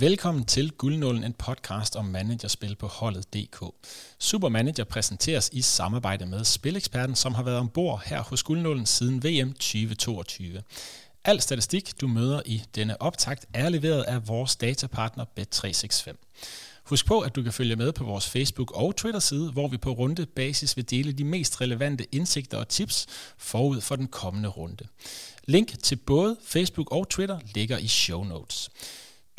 Velkommen til Guldnålen, en podcast om managerspil på holdet.dk. Supermanager præsenteres i samarbejde med Spileksperten, som har været ombord her hos Guldnålen siden VM 2022. Al statistik, du møder i denne optakt, er leveret af vores datapartner Bet365. Husk på, at du kan følge med på vores Facebook- og Twitter-side, hvor vi på runde basis vil dele de mest relevante indsigter og tips forud for den kommende runde. Link til både Facebook og Twitter ligger i show notes.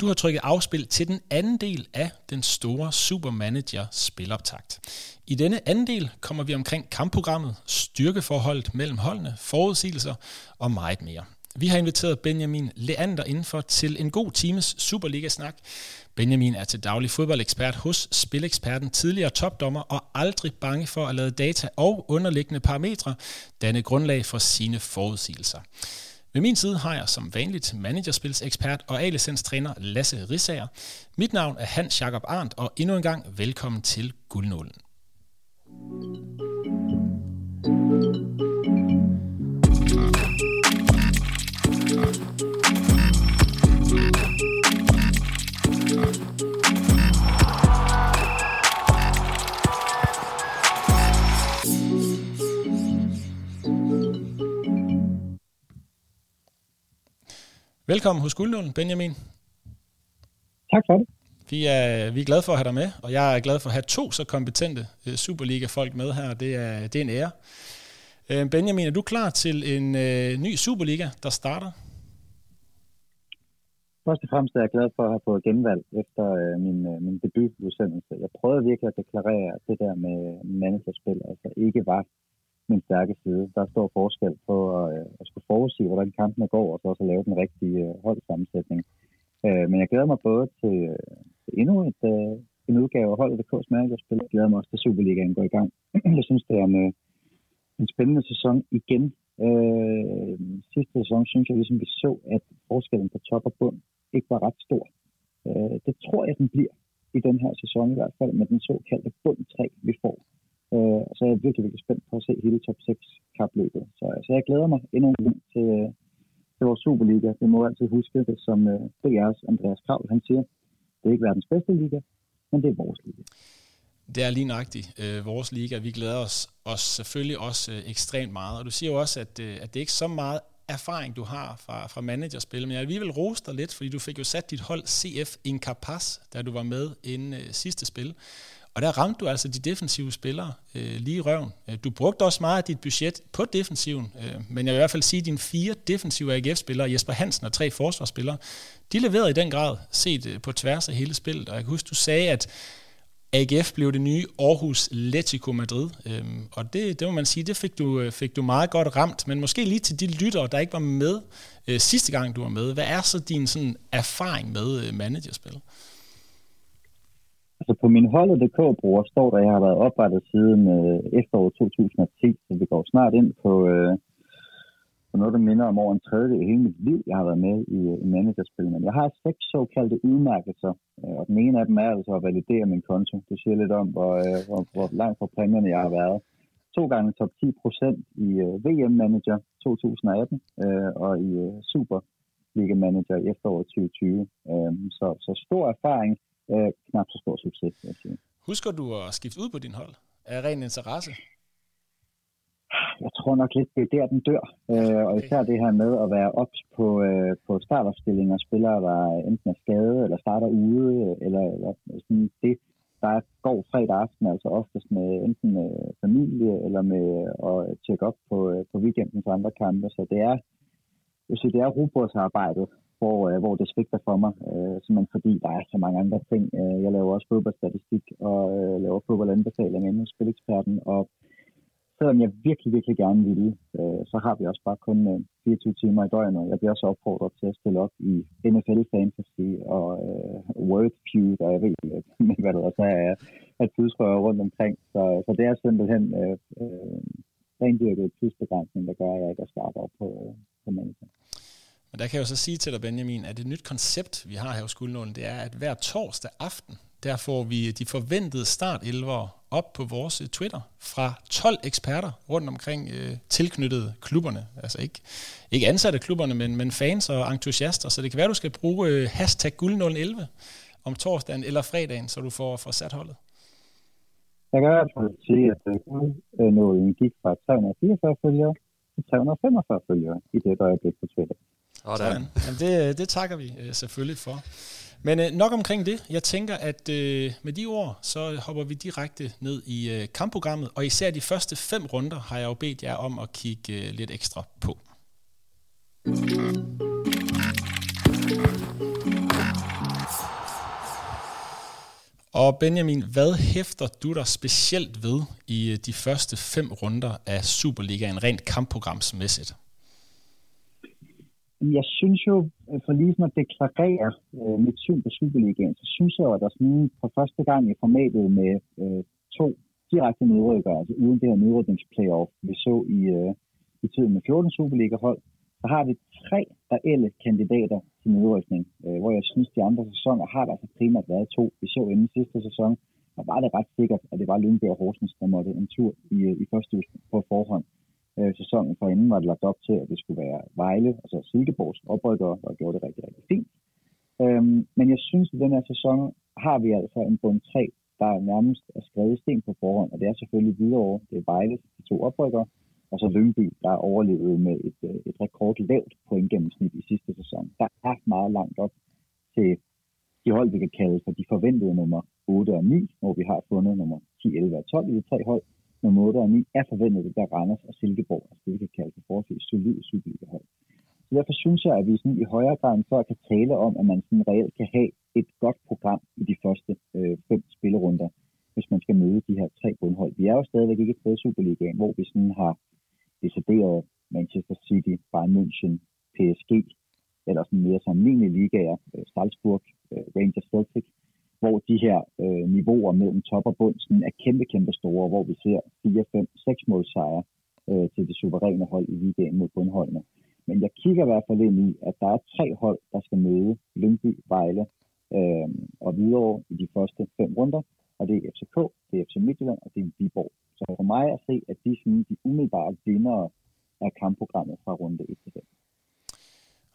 Du har trykket afspil til den anden del af den store Supermanager spiloptakt. I denne anden del kommer vi omkring kampprogrammet, styrkeforholdet mellem holdene, forudsigelser og meget mere. Vi har inviteret Benjamin Leander indenfor til en god times Superliga-snak. Benjamin er til daglig fodboldekspert hos Spileksperten, tidligere topdommer og aldrig bange for at lade data og underliggende parametre danne grundlag for sine forudsigelser. Ved min side har jeg som vanligt managerspilsekspert og A-licenstræner Lasse Risager. Mit navn er Hans Jakob Arndt, og endnu en gang velkommen til Guldnålen. Velkommen hos Guldnålen, Benjamin. Tak for det. Vi er, vi er glade for at have dig med, og jeg er glad for at have to så kompetente uh, Superliga-folk med her. Det er, det er en ære. Uh, Benjamin, er du klar til en uh, ny Superliga, der starter? Først og fremmest er jeg glad for at have fået genvalg efter uh, min, uh, min debutudsendelse. Jeg prøvede virkelig at deklarere, at det der med managerspil altså ikke var min stærke side. Der er stor forskel på at, at skulle forudse, hvordan kampene går, og så også at lave den rigtige øh, holdsammensætning. Øh, men jeg glæder mig både til, til endnu et, en udgave af holdet KS managerspil. Jeg glæder mig også til Superligaen går i gang. jeg synes, det er en, en spændende sæson igen. Øh, sidste sæson synes jeg ligesom, vi så, at forskellen på top og bund ikke var ret stor. Øh, det tror jeg, den bliver i den her sæson i hvert fald, med den såkaldte bund 3, vi får. Øh, så er jeg virkelig, virkelig spændt på at se hele top 6 kapløbet. Så, så jeg glæder mig endnu en gang til, øh, til vores Superliga. Det må altid huske det, som øh, DR's Andreas Krav, han siger. Det er ikke verdens bedste liga, men det er vores liga. Det er lige nøjagtigt øh, vores liga. Vi glæder os, os selvfølgelig også øh, ekstremt meget. Og du siger jo også, at, øh, at det ikke så meget erfaring, du har fra, fra managerspil, men jeg vil alligevel rose dig lidt, fordi du fik jo sat dit hold CF Incapaz, da du var med inden øh, sidste spil. Og der ramte du altså de defensive spillere øh, lige i røven. Øh, du brugte også meget af dit budget på defensiven, øh, men jeg vil i hvert fald sige, at dine fire defensive AGF-spillere, Jesper Hansen og tre forsvarsspillere, de leverede i den grad set øh, på tværs af hele spillet. Og jeg kan huske, du sagde, at AGF blev det nye Aarhus Letico Madrid. Øhm, og det, det må man sige, det fik du, øh, fik du meget godt ramt. Men måske lige til de lyttere, der ikke var med øh, sidste gang, du var med. Hvad er så din sådan, erfaring med øh, managerspil? Altså på min holdet.dk-bruger står der, at jeg har været oprettet siden øh, efteråret 2010, så vi går snart ind på, øh, på noget, der minder om over en tredje i hele mit liv, jeg har været med i, øh, i managerspil. Men jeg har seks såkaldte udmærkelser, øh, og den ene af dem er altså at validere min konto. Det siger lidt om, hvor, øh, hvor, hvor langt fra præmierne jeg har været. To gange top 10 procent i øh, VM Manager 2018 øh, og i øh, Super Liga Manager i efteråret 2020. Øh, så, så stor erfaring øh, knap så stor succes, vil jeg sige. Husker du at skifte ud på din hold? Er ren interesse? Jeg tror nok lidt, det er der, den dør. Øh, og især det her med at være ops på, øh, på startopstillinger, spillere, der enten er skadet, eller starter ude, eller, eller sådan det, der går fredag aften, altså oftest med enten med familie, eller med at tjekke op på, øh, på weekendens andre kampe. Så det er, jeg synes, det er robotsarbejdet, hvor, øh, hvor det svigter for mig, øh, simpelthen fordi der er så mange andre ting. Øh, jeg laver også fodboldstatistik og øh, laver fodboldanbefalinger inden hos Spileksperten, og selvom jeg virkelig, virkelig gerne ville, øh, så har vi også bare kun øh, 24 timer i døgnet. Jeg bliver også opfordret til at stille op i NFL Fantasy og øh, World Feud, og jeg ved ikke, hvad det også er at tidsrører rundt omkring. Så, så det er simpelthen øh, øh, rendyrket tidsbegrænsning, der gør, at jeg ikke er skarpere på, øh, på manager. Men der kan jeg jo så sige til dig, Benjamin, at det nyt koncept, vi har her hos Guldnålen, det er, at hver torsdag aften, der får vi de forventede start op på vores øh, Twitter fra 12 eksperter rundt omkring øh, tilknyttede klubberne. Altså ikke, ikke ansatte klubberne, men, men fans og entusiaster. Så det kan være, du skal bruge øh, hashtag guld011 om torsdagen eller fredagen, så du får, får sat holdet. Jeg kan i hvert fald sige, at øh, guldnålen gik fra 344 følgere til 345 følgere i det øjeblik på Twitter. Sådan. Jamen det, øh, det takker vi øh, selvfølgelig for. Men øh, nok omkring det. Jeg tænker, at øh, med de ord, så hopper vi direkte ned i øh, kampprogrammet, og især de første fem runder har jeg jo bedt jer om at kigge øh, lidt ekstra på. Og Benjamin, hvad hæfter du dig specielt ved i øh, de første fem runder af Superligaen rent kampprogramsmæssigt? Jeg synes jo, øh, for lige at deklarere øh, mit syn på Superligaen, så synes jeg, at der sådan for første gang i formatet med øh, to direkte nedrykkere, altså uden det her nedrykningsplayoff, vi så i, øh, i tiden med 14 Superliga-hold, så har vi tre reelle kandidater til nedrykning, øh, hvor jeg synes, de andre sæsoner har der altså primært været to. Vi så inden sidste sæson, der var det ret sikkert, at det var Lyngby og Horsens, der måtte en tur i, øh, i første på forhånd øh, sæsonen for inden var det lagt op til, at det skulle være Vejle, altså Silkeborgs oprykker, der gjorde det rigtig, rigtig fint. Øhm, men jeg synes, at den her sæson har vi altså en bund 3, der nærmest er skrevet sten på forhånd, og det er selvfølgelig videre det er Vejle, de to oprykker, og så Lyngby, der overlevede med et, øh, et rekord lavt i sidste sæson. Der er meget langt op til de hold, vi kan kalde for de forventede nummer 8 og 9, hvor vi har fundet nummer 10, 11 og 12 i de tre hold, nummer 8 og 9 er forventet, det der Randers og Silkeborg, altså det vi kan kalde for forholdsvis solide Superliga-hold. Så derfor synes jeg, at vi sådan i højere grad end før kan tale om, at man sådan reelt kan have et godt program i de første øh, fem spillerunder, hvis man skal møde de her tre bundhold. Vi er jo stadigvæk ikke et sted Superligaen, hvor vi sådan har decideret Manchester City, Bayern München, PSG, eller sådan mere sammenlignelige ligaer, øh, Salzburg, øh, Rangers Celtic, hvor de her øh, niveauer mellem top og bund sådan er kæmpe, kæmpe store, hvor vi ser 4, 5, 6 målsejre øh, til det suveræne hold i ligaen mod bundholdene. Men jeg kigger i hvert fald ind i, at der er tre hold, der skal møde Lyngby, Vejle øh, og videre i de første fem runder. Og det er FCK, det er FC Midtjylland og det er Viborg. Så for mig at se, at de, sådan, de umiddelbare vinder af kampprogrammet fra runde 1 til 5.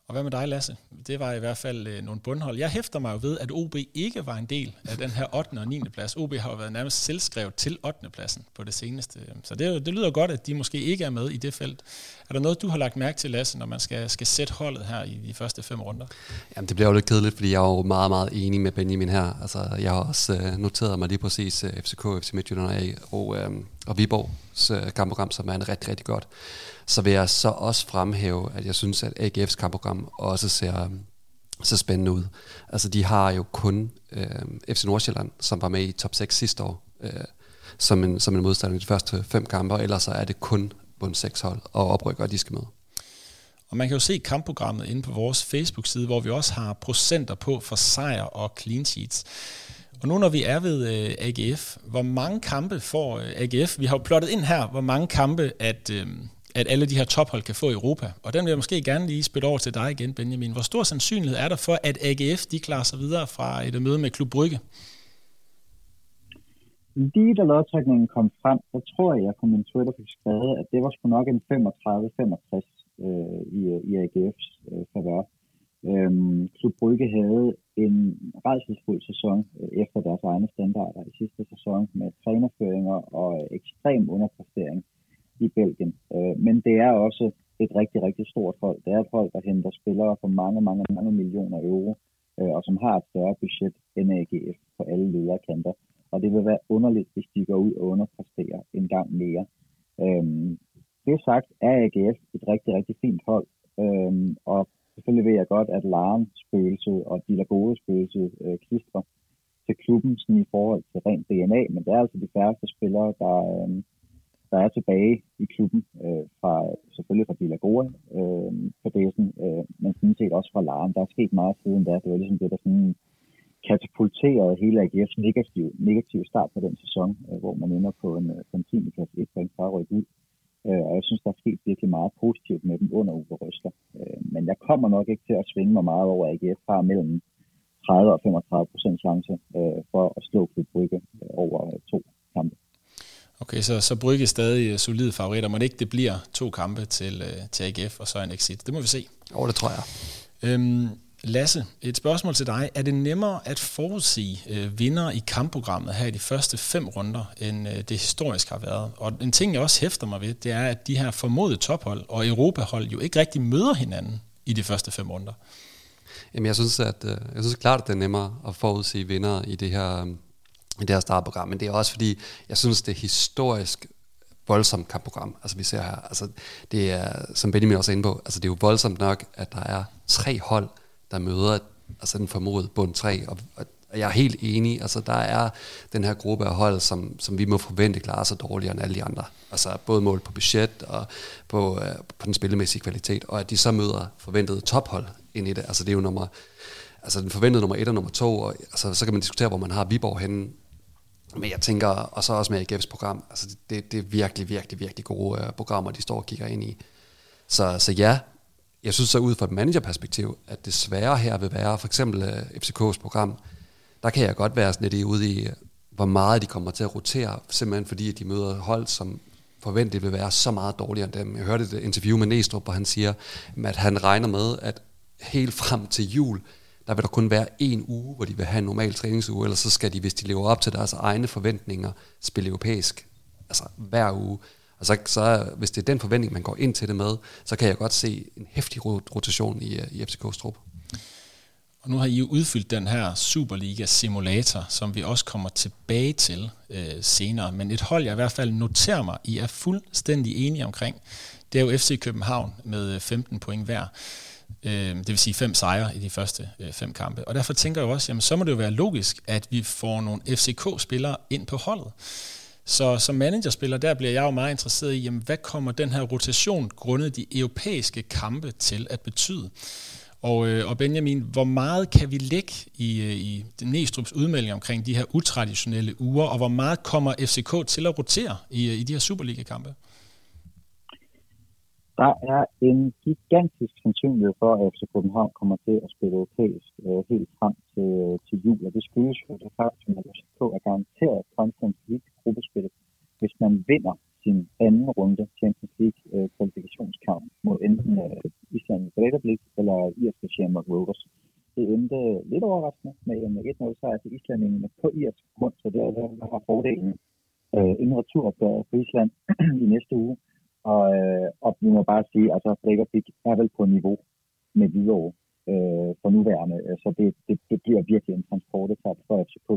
Og hvad med dig, Lasse? Det var i hvert fald øh, nogle bundhold. Jeg hæfter mig jo ved, at OB ikke var en del af den her 8. og 9. plads. OB har jo været nærmest selvskrevet til 8. pladsen på det seneste. Så det, det lyder godt, at de måske ikke er med i det felt. Er der noget, du har lagt mærke til, Lasse, når man skal, skal sætte holdet her i de første fem runder? Jamen, det bliver jo lidt kedeligt, fordi jeg er jo meget, meget enig med Benjamin her. Altså, jeg har også øh, noteret mig lige præcis øh, FCK, FC Midtjylland og, uh, og Viborgs uh, kampprogram, som er en rigtig, rigtig godt så vil jeg så også fremhæve, at jeg synes, at AGF's kampprogram også ser, øh, så spændende ud. Altså, de har jo kun øh, FC Nordsjælland, som var med i top 6 sidste år, øh, som, en, som en modstander i de første fem kampe, og ellers så er det kun bund 6 hold og oprykker, de skal med. Og man kan jo se kampprogrammet inde på vores Facebook-side, hvor vi også har procenter på for sejr og clean sheets. Og nu når vi er ved øh, AGF, hvor mange kampe får øh, AGF? Vi har jo plottet ind her, hvor mange kampe, at, øh, at alle de her tophold kan få i Europa. Og den vil jeg måske gerne lige spille over til dig igen, Benjamin. Hvor stor sandsynlighed er der for, at AGF de klarer sig videre fra et møde med Klub Brygge? Lige da lodtrækningen kom frem, så tror jeg, jeg på min Twitter fik skrevet, at det var sgu nok en 35-65 øh, i, i AGF's øh, favør. Øhm, Klub Brygge havde en rejselsfuld sæson øh, efter deres egne standarder i sidste sæson med trænerføringer og øh, ekstrem underpræstering i Belgien. Øh, men det er også et rigtig, rigtig stort hold. Det er et hold, der henter spillere for mange, mange, mange millioner euro, øh, og som har et større budget end AGF på alle lederkanter. Og det vil være underligt, hvis de går ud og underpresterer en gang mere. Øhm, det sagt er AGF et rigtig, rigtig fint hold, øhm, og selvfølgelig ved jeg godt, at Laren spøgelset og de gode spøgelset øh, klistrer til klubben sådan i forhold til rent DNA, men det er altså de færreste spillere, der, øh, der er tilbage i klubben, øh, fra, selvfølgelig fra Bilagora øh, på Desen, øh, men sådan set også fra Laren. Der er sket meget siden da. Det var ligesom det, der sådan katapulterede hele AGF's negativ, negativ start på den sæson, øh, hvor man ender på en, øh, på en 10. plads, et point fra ud. Øh, og jeg synes, der er sket virkelig meget positivt med dem under Uwe Røsler. Øh, men jeg kommer nok ikke til at svinge mig meget over, at AGF har mellem 30 og 35 procent chance øh, for at slå Klub Brygge øh, over to kampe. Okay, så, så Brygge er stadig solide favoritter, men ikke det bliver to kampe til, til AGF og så en exit. Det må vi se. Jo, det tror jeg. Øhm, Lasse, et spørgsmål til dig. Er det nemmere at forudsige øh, vinder i kampprogrammet her i de første fem runder, end øh, det historisk har været? Og en ting, jeg også hæfter mig ved, det er, at de her formodede tophold og Europahold jo ikke rigtig møder hinanden i de første fem runder. Jamen, jeg synes, at, øh, jeg synes klart, at det er nemmere at forudsige vinder i det her, øh, i det her startprogram, men det er også fordi, jeg synes, det er historisk voldsomt kampprogram, altså vi ser her. Altså, det er, som Benjamin også er inde på, altså det er jo voldsomt nok, at der er tre hold, der møder altså den formodede bund 3, og, og jeg er helt enig, altså der er den her gruppe af hold, som, som vi må forvente klarer sig dårligere end alle de andre. Altså både mål på budget og på, øh, på den spillemæssige kvalitet, og at de så møder forventede tophold ind i det. Altså det er jo nummer, altså den forventede nummer 1 og nummer 2, og altså, så kan man diskutere, hvor man har Viborg henne. Men jeg tænker, og så også med AGF's program, altså det, det er virkelig, virkelig, virkelig gode øh, programmer, de står og kigger ind i. Så, så ja, jeg synes så ud fra et managerperspektiv, at det svære her vil være, for eksempel øh, FCK's program, der kan jeg godt være sådan lidt ude i, hvor meget de kommer til at rotere, simpelthen fordi de møder hold, som forventeligt vil være så meget dårligere end dem. Jeg hørte et interview med Næstrup, hvor han siger, at han regner med, at helt frem til jul, der vil der kun være en uge, hvor de vil have en normal træningsuge, eller så skal de, hvis de lever op til deres egne forventninger, spille europæisk altså hver uge. Og så, så hvis det er den forventning, man går ind til det med, så kan jeg godt se en hæftig rotation i, øh, i FCK's trup. Og nu har I jo udfyldt den her Superliga-simulator, som vi også kommer tilbage til øh, senere. Men et hold, jeg i hvert fald noterer mig, I er fuldstændig enige omkring, det er jo FC København med øh, 15 point hver. Øh, det vil sige fem sejre i de første øh, fem kampe. Og derfor tænker jeg også, jamen så må det jo være logisk, at vi får nogle FCK-spillere ind på holdet. Så som managerspiller, der bliver jeg jo meget interesseret i, jamen, hvad kommer den her rotation grundet de europæiske kampe til at betyde? Og, øh, og Benjamin, hvor meget kan vi lægge i, øh, i Næstrup's udmelding omkring de her utraditionelle uger, og hvor meget kommer FCK til at rotere i, øh, i de her Superliga-kampe? Der er en gigantisk sandsynlighed for, at FC København kommer til at spille europæisk øh, helt frem til, øh, til jul, og det skyldes jo det faktum, at FCK er garanteret Conference League gruppespil, hvis man vinder sin anden runde Champions League øh, kvalifikationskamp mod enten øh, Island i Breidablik eller Irske Shamrock Rovers. Det endte lidt overraskende med en 1-0 sejr til islandingene på irsk grund, så det er der, der har fordelen øh, en retur på Island i næste uge. Og, øh, og vi må bare sige, altså Breivik er vel på niveau med Hvidovre øh, for nuværende, øh, så det, det, det bliver virkelig en transportetap for FCK.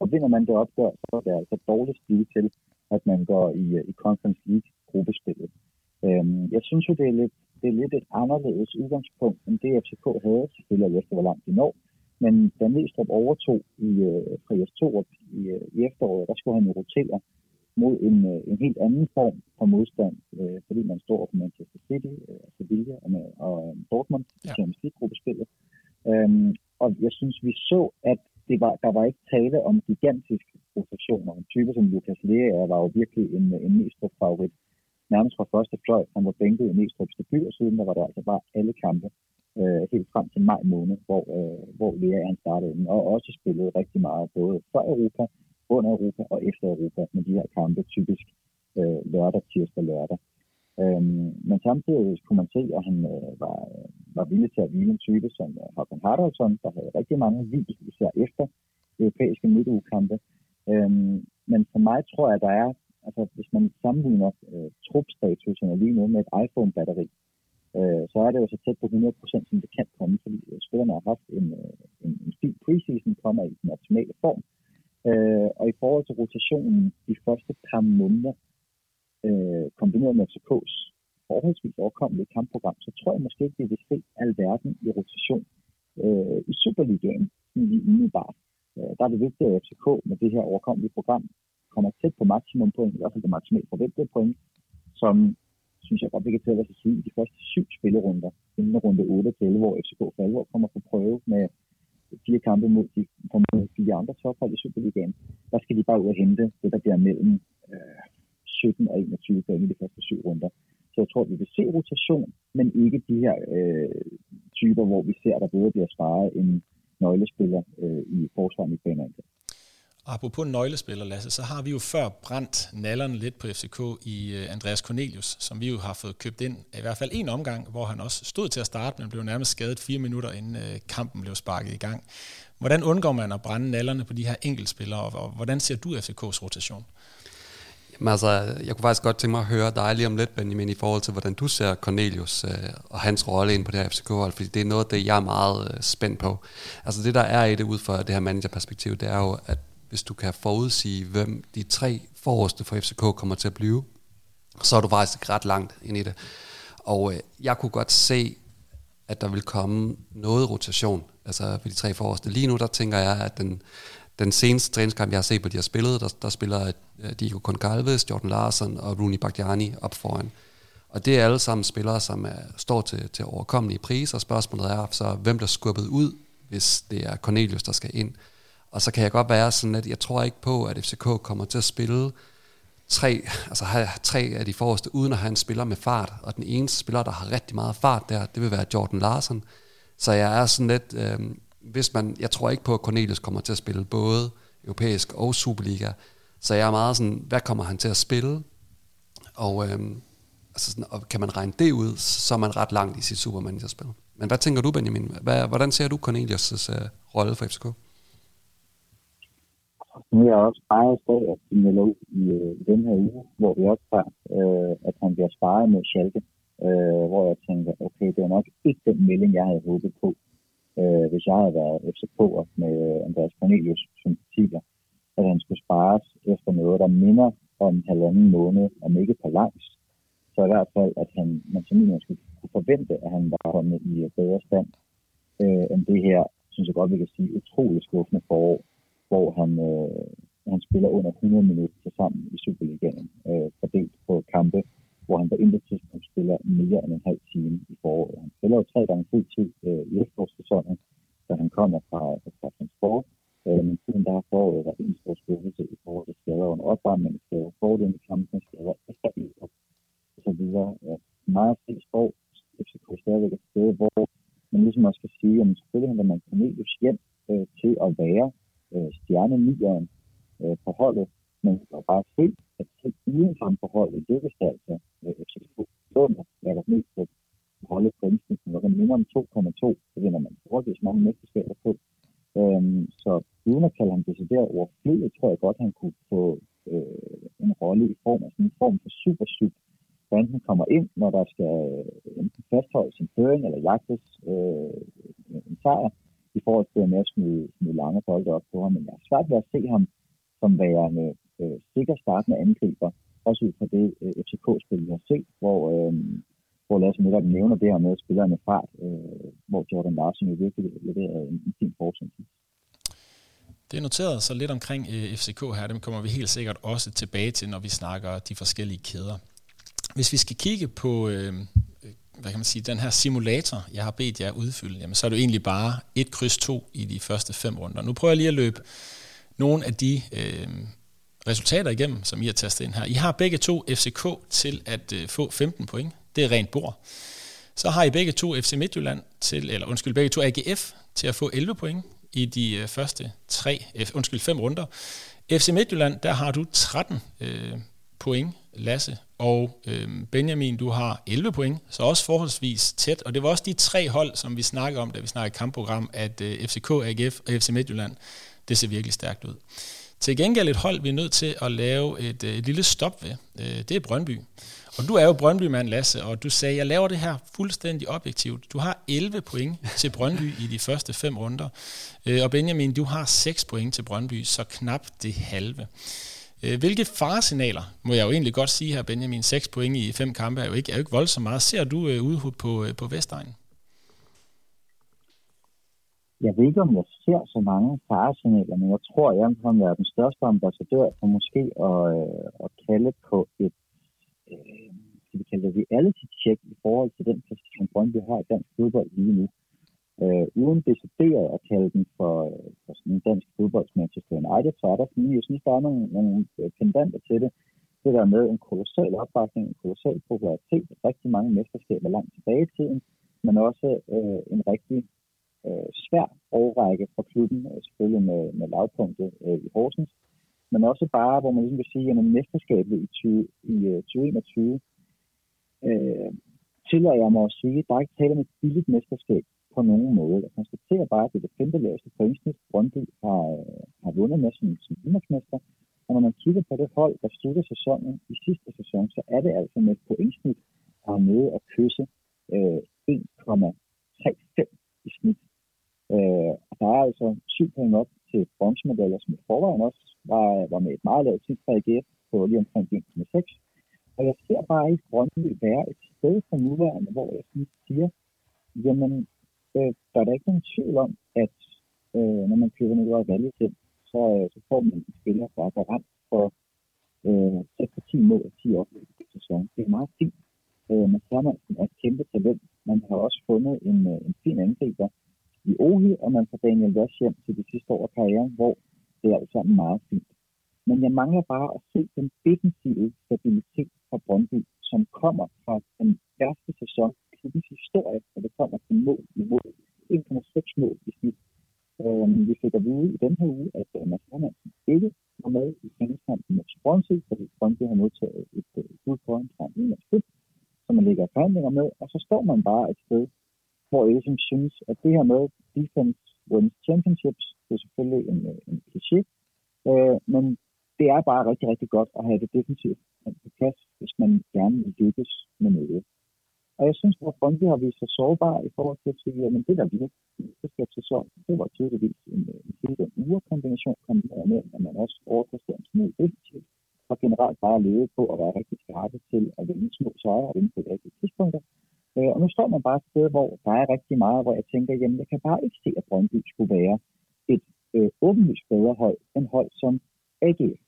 Og vinder man det opgør, så er det altså dårligt stil til, at man går i, øh, i Conference League gruppespillet. Øhm, jeg synes jo, det er, lidt, det er lidt et anderledes udgangspunkt, end det FCK havde, selvfølgelig efter hvor langt de når. Men da Næstrup overtog i, øh, fra Jes i, øh, i efteråret, der skulle han jo rotere mod en, øh, en helt anden form for modstand, øh, fordi man står for Manchester City, øh, Sevilla og, og øh, Dortmund ja. som gruppespillet. Øhm, og jeg synes, vi så, at det var, der var ikke tale om gigantiske rotationer. En type som Lukas Lea var jo virkelig en, en Næstrup favorit. Nærmest fra første fløj, han var bænket i Næstrups debut, og siden der var der altså bare alle kampe øh, helt frem til maj måned, hvor, øh, hvor Lea startede og også spillede rigtig meget både for Europa, under Europa og efter Europa med de her kampe, typisk øh, lørdag, tirsdag, lørdag. Øhm, men samtidig kunne man se, at han øh, var, var villig til at hvile en type som øh, Håkan Haraldsson, der havde rigtig mange hvil, især efter europæiske midtugekampe. Øhm, men for mig tror jeg, at der er, altså hvis man sammenligner øh, trupstatusen lige nu med et iPhone-batteri, øh, så er det jo så tæt på 100% som det kan komme, fordi spillerne har haft en, øh, en, en fin preseason, kommer i den optimale form, Øh, og i forhold til rotationen de første par måneder, øh, kombineret med FCK's forholdsvis overkommelige kampprogram, så tror jeg måske ikke, vi vil se alverden i rotation øh, i Superligaen lige umiddelbart. Øh, der er det vigtigt, at FCK med det her overkommelige program kommer tæt på maksimum point, i hvert fald det maksimalt forventede point, som synes jeg godt, vi kan tælle os at sige, i de første syv spillerunder, inden runde 8 til 11, hvor FCK for alvor kommer på prøve med fire kampe mod de mod fire andre tophold i Superligaen, der skal de bare ud og hente det, der bliver mellem øh, 17 og 21 point i de første syv runder. Så jeg tror, at vi vil se rotation, men ikke de her øh, typer, hvor vi ser, at der både bliver sparet en nøglespiller øh, i forsvaret i banen. Og apropos nøglespiller, Lasse, så har vi jo før brændt nallerne lidt på FCK i øh, Andreas Cornelius, som vi jo har fået købt ind i hvert fald en omgang, hvor han også stod til at starte, men blev nærmest skadet fire minutter inden øh, kampen blev sparket i gang. Hvordan undgår man at brænde nallerne på de her enkeltspillere, og, og hvordan ser du FCK's rotation? Jamen altså, jeg kunne faktisk godt tænke mig at høre dig lige om lidt, Benjamin, i forhold til, hvordan du ser Cornelius øh, og hans rolle ind på det her FCK-hold, fordi det er noget af det, jeg er meget øh, spændt på. Altså det, der er i det ud fra det her managerperspektiv, det er jo, at hvis du kan forudsige, hvem de tre forreste for FCK kommer til at blive, så er du faktisk ret langt ind i det. Og øh, jeg kunne godt se, at der vil komme noget rotation, altså for de tre forreste. Lige nu, der tænker jeg, at den, den seneste træningskamp, jeg har set på, de har spillet, der, der spiller uh, Diego Concalves, Jordan Larsen og Rooney Bagdiani op foran. Og det er alle sammen spillere, som er, står til, til overkommelige priser. Spørgsmålet er så, hvem der skubbet ud, hvis det er Cornelius, der skal ind. Og så kan jeg godt være sådan, at jeg tror ikke på, at FCK kommer til at spille tre, altså have tre af de forreste, uden at have en spiller med fart. Og den eneste spiller, der har rigtig meget fart der, det vil være Jordan Larsen. Så jeg er sådan lidt, øh, hvis man, jeg tror ikke på, at Cornelius kommer til at spille både europæisk og Superliga. Så jeg er meget sådan, hvad kommer han til at spille? Og, øh, altså sådan, og kan man regne det ud, så er man ret langt i sit Supermanager-spil. Men hvad tænker du, Benjamin? Hvad, hvordan ser du Cornelius' øh, rolle for FCK? Nu er jeg også sparet af, at de melder ud i, øh, i den her uge, hvor vi også øh, at han bliver sparet med Schalke, øh, hvor jeg tænker, okay, det var nok ikke den melding, jeg havde håbet på, øh, hvis jeg havde været FCK'er med Andreas Cornelius som sympatier, at han skulle spares efter noget, der minder om halvanden måned, om ikke på langs. Så i hvert fald, at han, man som minimum skulle kunne forvente, at han var kommet i bedre stand øh, end det her, synes jeg godt, vi kan sige, utrolig skuffende forår, hvor han, øh, han spiller under 100 minutter til sammen i Superligaen, øh, fordelt på kampe, hvor han på intet tidspunkt spiller mere end en halv time i foråret. Han spiller jo tre gange fuld tid øh, i efterårssæsonen, da han kommer fra, fra transport, øh, men siden der har foråret været en stor skuffelse i forhold til skader under opvarmning, skader fordelen i kampen, skader efter og så videre. Ja, meget fri skov, FCK stadigvæk et sted, hvor man ligesom også skal sige, at selvfølgelig henter man Cornelius hjem øh, til at være øh, stjernenieren øh, på holdet, men det var bare se, at selv uden for på holdet lykkes det altså øh, FCK Låner, jeg der mest på holdet på indsnitten, og man 2,2, så vinder man forholdsvis mange mesterskaber på. Øhm, så uden at kalde ham decideret overflødig, tror jeg godt, han kunne få øh, en rolle i form af sådan en form for super super hvor enten kommer ind, når der skal øh, enten fastholdes en føring eller jagtes øh, en sejr, forhold til at med at smide, smide lange bolde op på ham. Men jeg har svært ved at se ham som værende øh, sikker startende angriber, også ud fra det øh, FCK-spil, vi har set, hvor, øh, hvor Lasse netop nævner det her med spillerne fart, øh, hvor Jordan Larsen jo virkelig leverede en, en fin forsøg. Det er noteret så lidt omkring øh, FCK her, dem kommer vi helt sikkert også tilbage til, når vi snakker de forskellige kæder. Hvis vi skal kigge på øh, hvad kan man sige, den her simulator, jeg har bedt jer udfylde, jamen, så er det jo egentlig bare et kryds to i de første fem runder. Nu prøver jeg lige at løbe nogle af de øh, resultater igennem, som I har tastet ind her. I har begge to FCK til at øh, få 15 point. Det er rent bord. Så har I begge to FC Midtjylland til, eller undskyld, begge to AGF til at få 11 point i de øh, første tre, øh, undskyld, fem runder. FC Midtjylland, der har du 13 øh, point, Lasse, og øh, Benjamin, du har 11 point, så også forholdsvis tæt. Og det var også de tre hold, som vi snakkede om, da vi snakkede kampprogram, at øh, FCK, AGF og FC Midtjylland, det ser virkelig stærkt ud. Til gengæld et hold, vi er nødt til at lave et, øh, et lille stop ved. Øh, det er Brøndby. Og du er jo Brøndby-mand, Lasse, og du sagde, jeg laver det her fuldstændig objektivt. Du har 11 point til Brøndby i de første fem runder. Øh, og Benjamin, du har 6 point til Brøndby, så knap det halve. Øh, hvilke faresignaler, må jeg jo egentlig godt sige her, Benjamin, 6 point i fem kampe er jo ikke, er jo ikke voldsomt meget. Ser du øh, udhud på, øh, på Vestegnen? Jeg ved ikke, om jeg ser så mange faresignaler, men jeg tror, jeg kan være den største ambassadør for måske at, øh, at kalde på et øh, skal vi kalde det reality-check i forhold til den position, Brøndby har i dansk fodbold lige nu. Øh, uden decideret at kalde den for, øh, for sådan en dansk fodbolds Manchester United, så er der sådan, jeg synes, der er nogle, nogle øh, pendanter til det. Det der med en kolossal opbakning, en kolossal popularitet, rigtig mange mesterskaber langt tilbage i tiden, men også øh, en rigtig øh, svær overrække for klubben, øh, selvfølgelig med, med lavpunktet øh, i Horsens, men også bare, hvor man ligesom vil sige, at mesterskabet i, 20, i øh, 2021 øh, tillader jeg mig at sige, at der er ikke tale om et billigt mesterskab på nogen måde. Jeg konstaterer bare, at det er det femte laveste pointsnit, Brøndby har, øh, har vundet med som, som indlægsmester. Og når man kigger på det hold, der slutter sæsonen i sidste sæson, så er det altså med et pointsnit, der er nede at kysse øh, 1,35 i snit. Øh, og der er altså syv point op til bronzemedaljer, som i forvejen også var, var med et meget lavt snit fra AGF på lige omkring 1,6. Og jeg ser bare ikke Brøndby være et sted for nuværende, hvor jeg sådan siger, jamen, øh, der er der ikke nogen tvivl om, at øh, når man køber noget valget til, så, øh, så får man en spiller, der er garant for øh, 6 10 mål og 10 oplæg i sæson. Det er meget fint. Øh, man Hermansen er et kæmpe talent. Man har også fundet en, øh, en fin angriber i Ohi, og man får Daniel Vash hjem til det sidste år af karrieren, hvor det er alt sammen meget fint. Men jeg mangler bare at se den defensive stabilitet fra Brøndby, som kommer fra den første sæson i klubbens historie, når det kommer til mål i mål. 1,6 mål i snit. Øh, vi fik at vide i den her uge, at uh, Mads Hermansen ikke var med i træningskampen mod Swansea, fordi Brøndby har modtaget et uh, bud på en fra en af som man ligger forhandlinger med, og så står man bare et sted, hvor jeg ligesom synes, at det her med defense wins championships, det er selvfølgelig en, øh, en kliché, øh, men det er bare rigtig, rigtig godt at have det defensivt på plads, hvis man gerne vil lykkes med noget. Og jeg synes, at Brøndby har vist sig sårbar i forhold til at sige, at det der virkelig det skal til så, det var tydeligvis en, øh, en helt urekombination, kombineret med, at man også overpræsterer en smule effektivt, og generelt bare leve på at være rigtig skarpe til at vinde små sejre og vinde på de rigtige tidspunkter. Øh, og nu står man bare et sted, hvor der er rigtig meget, hvor jeg tænker, jamen jeg kan bare ikke se, at Brøndby skulle være et øh, åbenlyst bedre hold end hold som AGF,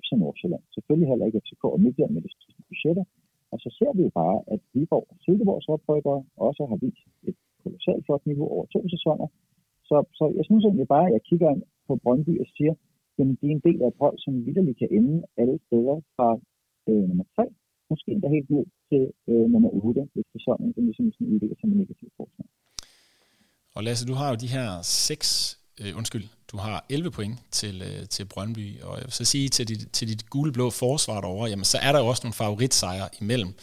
FC Nordsjælland, selvfølgelig heller ikke FCK og Midtjylland med de budgetter. Og så ser vi jo bare, at Viborg og Silkeborgs oprykkere også har vist et kolossalt flot niveau over to sæsoner. Så, så jeg synes egentlig bare, at jeg kigger ind på Brøndby og siger, at det er en del af et hold, som vidderligt kan ende alle steder fra øh, nummer 3, måske endda helt ned til øh, nummer 8, hvis sæsonen den ligesom sådan udvikler som en negativ forskning. Og Lasse, du har jo de her seks øh, undskyld, du har 11 point til, øh, til Brøndby, og jeg vil så sige til dit, til dit gule-blå forsvar derovre, jamen så er der jo også nogle favoritsejre imellem.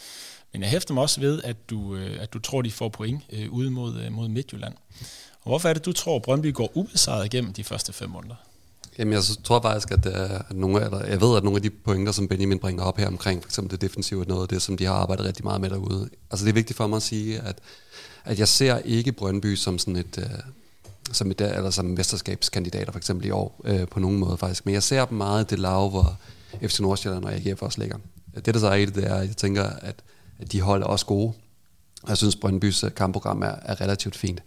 Men jeg hæfter mig også ved, at du, øh, at du tror, de får point øh, ude mod, øh, mod Midtjylland. Og hvorfor er det, du tror, Brøndby går ubesejret igennem de første fem måneder? Jamen, jeg tror faktisk, at, øh, at nogle, eller jeg ved, at nogle af de pointer, som Benjamin bringer op her omkring, for eksempel det defensive, er noget af det, som de har arbejdet rigtig meget med derude. Altså, det er vigtigt for mig at sige, at, at jeg ser ikke Brøndby som sådan et, øh, som, et, eller som mesterskabskandidater for eksempel i år, øh, på nogen måde faktisk. Men jeg ser dem meget det lav, hvor FC Nordsjælland og AGF også ligger. Det, der så er i det, det er, at jeg tænker, at, at de holder også gode. Og jeg synes, Brøndbys øh, kampprogram er, er relativt fint.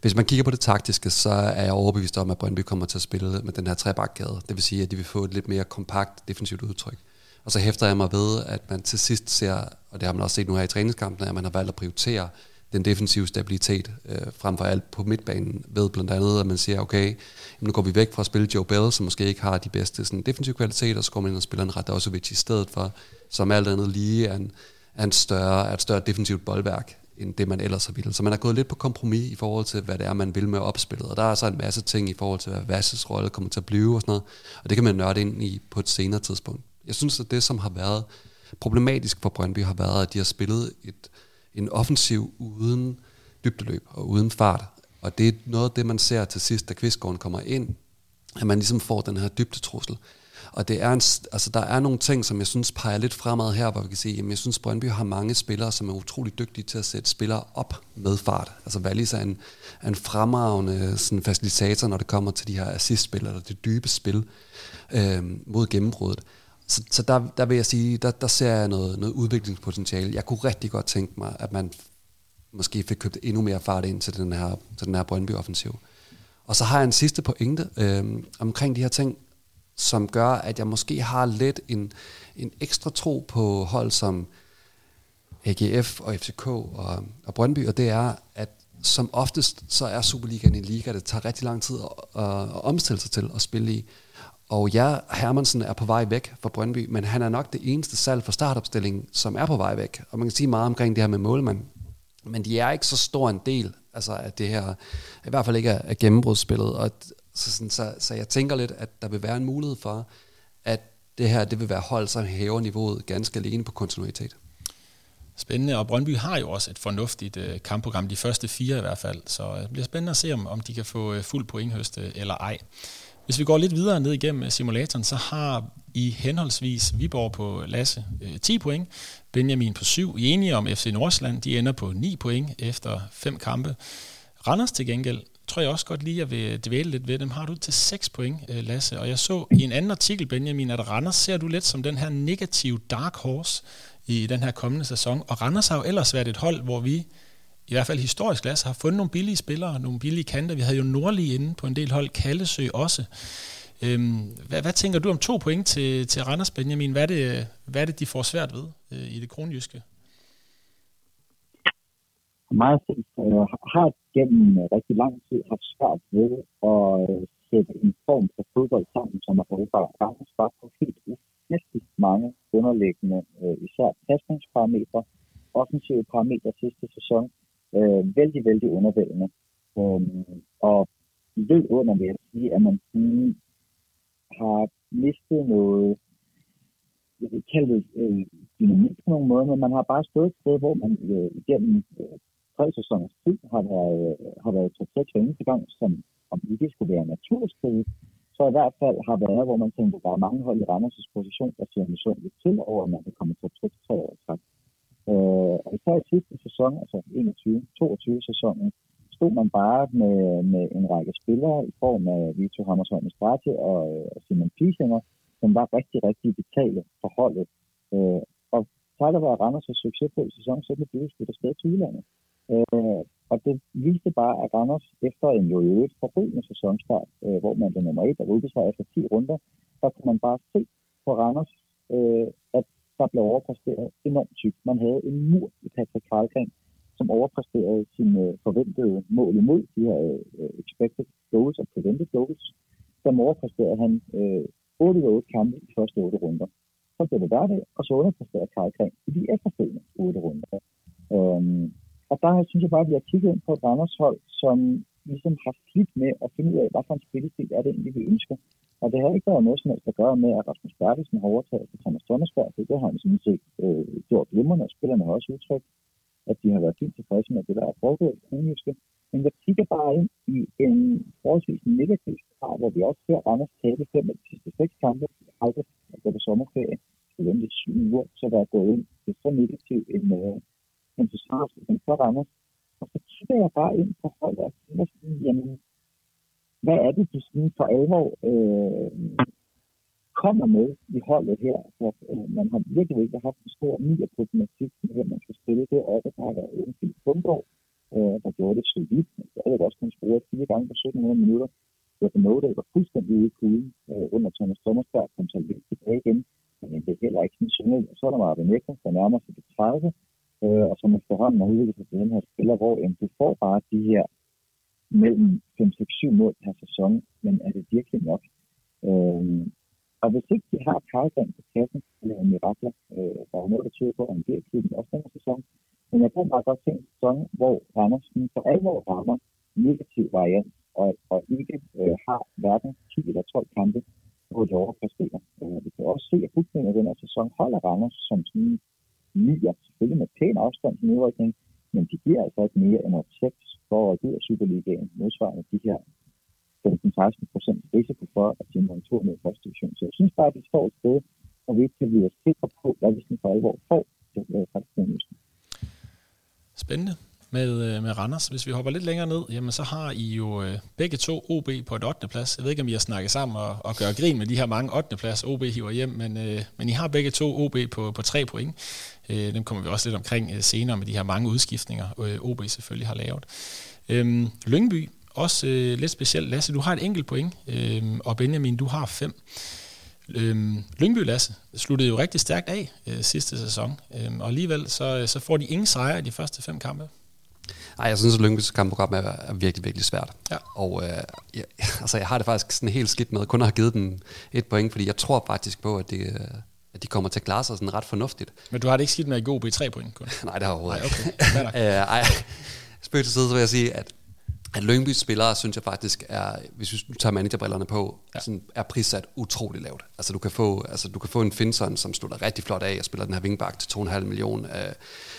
Hvis man kigger på det taktiske, så er jeg overbevist om, at Brøndby kommer til at spille med den her trebakkade. Det vil sige, at de vil få et lidt mere kompakt defensivt udtryk. Og så hæfter jeg mig ved, at man til sidst ser, og det har man også set nu her i træningskampen, at man har valgt at prioritere den defensive stabilitet øh, frem for alt på midtbanen, ved blandt andet, at man siger, okay, jamen nu går vi væk fra at spille Joe Bell, som måske ikke har de bedste sådan, defensive kvaliteter, så går man ind og spiller en Radosovic i stedet for, som alt andet lige er, en, er, en større, er et større defensivt boldværk end det, man ellers har ville. Så man har gået lidt på kompromis i forhold til, hvad det er, man vil med opspillet. Og der er så en masse ting i forhold til, hvad Vasses rolle kommer til at blive og sådan noget. Og det kan man nørde ind i på et senere tidspunkt. Jeg synes, at det, som har været problematisk for Brøndby, har været, at de har spillet et, en offensiv uden dybdeløb og uden fart. Og det er noget af det, man ser til sidst, da Kvistgården kommer ind, at man ligesom får den her dybdetrussel. Og det er en, altså, der er nogle ting, som jeg synes peger lidt fremad her, hvor vi kan sige, at jeg synes, Brøndby har mange spillere, som er utrolig dygtige til at sætte spillere op med fart. Altså Wallis er en, er en fremragende sådan, facilitator, når det kommer til de her assistspil, eller det dybe spil øh, mod gennembruddet. Så, så der, der vil jeg sige, der, der ser jeg noget, noget udviklingspotentiale. Jeg kunne rigtig godt tænke mig, at man måske fik købt endnu mere fart ind til den her, til den her Brøndby-offensiv. Og så har jeg en sidste pointe øh, omkring de her ting, som gør, at jeg måske har lidt en, en ekstra tro på hold som AGF og FCK og, og Brøndby, og det er, at som oftest, så er Superligaen en liga, det tager rigtig lang tid at, at, at omstille sig til at spille i. Og ja, Hermansen er på vej væk fra Brøndby, men han er nok det eneste salg for startopstillingen, som er på vej væk. Og man kan sige meget omkring det her med målmand, men de er ikke så stor en del Altså at det her i hvert fald ikke er, er gennembrudsspillet. Og så, sådan, så, så jeg tænker lidt, at der vil være en mulighed for, at det her det vil være hold, som hæver niveauet ganske alene på kontinuitet. Spændende, og Brøndby har jo også et fornuftigt øh, kampprogram, de første fire i hvert fald, så øh, det bliver spændende at se, om, om de kan få øh, fuld pointhøste øh, eller ej. Hvis vi går lidt videre ned igennem øh, simulatoren, så har i henholdsvis Viborg på øh, Lasse øh, 10 point, Benjamin på 7. I enige om FC Nordsjælland, de ender på 9 point efter fem kampe. Randers til gengæld, tror jeg også godt lige, at vil dvæle lidt ved dem, har du til 6 point, øh, Lasse. Og jeg så i en anden artikel, Benjamin, at Randers ser du lidt som den her negative dark horse i den her kommende sæson. Og Randers har jo ellers været et hold, hvor vi i hvert fald historisk glas, har fundet nogle billige spillere, nogle billige kanter. Vi havde jo Nordlig inde på en del hold, Kallesø også. Øhm, hvad, hvad tænker du om to point til, til Randers, Benjamin? Hvad er, det, hvad er det, de får svært ved øh, i det kronjyske? Meget øh, har gennem øh, rigtig lang tid haft svært ved at øh, sætte en form for fodbold sammen, som er holdbar. Randers var på helt ufattelig mange underliggende, øh, især pasningsparametre, offensive parametre sidste sæson, øh, vældig, vældig undervældende. Øh, og ved under, vil jeg sige, at man har mistet noget, jeg vil kalde det øh, dynamik på nogle måder, men man har bare stået et sted, hvor man øh, igennem øh, tre sæsoners tid har været, øh, har været top 6 eneste gang, som om ikke skulle være naturskrig, så i hvert fald har været, hvor man tænker, at der er mange hold i Randers' position, der ser misundeligt til over, at man kan komme til top 6 tre år Øh, især i sidste sæson, altså 21-22 sæsonen, stod man bare med, med en række spillere i form af Vito Hammershøj Strate og, og Simon Piesinger, som var rigtig, rigtig vitale for holdet. Øh, og takket være Randers' succes på i sæsonen, så blev det skudt afsted til udlandet. Øh, og det viste bare, at Randers efter en jo i øvrigt forbrydende sæsonstart, øh, hvor man blev nummer et og rykkede sig efter 10 runder, der kunne man bare se på Randers, øh, at der blev overpræsteret enormt tykt. Man havde en mur i Patrick Karlgren, som overpræsterede sine øh, forventede mål imod de her uh, expected goals altså og prevented goals. Der overpræsterede han uh, 8 ud 8 kampe i de første 8 runder. Så blev det hverdag, og så underpræsterede Karlgren i de efterfølgende 8 runder. Um, og der synes jeg bare, at vi har kigget ind på et Randers hold, som ligesom har slidt med at finde ud af, hvad for en spillestil er det egentlig, vi ønsker. Og det har ikke været noget som helst at gøre med, at Rasmus Bertelsen har overtaget for Thomas Thomasberg, for det har han sådan set øh, gjort glimrende, og spillerne har også udtrykt, at de har været fint tilfredse med det, der er foregået i Kronjyske. Men jeg kigger bare ind i en forholdsvis negativ krav, hvor vi også ser Randers tabe fem af de sidste seks kampe, aldrig at gå på sommerferie, så vente syv uger, så der er gået ind til så negativ en, øh, en forsvarsling så Randers. Og så kigger jeg bare ind på holdet og tænker sådan, jamen, hvad er det, de sådan for alvor øh, kommer med i holdet her? For, øh, man har virkelig ikke haft en stor ny problematik med, at man skal spille det, op, der har været en fin Bundgaard, øh, der gjorde det solidt, men det også kun scoret fire gange på 1700 minutter. Det var noget, der var fuldstændig ude i kuglen øh, under Thomas Thomasberg, kom så lidt tilbage igen, men det er heller ikke sådan synligt. Og så er der Marvin Ekker, der nærmer sig det 30, øh, og som efterhånden har udviklet sig til den her spiller, hvor øh, du får bare de her mellem 5-6-7 mål per sæson, men er det virkelig nok? Øh, og hvis ikke de har Karlsson på kassen, så er mirakler. Øh, der er noget, der tyder på, at han bliver klubben også denne sæson. Men jeg kan bare godt se en sæson, hvor Randers for alvor rammer negativ variant, og, og ikke øh, har hverken 10 eller 12 kampe, hvor de overpræsterer. Øh, vi kan også se, at bookningen af den her sæson holder Randers som sådan nier, selvfølgelig med pæn afstand til nedrykning, men de giver altså ikke mere end 6 for at ud af Superligaen, modsvarende de her 15-16 procent risiko for, at de må en tur med første division. Så jeg synes bare, at det står et sted, og vi ikke kan blive sikre på, hvad vi sådan for alvor får til øh, Spændende med, øh, med Randers. Hvis vi hopper lidt længere ned, jamen så har I jo øh, begge to OB på et 8. plads. Jeg ved ikke, om I har snakket sammen og, og gør grin med de her mange 8. plads, OB hiver hjem, men, øh, men I har begge to OB på, på 3 point. Øh, dem kommer vi også lidt omkring øh, senere med de her mange udskiftninger, øh, OB selvfølgelig har lavet. Øh, Lyngby, også øh, lidt specielt. Lasse, du har et enkelt point, øh, og Benjamin, du har fem. Øhm, Lyngby Lasse sluttede jo rigtig stærkt af øh, sidste sæson, øhm, og alligevel så, øh, så får de ingen sejre i de første fem kampe. Nej, jeg synes, at Lyngby's kampprogram er, er virkelig, virkelig svært. Ja. Og øh, jeg, altså, jeg har det faktisk sådan helt skidt med kun at have givet dem et point, fordi jeg tror faktisk på, at, det, at de kommer til at klare sig sådan ret fornuftigt. Men du har det ikke skidt med at gå i tre point kun? Nej, det har jeg overhovedet Nej, okay. ikke. øh, ej, spøg til side, så vil jeg sige, at at Lyngby's spillere, synes jeg faktisk er, hvis vi tager managerbrillerne på, ja. sådan, er prissat utrolig lavt. Altså du kan få, altså, du kan få en Finson, som slutter rigtig flot af og spiller den her vingbak til 2,5 millioner. Uh,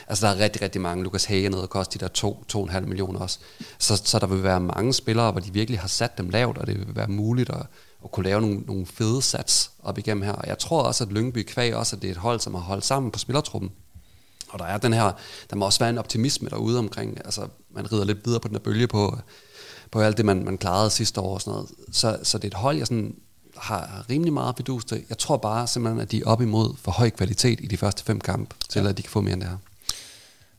altså der er rigtig, rigtig mange. Lukas Hage nede og koster de der 2,5 millioner også. Så, så der vil være mange spillere, hvor de virkelig har sat dem lavt, og det vil være muligt at, at kunne lave nogle, nogle fede sats op igennem her. Og jeg tror også, at Lyngby kvæg også, at det er et hold, som har holdt sammen på spillertruppen. Og der er den her, der må også være en optimisme derude omkring, altså man rider lidt videre på den her bølge på, på alt det, man, man klarede sidste år og sådan noget. Så, så det er et hold, jeg sådan har rimelig meget fidus til. Jeg tror bare simpelthen, at de er op imod for høj kvalitet i de første fem kampe, til ja. at de kan få mere end det her.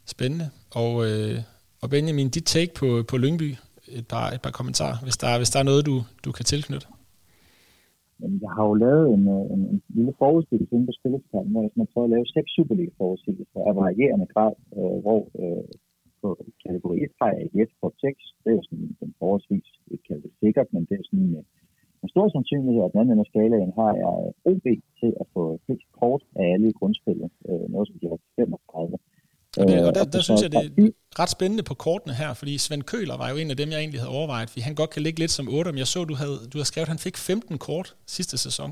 Spændende. Og, øh, og Benjamin, dit take på, på Lyngby, et par, et par kommentarer, hvis der, hvis der er noget, du, du kan tilknytte. Jamen, jeg har jo lavet en, øh, en, en lille forudsigelse inden på spilleplanen, hvor man prøver at lave seks Superliga-forudsigelser af varierende grad, øh, hvor øh, på kategori 1 har jeg et på 6. Det er jo sådan den forholdsvis, ikke kaldet det sikkert, men det er sådan øh, en, en stor sandsynlighed, at den anden ende af skalaen har jeg OB til at få helt kort af alle i grundspillet, øh, noget som de har 35. Og, det, og der, der, synes jeg, det er ret spændende på kortene her, fordi Svend Køler var jo en af dem, jeg egentlig havde overvejet, fordi han godt kan ligge lidt som 8, men jeg så, du havde, du havde skrevet, at han fik 15 kort sidste sæson.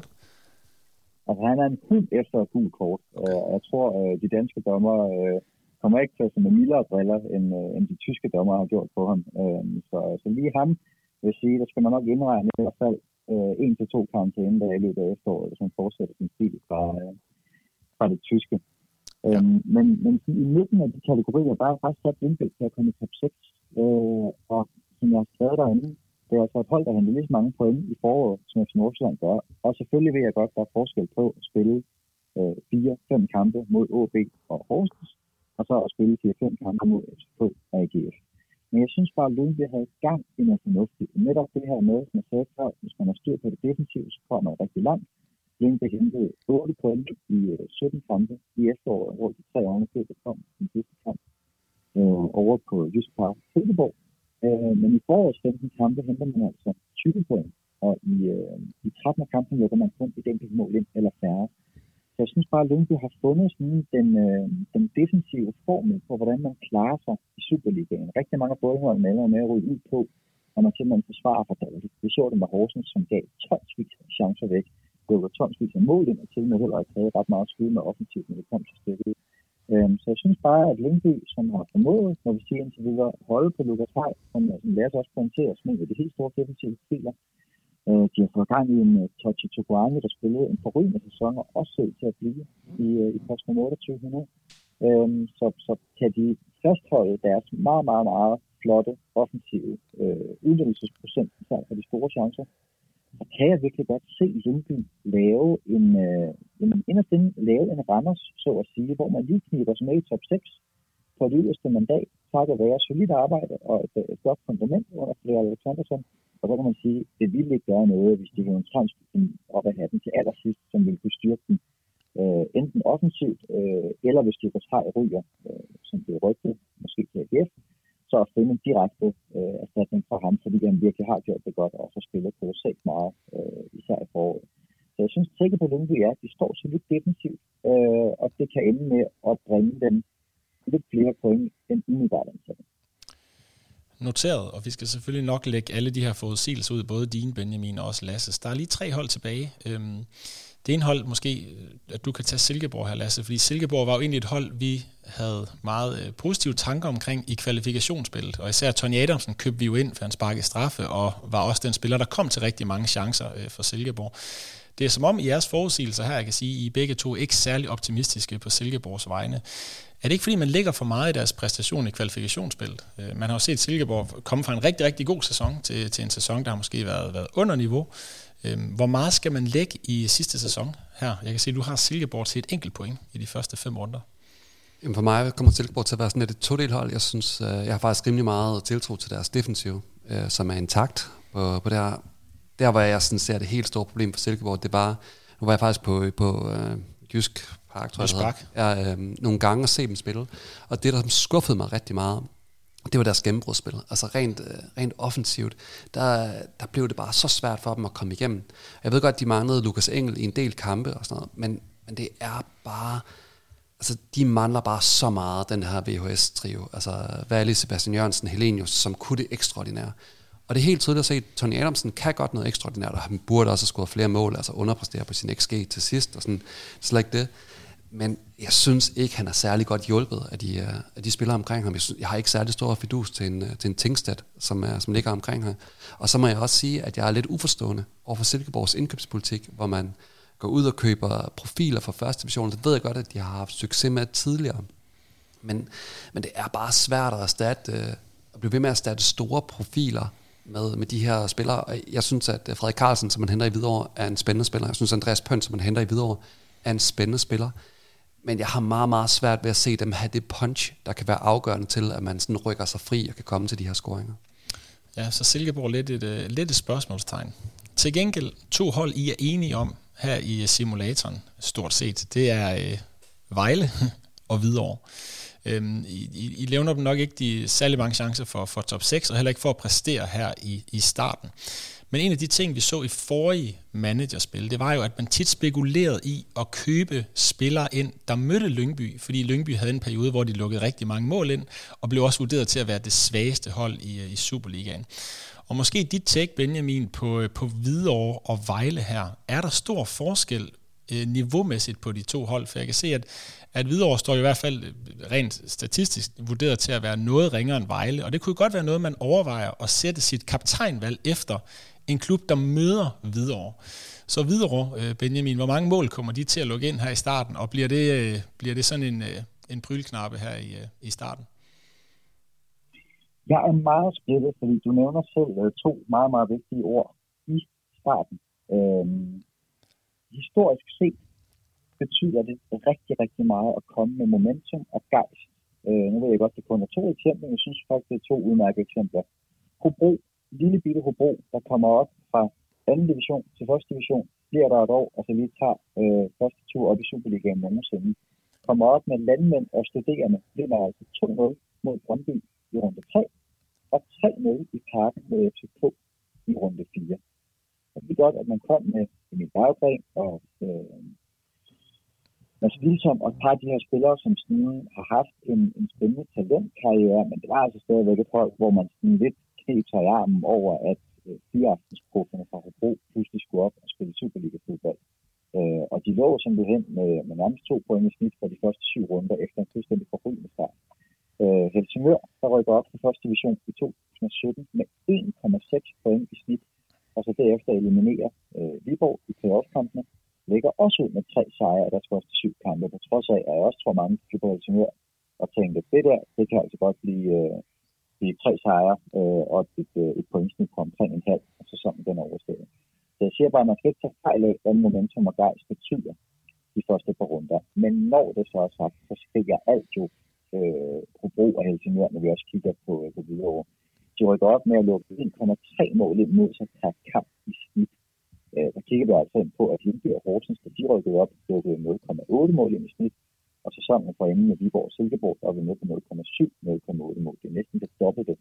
Altså, han er en hund efter gul kort, okay. og jeg tror, øh, de danske dommer øh, kommer ikke til at med mildere briller, end, øh, end de tyske dommer har gjort på ham. så, så lige ham, vil sige, der skal man nok indregne i hvert fald en til to karantæne, der er i løbet af efteråret, hvis fortsætter sin stil fra, fra det tyske. Ja. Øhm, men, men i midten af de kategorier, der er faktisk sat Lindbæk til at komme i top 6. Øh, og som jeg har skrevet derinde, det er altså et hold, der henter lige så mange point i foråret, som FC Nordsjælland gør. Og selvfølgelig ved jeg godt, at der er forskel på at spille øh, 4-5 kampe mod AB og Horsens, og så at spille 4-5 kampe mod FCK og AGF. Men jeg synes bare, at Lundby havde gang i noget fornuftigt. Netop det her med, som jeg sagde før, hvis man har styr på det defensivt, så kommer man rigtig langt. Lyngby hentede 8 point i øh, 17 kampe i efteråret, hvor de tre år kom i sidste kamp øh, over på Jysk Park Silkeborg. Øh, men i forårs 15 kampe henter man altså 20 point, og i, øh, i 13 af kampen lukker man kun et enkelt mål ind eller færre. Så jeg synes bare, at Lyngby har fundet sådan den, øh, den defensive formel for, hvordan man klarer sig i Superligaen. Rigtig mange af boldhold melder med at ryge ud på, når man simpelthen forsvarer for dårligt. Vi så det med Horsens, som gav tonsvis chancer væk lukker tonsvis af mål ind, og til med heller ikke havde ret meget skud med offensivt, når det kom til stykket. Øhm, så jeg synes bare, at Lyngby, som har formået, når vi siger indtil videre, holde på Lukas Hej, som, som lærer sig også pointere som en af de helt store defensive spiller. Øh, de har fået gang i en uh, Tochi Toguani, der spillede en forrygende sæson, og også selv til at blive i, uh, i post nummer 2800. Øhm, så, så kan de fastholde deres meget, meget, meget flotte offensive øh, udnyttelsesprocent, for de store chancer, så kan jeg virkelig godt se Lyngby lave en, øh, en inderst lave en Randers, så at sige, hvor man lige kniber sig med i top 6 på det yderste mandat, takket være solidt arbejde og et, øh, et godt fundament under flere Alexandersen. Og så kan man sige, at det ville ikke gøre noget, hvis de havde en transfer op af hatten til allersidst, som ville kunne styrke den øh, enten offensivt, øh, eller hvis de har ryger, øh, som bliver rygtet, så at finde en direkte øh, erstatning for ham, fordi han virkelig har gjort det godt, og så spiller kolossalt meget, øh, især i foråret. Så jeg synes, at på Lyngby er, at de står så lidt defensivt, øh, og det kan ende med at bringe dem lidt flere point end umiddelbart ansatte. Noteret, og vi skal selvfølgelig nok lægge alle de her forudsigelser ud, både din, Benjamin og også Lasses. Der er lige tre hold tilbage. Øhm, det ene hold måske, at du kan tage Silkeborg her, Lasse, fordi Silkeborg var jo egentlig et hold, vi havde meget øh, positive tanker omkring i kvalifikationsspillet. Og især Tony Adamsen købte vi jo ind, for han sparkede straffe, og var også den spiller, der kom til rigtig mange chancer øh, for Silkeborg. Det er som om i jeres forudsigelser her, jeg kan sige, I begge to ikke særlig optimistiske på Silkeborgs vegne. Er det ikke fordi, man ligger for meget i deres præstation i kvalifikationsspillet? Øh, man har jo set Silkeborg komme fra en rigtig, rigtig god sæson til, til en sæson, der har måske været, været under niveau. Øhm, hvor meget skal man lægge i sidste sæson her? Jeg kan se, at du har Silkeborg til et enkelt point i de første fem runder. Jamen for mig kommer Silkeborg til at være sådan et to hold. Jeg synes, øh, jeg har faktisk rimelig meget tiltro til deres defensiv, øh, som er intakt på, på det her. Der, hvor jeg sådan ser det helt store problem for Silkeborg, det bare, nu var jeg faktisk på, på uh, Jysk Park, tror jeg, Park. Jeg, øh, nogle gange at se dem spille. Og det, der skuffede mig rigtig meget, det var deres gennembrudsspil. Altså rent, øh, rent offensivt, der, der blev det bare så svært for dem at komme igennem. Jeg ved godt, de manglede Lukas Engel i en del kampe og sådan noget, men, men det er bare altså, de mangler bare så meget, den her VHS-trio. Altså, Valle, Sebastian Jørgensen, Helenius, som kunne det ekstraordinære. Og det er helt tydeligt at se, at Tony Adamsen kan godt noget ekstraordinært, og han burde også have scoret flere mål, altså underpræstere på sin XG til sidst, og sådan, slet ikke det. Men jeg synes ikke, han er særlig godt hjulpet af de, øh, af de spillere omkring ham. Jeg, synes, jeg har ikke særlig stor fidus til en, øh, til en Tingstad, som, er, som ligger omkring ham. Og så må jeg også sige, at jeg er lidt uforstående over for Silkeborgs indkøbspolitik, hvor man går ud og køber profiler fra første division. Det ved jeg godt, at de har haft succes med tidligere. Men, men det er bare svært at erstatte, øh, at blive ved med at erstatte store profiler med, med de her spillere. Jeg synes, at Frederik Carlsen, som man henter i Hvidovre, er en spændende spiller. Jeg synes, at Andreas Pønt, som man henter i Hvidovre, er en spændende spiller. Men jeg har meget, meget svært ved at se dem have det punch, der kan være afgørende til, at man sådan rykker sig fri og kan komme til de her scoringer. Ja, så Silkeborg lidt et, uh, lidt et spørgsmålstegn. Til gengæld to hold, I er enige om her i simulatoren, stort set, det er uh, Vejle og Hvidovre. Øhm, I, I, I levner dem nok ikke de særlig mange chancer for, for top 6, og heller ikke for at præstere her i, i starten. Men en af de ting, vi så i forrige managerspil, det var jo, at man tit spekulerede i at købe spillere ind, der mødte Lyngby, fordi Lyngby havde en periode, hvor de lukkede rigtig mange mål ind, og blev også vurderet til at være det svageste hold i, øh, i Superligaen. Og måske dit take, Benjamin, på, øh, på Hvidovre og Vejle her. Er der stor forskel øh, niveaumæssigt på de to hold? For jeg kan se, at, at Hvidovre står i hvert fald øh, rent statistisk vurderet til at være noget ringere end Vejle, og det kunne godt være noget, man overvejer at sætte sit kaptajnvalg efter en klub, der møder Hvidovre. Så Hvidovre, øh, Benjamin, hvor mange mål kommer de til at lukke ind her i starten, og bliver det, øh, bliver det sådan en, øh, en prylknappe her i, i starten? Jeg er meget splittet, fordi du nævner selv to meget, meget vigtige ord i starten. Øhm, historisk set betyder det rigtig, rigtig meget at komme med momentum og gejst. Øh, nu ved jeg godt, at det kun er to eksempler, men jeg synes faktisk, det er to udmærkede eksempler. Hobro, lille bitte Hobro, der kommer op fra anden division til første division, bliver der et år, og så lige tager øh, første tur op i Superligaen nogensinde. Kommer op med landmænd og studerende, vinder altså 2-0 mod Brøndby i runde 3, og 3-0 i parken mod FCK i runde 4. Og det er godt, at man kom med Emil Berggren og øh, Mads Vilsom og et par af de her spillere, som sådan har haft en, en spændende talentkarriere, men det var altså stadigvæk et hold, hvor man sådan lidt knep sig i armen over, at øh, fireaftensprofferne fra Hobro pludselig skulle op og spille Superliga-fodbold. Øh, og de lå simpelthen med, med nærmest to point i snit for de første syv runder efter en fuldstændig forrygende start. Øh, Helsingør, der rykker op til første division i 2017 med 1,6 point i snit, og så derefter eliminerer øh, Viborg i playoff-kampene ligger også ud med tre sejre af deres første syv kampe, på trods af, at jeg også tror mange klubber Helsingør og tænkte, at det der, det kan altså godt blive, øh, sige, tre sejre øh, og et, øh, et pointsnit på omkring en halv, og så sådan den overstået. Så jeg siger bare, at man skal ikke tage fejl af, hvad momentum og gejst betyder de første par runder. Men når det så er sagt, så skriger alt jo øh, på brug af Helsingør, når vi også kigger på, øh, på videre De rykker op med at lukke 1,3 mål ind mod sig per kamp i snit øh, der kigger vi altså ind på, at Lyngby og Horsens, da de rykkede op, lukkede 0,8 mål ind i snit, og så sammen for enden med Viborg og Silkeborg, der er vi nede på 0,7, 0,8 mål. Det er næsten det dobbelte,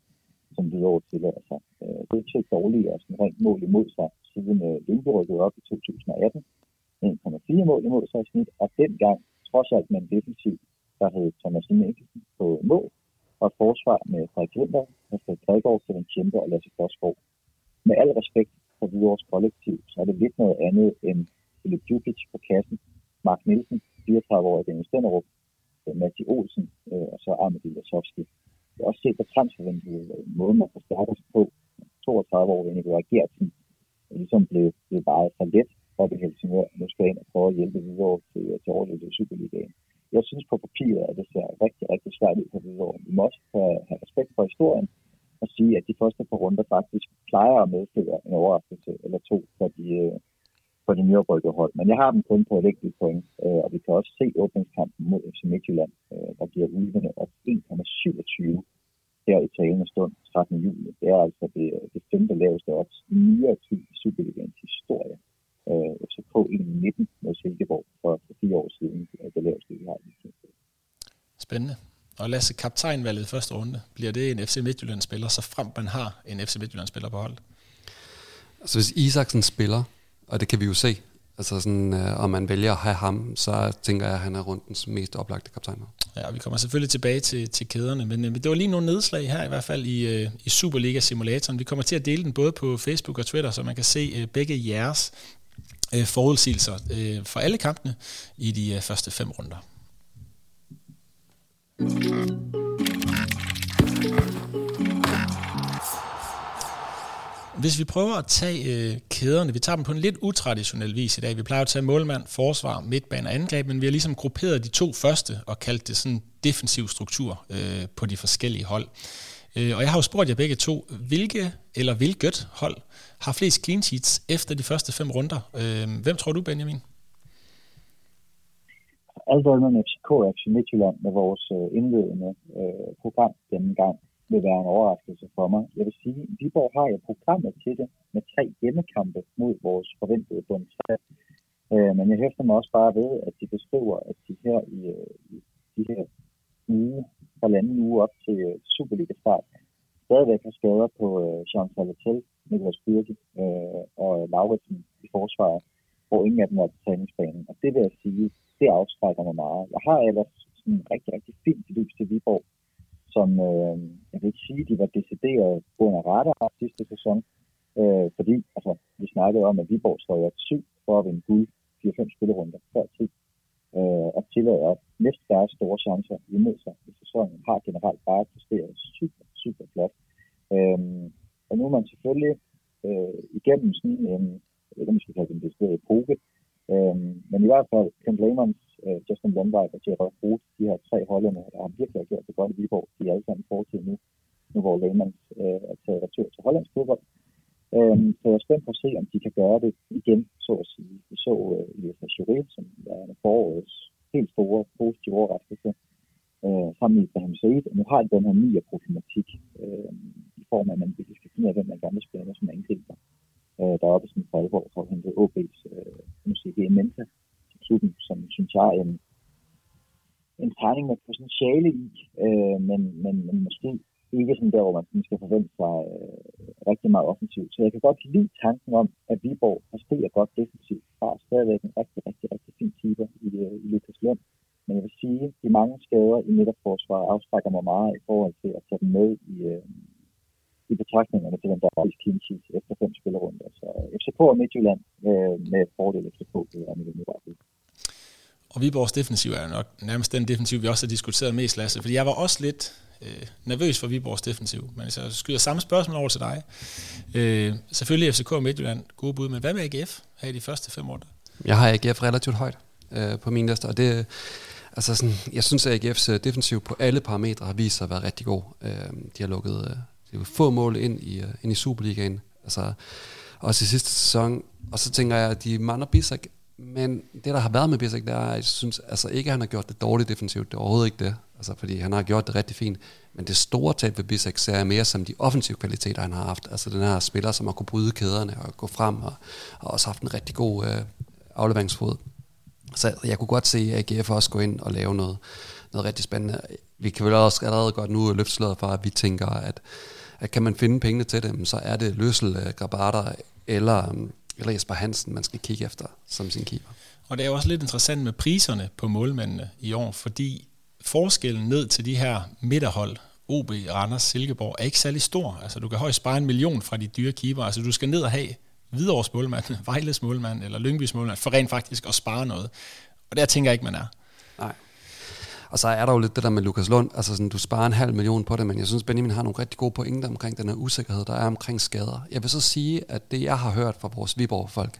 som vi over tillader altså. sig. Øh, det er ikke dårligere altså, sådan rent mål imod sig, siden øh, Lyngby rykkede op i 2018. 1,4 mål imod sig i snit, og dengang, trods alt med en defensiv, der hed Thomas Mikkelsen på mål, og et forsvar med Frederik Linder, Hassan Gregor, Kevin Kjempe og Lasse Forsgaard. Med al respekt for vores kollektiv, så er det lidt noget andet end Philip Djukic på kassen, Mark Nielsen, 34 år i Dennis Stenderup, øh, Matti Olsen øh, og så Armedil Asovski. Det har også set på transfervinduet, øh, måden man forstærker sig på. 32 år i Nikolaj Gertsen, øh, ligesom blev, blev vejet for let op i Helsingør. Nu skal jeg ind og prøve at hjælpe videre til, til overlevelse i Superligaen. Jeg synes på papiret, at det ser rigtig, rigtig svært ud for videre. Vi må også have, have respekt for historien, og sige, at de første par runder faktisk plejer at medføre en overraskelse eller to for de, øh, for de nyoprykkede hold. Men jeg har dem kun på et enkelt point, øh, og vi kan også se åbningskampen mod FC Midtjylland, øh, der giver ulvene op 1,27 her i talende stund 13. juli. Det er altså det, det femte laveste odds i nyere tid i Superligaens historie. FCK 1,19 mod Silkeborg for, for fire år siden, det laveste, vi har i Spændende. Og Lasse, kaptajnvalget i første runde, bliver det en FC Midtjylland-spiller, så frem man har en FC Midtjylland-spiller på holdet? Altså hvis Isaksen spiller, og det kan vi jo se, Altså sådan, øh, om man vælger at have ham, så tænker jeg, at han er rundens mest oplagte kaptajn. Ja, vi kommer selvfølgelig tilbage til, til kæderne, men øh, det var lige nogle nedslag her i hvert fald i, øh, i Superliga-simulatoren. Vi kommer til at dele den både på Facebook og Twitter, så man kan se øh, begge jeres øh, forudsigelser øh, for alle kampene i de øh, første fem runder. Hvis vi prøver at tage øh, kæderne, vi tager dem på en lidt utraditionel vis i dag. Vi plejer at tage målmand, forsvar, midtbane og angreb, men vi har ligesom grupperet de to første og kaldt det sådan defensiv struktur øh, på de forskellige hold. Øh, og jeg har jo spurgt jer begge to, hvilke eller hvilket hold har flest clean sheets efter de første fem runder? Øh, hvem tror du, Benjamin? Alt med FCK og FC Midtjylland med vores øh, indledende øh, program denne gang vil være en overraskelse for mig. Jeg vil sige, at Viborg har jo programmet til det med tre hjemmekampe mod vores forventede bund 3. Øh, men jeg hæfter mig også bare ved, at de beskriver, at de her i, i de her uge, halvanden uge op til øh, Superliga-start, stadigvæk har skader på øh, Jean Salatel, Niklas Birke øh, og Lauritsen i forsvaret, hvor ingen af dem er på træningsbanen. Og det vil jeg sige, det afskrækker mig meget. Jeg har ellers sådan en rigtig, rigtig fint lys til Viborg, som øh, jeg vil ikke sige, de var decideret under radar sidste sæson, øh, fordi altså, vi snakkede om, at Viborg står i 7 for at vinde guld 4-5 spillerunder før tid, øh, og tillader næste deres store chancer imod sig i sæsonen, har generelt bare præsteret super, super flot. Øh, og nu er man selvfølgelig øh, igennem sådan en, jeg ved ikke, om vi skal kalde det en epoke, øh, men i hvert fald Ken Lehmanns, øh, Justin Lundvej og Gerard Roth, de her tre hollænder, der har virkelig gjort det godt i Viborg, de er alle sammen fortid nu, nu hvor Lehmann øh, er taget retur til hollandsk fodbold. Øhm, så jeg er spændt på at se, om de kan gøre det igen, så at sige. Vi så øh, Elias Jurel, som er en forårets helt store positive overraskelse, øh, sammen med Ibrahim Said. Og nu har de den her nye problematik øh, i form af, at man virkelig skal finde ud af, hvem man gerne vil spille med som angriber. Øh, der er oppe sådan for alvor for at hente OB's øh, måske Menta klubben, som synes jeg er en, en tegning med potentiale i, øh, men, men, men måske ikke sådan der, hvor man skal forvente sig øh, rigtig meget offensivt. Så jeg kan godt lide tanken om, at Viborg præsterer godt defensivt, har stadigvæk en rigtig, rigtig, rigtig fin keeper i, øh, i Lukas Lund. Men jeg vil sige, at de mange skader i midterforsvaret afstrækker mig meget i forhold til at tage dem med i, øh, i betragtningerne til den der er clean sheet efter fem spillerunder. Så FCK og Midtjylland øh, med fordel FCK, det er mit umiddelbart og Viborgs defensiv er nok nærmest den defensiv, vi også har diskuteret mest, Lasse. Fordi jeg var også lidt øh, nervøs for Viborgs defensiv. Men så skyder samme spørgsmål over til dig. Øh, selvfølgelig FCK og Midtjylland, gode bud. Men hvad med AGF her i de første fem år? Jeg har AGF relativt højt øh, på min liste, og det, altså sådan, jeg synes, at AGF's øh, defensiv på alle parametre har vist sig at være rigtig god. Øh, de har lukket det var få mål ind i, øh, ind i Superligaen, altså også i sidste sæson. Og så tænker jeg, at de mangler Bissek. men det, der har været med Bissek, det er, at jeg synes altså ikke, at han har gjort det dårligt defensivt. Det er overhovedet ikke det. Altså, fordi han har gjort det rigtig fint. Men det store tab ved Bissek ser jeg mere som de offensive kvaliteter, han har haft. Altså den her spiller, som har kunne bryde kæderne og gå frem, og, og også haft en rigtig god øh, afleveringsfod. Så jeg kunne godt se AGF også gå ind og lave noget, noget rigtig spændende. Vi kan vel også allerede godt nu løfte sløret for, at vi tænker, at, at kan man finde pengene til dem, så er det Løssel, øh, Grabater eller um, eller Jesper Hansen, man skal kigge efter som sin keeper. Og det er jo også lidt interessant med priserne på målmændene i år, fordi forskellen ned til de her midterhold, OB, Randers, Silkeborg, er ikke særlig stor. Altså du kan højst spare en million fra de dyre keeper. Altså du skal ned og have Hvidovres målmand, Vejles målmand eller Lyngbys målmand, for rent faktisk at spare noget. Og der tænker jeg ikke, man er. Nej. Og så er der jo lidt det der med Lukas Lund, altså sådan, du sparer en halv million på det, men jeg synes, Benjamin har nogle rigtig gode pointer omkring den her usikkerhed, der er omkring skader. Jeg vil så sige, at det jeg har hørt fra vores Viborg-folk,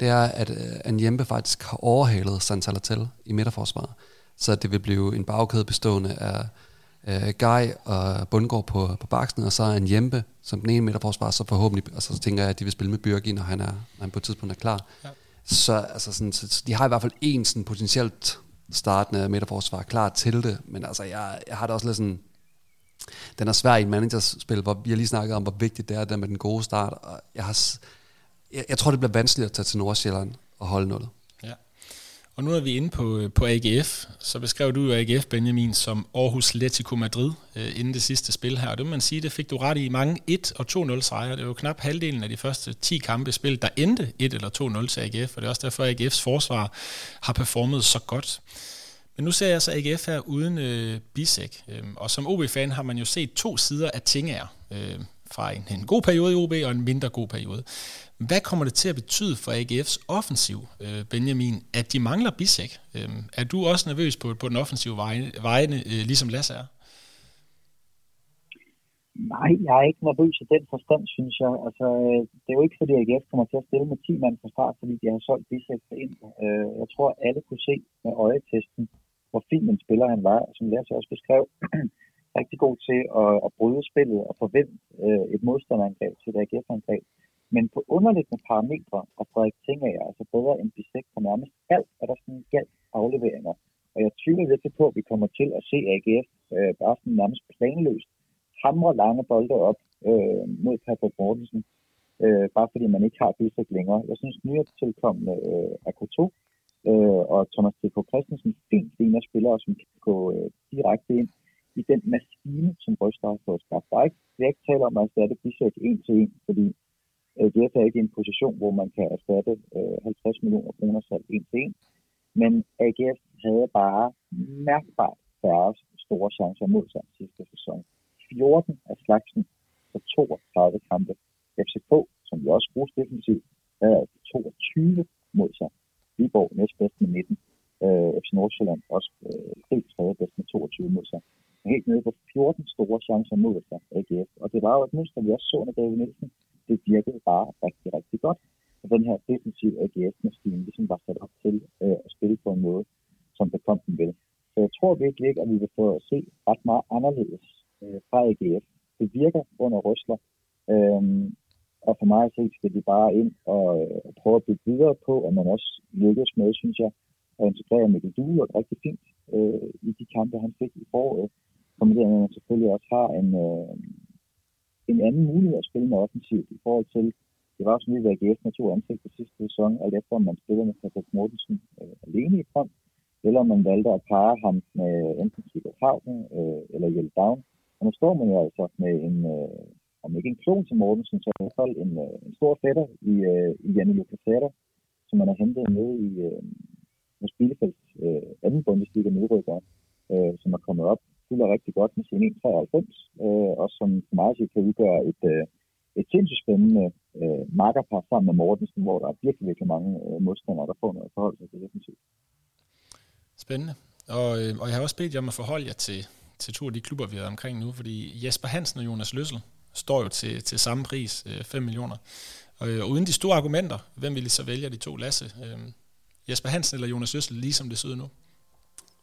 det er, at en øh, Jempe faktisk har overhalet Santalatel i midterforsvaret. Så det vil blive en bagkæde bestående af uh, Guy og Bundgaard på, på baksen, og så en Jempe som den ene midterforsvar, så forhåbentlig, og så tænker jeg, at de vil spille med Bjørgi, når han, er, når han på et tidspunkt er klar. Ja. Så, altså sådan, så, så de har i hvert fald en sådan potentielt startende midterforsvar klar til det, men altså, jeg, jeg har det også lidt sådan, den er svær i en managerspil, hvor vi har lige snakket om, hvor vigtigt det er, der med den gode start, og jeg, har, jeg, jeg tror, det bliver vanskeligt at tage til Nordsjælland og holde noget. Og nu er vi inde på, øh, på AGF, så beskrev du jo AGF, Benjamin, som Aarhus Atletico Madrid øh, inden det sidste spil her. Og det må man sige, det fik du ret i mange 1- og 2-0 sejre. Det var jo knap halvdelen af de første 10 kampe spil, der endte 1 eller 2-0 til AGF, og det er også derfor, at AGF's forsvar har performet så godt. Men nu ser jeg altså så AGF her uden øh, Bisek, øh, og som OB-fan har man jo set to sider af Tingager, øh, fra en, en god periode i OB og en mindre god periode. Hvad kommer det til at betyde for AGF's offensiv, øh, Benjamin, at de mangler Bisek? Øh, er du også nervøs på, på den offensive veje, vejene, øh, ligesom Lasse er? Nej, jeg er ikke nervøs i den forstand, synes jeg. Altså, øh, det er jo ikke fordi, AGF kommer til at stille med 10 mand fra start, fordi de har solgt Bisek ind. Øh, jeg tror, alle kunne se med øjetesten, hvor fin en spiller han var, som Lasse også beskrev rigtig god til at, at bryde spillet og forvente øh, et modstanderangreb til et AGF-angreb. Men på underliggende parametre og Frederik Tingager, altså bedre end Bissek på nærmest alt, er der sådan galt afleveringer. Og jeg tvivler lidt på, at vi kommer til at se AGF øh, bare sådan nærmest planløst hamre lange bolde op øh, mod Patrick Mortensen, øh, bare fordi man ikke har Bissek længere. Jeg synes, nyere tilkommende øh, AK2 øh, og Thomas T.K. Christensen fint ligner spillere, som kan gå øh, direkte ind i den maskine, som Røster har fået skabt. Der er ikke, jeg ikke tale om at erstatte Bisek en til en, fordi øh, det er ikke en position, hvor man kan erstatte øh, 50 millioner kroner salg en til en. Men AGF havde bare mærkbart færre store chancer mod sig sidste sæson. 14 af slagsen på 32 kampe. FCK, som vi også bruger defensivt, havde altså 22 mod sig. Viborg næstbedst med 19. Øh, FC Nordsjælland også øh, helt tredje bedst med 22 mod sig helt nede på 14 store chancer mod sig AGF. Og det var jo et mønster, vi også så med David Nielsen. Det virkede bare rigtig, rigtig godt. Og den her defensive AGF-maskine ligesom var sat op til øh, at spille på en måde, som det kom den vil. Så jeg tror virkelig ikke, at vi vil få at se ret meget anderledes øh, fra AGF. Det virker under røsler. Øh, og for mig at se, skal de bare ind og øh, prøve at bygge videre på, og man også lykkes med, synes jeg, at integrere Mikkel Duel rigtig fint øh, i de kampe, han fik i foråret kombineret med, at man selvfølgelig også har en, øh, en anden mulighed at spille med offensivt i forhold til, det var også nyt, ved AGF med to ansigt på sidste sæson, alt efter om man spiller med Patrick Mortensen øh, alene i front, eller om man valgte at parre ham med enten Sigurd Haugen øh, eller Jelle Down. Og nu står man jo altså med en, øh, om ikke en klon til Mortensen, så i hvert fald en, øh, en stor fætter i, øh, i Janne Lucasera, som man har hentet med i øh, hos Bielefelds øh, anden bundesliga nedrykker, øh, som er kommet op spiller rigtig godt med sin 1,93, øh, og som for mig kan udgøre et, øh, et sindssygt spændende øh, markerpar sammen med Mortensen, hvor der er virkelig, virkelig mange øh, modstandere, der får noget forhold til det defensivt. Spændende. Og, øh, og jeg har også bedt jer om at forholde jer til, til to af de klubber, vi er omkring nu, fordi Jesper Hansen og Jonas Løssel står jo til, til samme pris, øh, 5 millioner. Og, øh, og uden de store argumenter, hvem vil I så vælge de to, Lasse? Øh, Jesper Hansen eller Jonas Løssel, ligesom det sidder nu?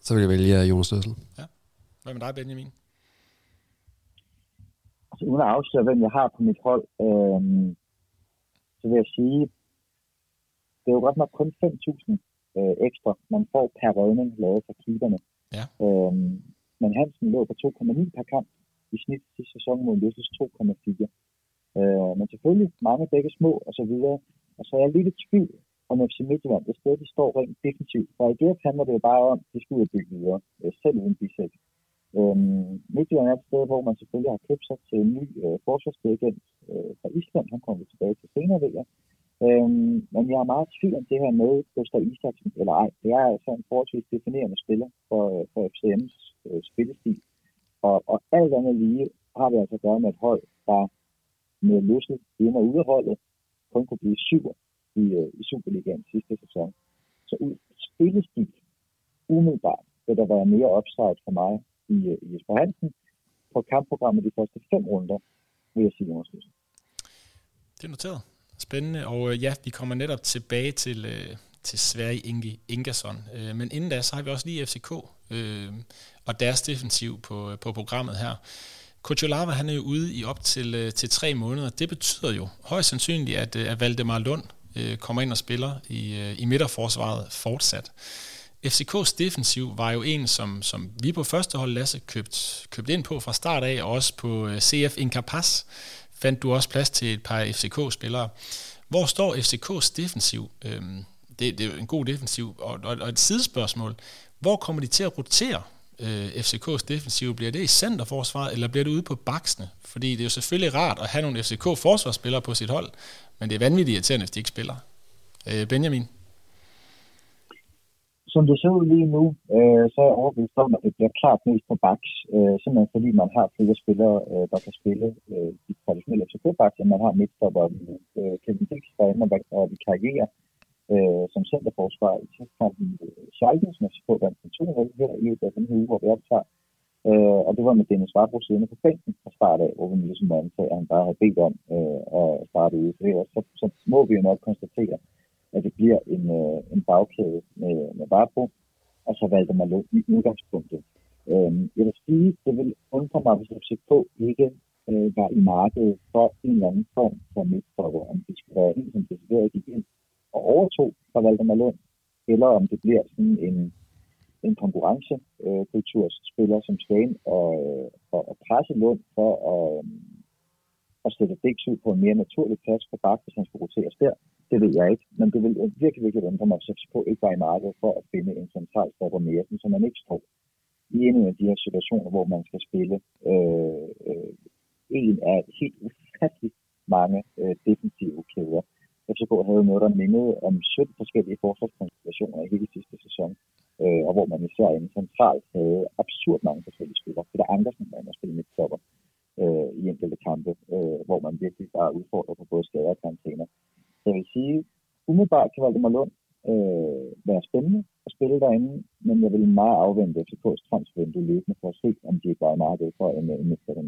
Så vil jeg vælge Jonas Løssel. Ja. Hvad med dig, Benjamin? Altså, uden at afsløre, hvem jeg har på mit hold, øh, så vil jeg sige, det er jo godt nok kun 5.000 øh, ekstra, man får per redning lavet fra keeperne. Ja. Øh, men Hansen lå på 2,9 per kamp i snit sidste sæson mod Løses 2,4. Øh, men selvfølgelig mange begge små og så videre. Og så er jeg lidt i tvivl om FC Midtjylland, det sted, de står rent defensivt. For i det handler det jo bare om, at de skal ud og bygge videre, selv uden bisæt. Øhm, Midtjylland er et sted, hvor man selvfølgelig har købt sig til en ny øh, forsvarsdirigent øh, fra Island. Han kommer vi tilbage til senere, ved jeg. Øhm, men jeg er meget tvivl om det her med Gustav Isaksen, eller ej. Det er altså en forholdsvis definerende spiller for, øh, for FCM's øh, spillestil. Og, og alt andet lige har vi altså at gøre med et hold, der med løsnet ind og ud af holdet kun kunne blive syv i, øh, i Superligaen sidste sæson. Så ud spillestil, umiddelbart, vil der være mere upside for mig i, øh, i Jesper Hansen. På kampprogrammet de første fem runder, vil jeg sige Jonas Det er noteret. Spændende, og øh, ja, vi kommer netop tilbage til, øh, til Sverige Inge Ingersson. Men inden da, så har vi også lige FCK øh, og deres defensiv på, på programmet her. Kuchulava, han er jo ude i op til, til tre måneder. Det betyder jo højst sandsynligt, at, at Valdemar Lund øh, kommer ind og spiller i, i midterforsvaret fortsat. FCK's defensiv var jo en, som, som vi på første hold, Lasse, købt, købt ind på fra start af, og også på øh, CF Incapas fandt du også plads til et par FCK-spillere. Hvor står FCK's defensiv, øhm, det, det er en god defensiv. Og, og, og et sidespørgsmål, hvor kommer de til at rotere øh, FCK's defensiv? Bliver det i centerforsvaret, eller bliver det ude på baksene? Fordi det er jo selvfølgelig rart at have nogle FCK-forsvarsspillere på sit hold, men det er vanvittigt irriterende, hvis de ikke spiller. Øh, Benjamin? Som det ser ud lige nu, øh, så er jeg overbevist om, at det bliver klart mest på baks, øh, simpelthen fordi man har flere spillere, øh, der kan spille øh, de traditionelle FCK-baks, end man har midtstopper øh, Kevin Dix, der ender inde og vikarierer øh, som centerforsvar i tilkampen øh, Schalke, som FCK vandt med 2 her i løbet af den her uge, hvor vi optager. Øh, og det var med Dennis Varbro siddende på bænken fra start af, hvor vi ligesom antager, at han bare havde bedt om øh, at starte ude. Så, så, så må vi jo nok konstatere, at det bliver en, øh, en bagkæde med, med Varbro, og så valgte man lå i udgangspunktet. Øh, jeg vil sige, det vil undre mig, hvis FCK ikke øh, var i markedet for en eller anden form for midtstopper, om det skulle være en, som decideret gik ind og overtog fra Valdemar Lund, eller om det bliver sådan en, en konkurrencekulturspiller, øh, som skal ind og, øh, og, og presse Lund for at, øh, at sætte Dix ud på en mere naturlig plads for bak, hvis han skulle roteres der. Det ved jeg ikke, men det vil virkelig, virkelig undre mig, hvis på, ikke var i markedet for at finde en central stopper mere, som man ikke står i en af de her situationer, hvor man skal spille øh, øh, en af helt ufattelig mange øh, defensive kæder. FCK havde noget, der mindede om 17 forskellige forsvarskonstellationer i hele sidste sæson, øh, og hvor man især inden centralt havde absurd mange forskellige spillere. Peter Andersen var at spille midtstopper øh, i enkelte kampe, øh, hvor man virkelig var udfordret på både skader og karantæner. Jeg vil sige, umiddelbart kan Valdemar Lund øh, være spændende at spille derinde, men jeg vil meget afvente FCK's transfervindue løbende for at se, om de er bare i markedet for en, en midtstopper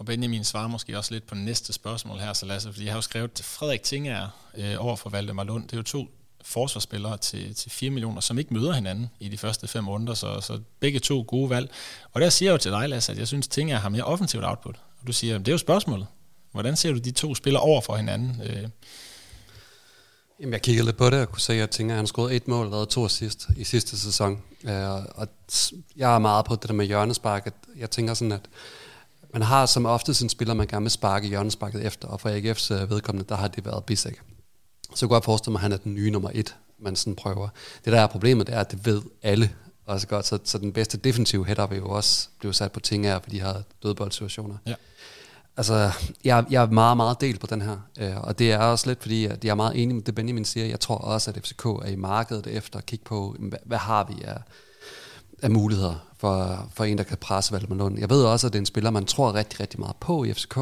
og Benjamin svarer måske også lidt på næste spørgsmål her, så Lasse, fordi jeg har jo skrevet til Frederik Tinger øh, over for Valdemar Lund. Det er jo to forsvarsspillere til, til 4 millioner, som ikke møder hinanden i de første fem runder, så, så begge to gode valg. Og der siger jeg jo til dig, Lasse, at jeg synes, Tinger har mere offensivt output. Og du siger, det er jo spørgsmålet. Hvordan ser du de to spillere over for hinanden? Øh, Jamen, jeg kiggede lidt på det og kunne se, at Tinger han skruede et mål og lavede to assist i sidste sæson. Uh, og jeg er meget på det der med hjørnespark. Jeg tænker sådan, at man har som oftest en spiller, man gerne vil sparke hjørnesparket efter, og for AGF's øh, vedkommende, der har det været Bisek. Så jeg kunne godt forestille mig, at han er den nye nummer et, man sådan prøver. Det der er problemet, det er, at det ved alle også godt, så, så den bedste defensive header vil jo også blive sat på ting her, fordi de har dødboldsituationer. Ja. Altså, jeg, jeg er meget, meget delt på den her, øh, og det er også lidt fordi, at jeg er meget enig med det, Benjamin siger. Jeg tror også, at FCK er i markedet efter at kigge på, hvad, hvad har vi af, af muligheder for, for en, der kan presse Valdemar Lund. Jeg ved også, at det er en spiller, man tror rigtig, rigtig meget på i FCK.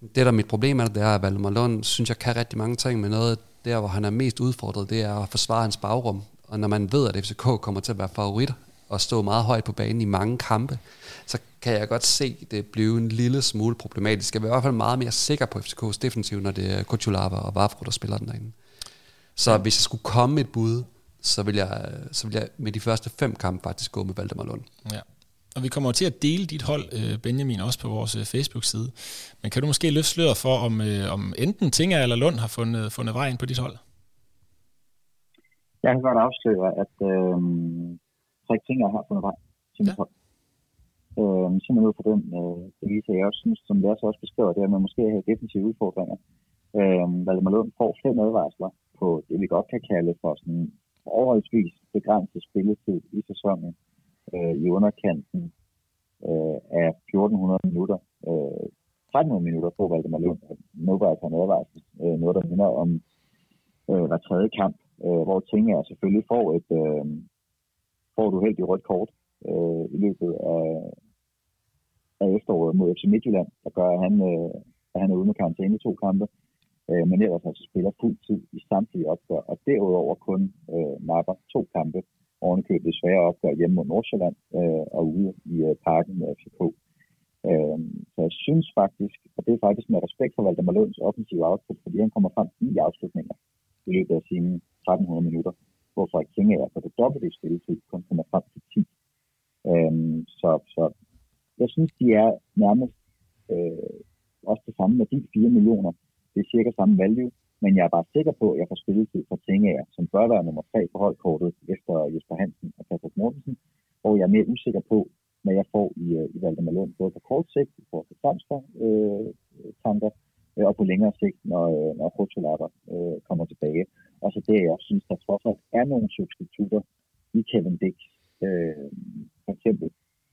Det, der er mit problem er, det er, at Valdemar Lund, synes jeg, kan rigtig mange ting, men noget der, hvor han er mest udfordret, det er at forsvare hans bagrum. Og når man ved, at FCK kommer til at være favorit og stå meget højt på banen i mange kampe, så kan jeg godt se det blive en lille smule problematisk. Jeg er i hvert fald meget mere sikker på FCK's defensiv, når det er Kuchulava og Vafro, der spiller den derinde. Så hvis jeg skulle komme med et bud, så vil, jeg, så vil jeg med de første fem kampe faktisk gå med Valdemar Lund. Ja. Og vi kommer til at dele dit hold, øh, Benjamin, også på vores øh, Facebook-side. Men kan du måske løfte sløret for, om, øh, om enten Tinger eller Lund har fundet, fundet vej ind på dit hold? Jeg kan godt afsløre, at øh, Frederik Tinger har fundet vej til mit ja. hold. Øh, simpelthen ud fra den øh, bevise, jeg også synes, som Lasse også beskriver, det er, at man måske har defensive udfordringer. Øh, Valdemar Lund får fem advarsler på det, vi godt kan kalde for sådan overholdsvis begrænset spilletid i sæsonen øh, i underkanten øh, af 1400 minutter. Øh, 1300 minutter på Valdemar Lund. Nu var altså en advarsel. Øh, noget, der minder om øh, hver tredje kamp, øh, hvor Tinga selvfølgelig får et, øh, får du heldig rødt kort øh, i løbet af, af efteråret mod FC Midtjylland, der gør, at han, øh, at han er ude med karantæne i to kampe. Øh, men ellers altså spiller fuld tid i samtlige opgør, og derudover kun øh, napper to kampe. Ovenikøbet svære opgør hjemme mod Nordsjælland øh, og ude i øh, parken med FCK. Øh, så jeg synes faktisk, og det er faktisk med respekt for Valdemar Lunds offensive output, fordi han kommer frem i afslutninger i løbet af sine 1300 minutter, hvor Frederik Kinge er på det dobbelte spilletid, kun kommer frem til 10. Øhm, så, så jeg synes, de er nærmest øh, også det samme med de 4 millioner, det er cirka samme value, men jeg er bare sikker på, at jeg får spilletid for Tingager, som bør være nummer 3 på holdkortet efter Jesper Hansen og Patrick Mortensen, hvor jeg er mere usikker på, hvad jeg får i, øh, i Valdemar Lund, både på kort sigt, i forhold til Samster, øh, tanker, øh, og på længere sigt, når, øh, når Rotolata øh, kommer tilbage. Og så det, jeg også synes, der trods alt er nogle substitutter i Kevin Dix, øh, for eksempel,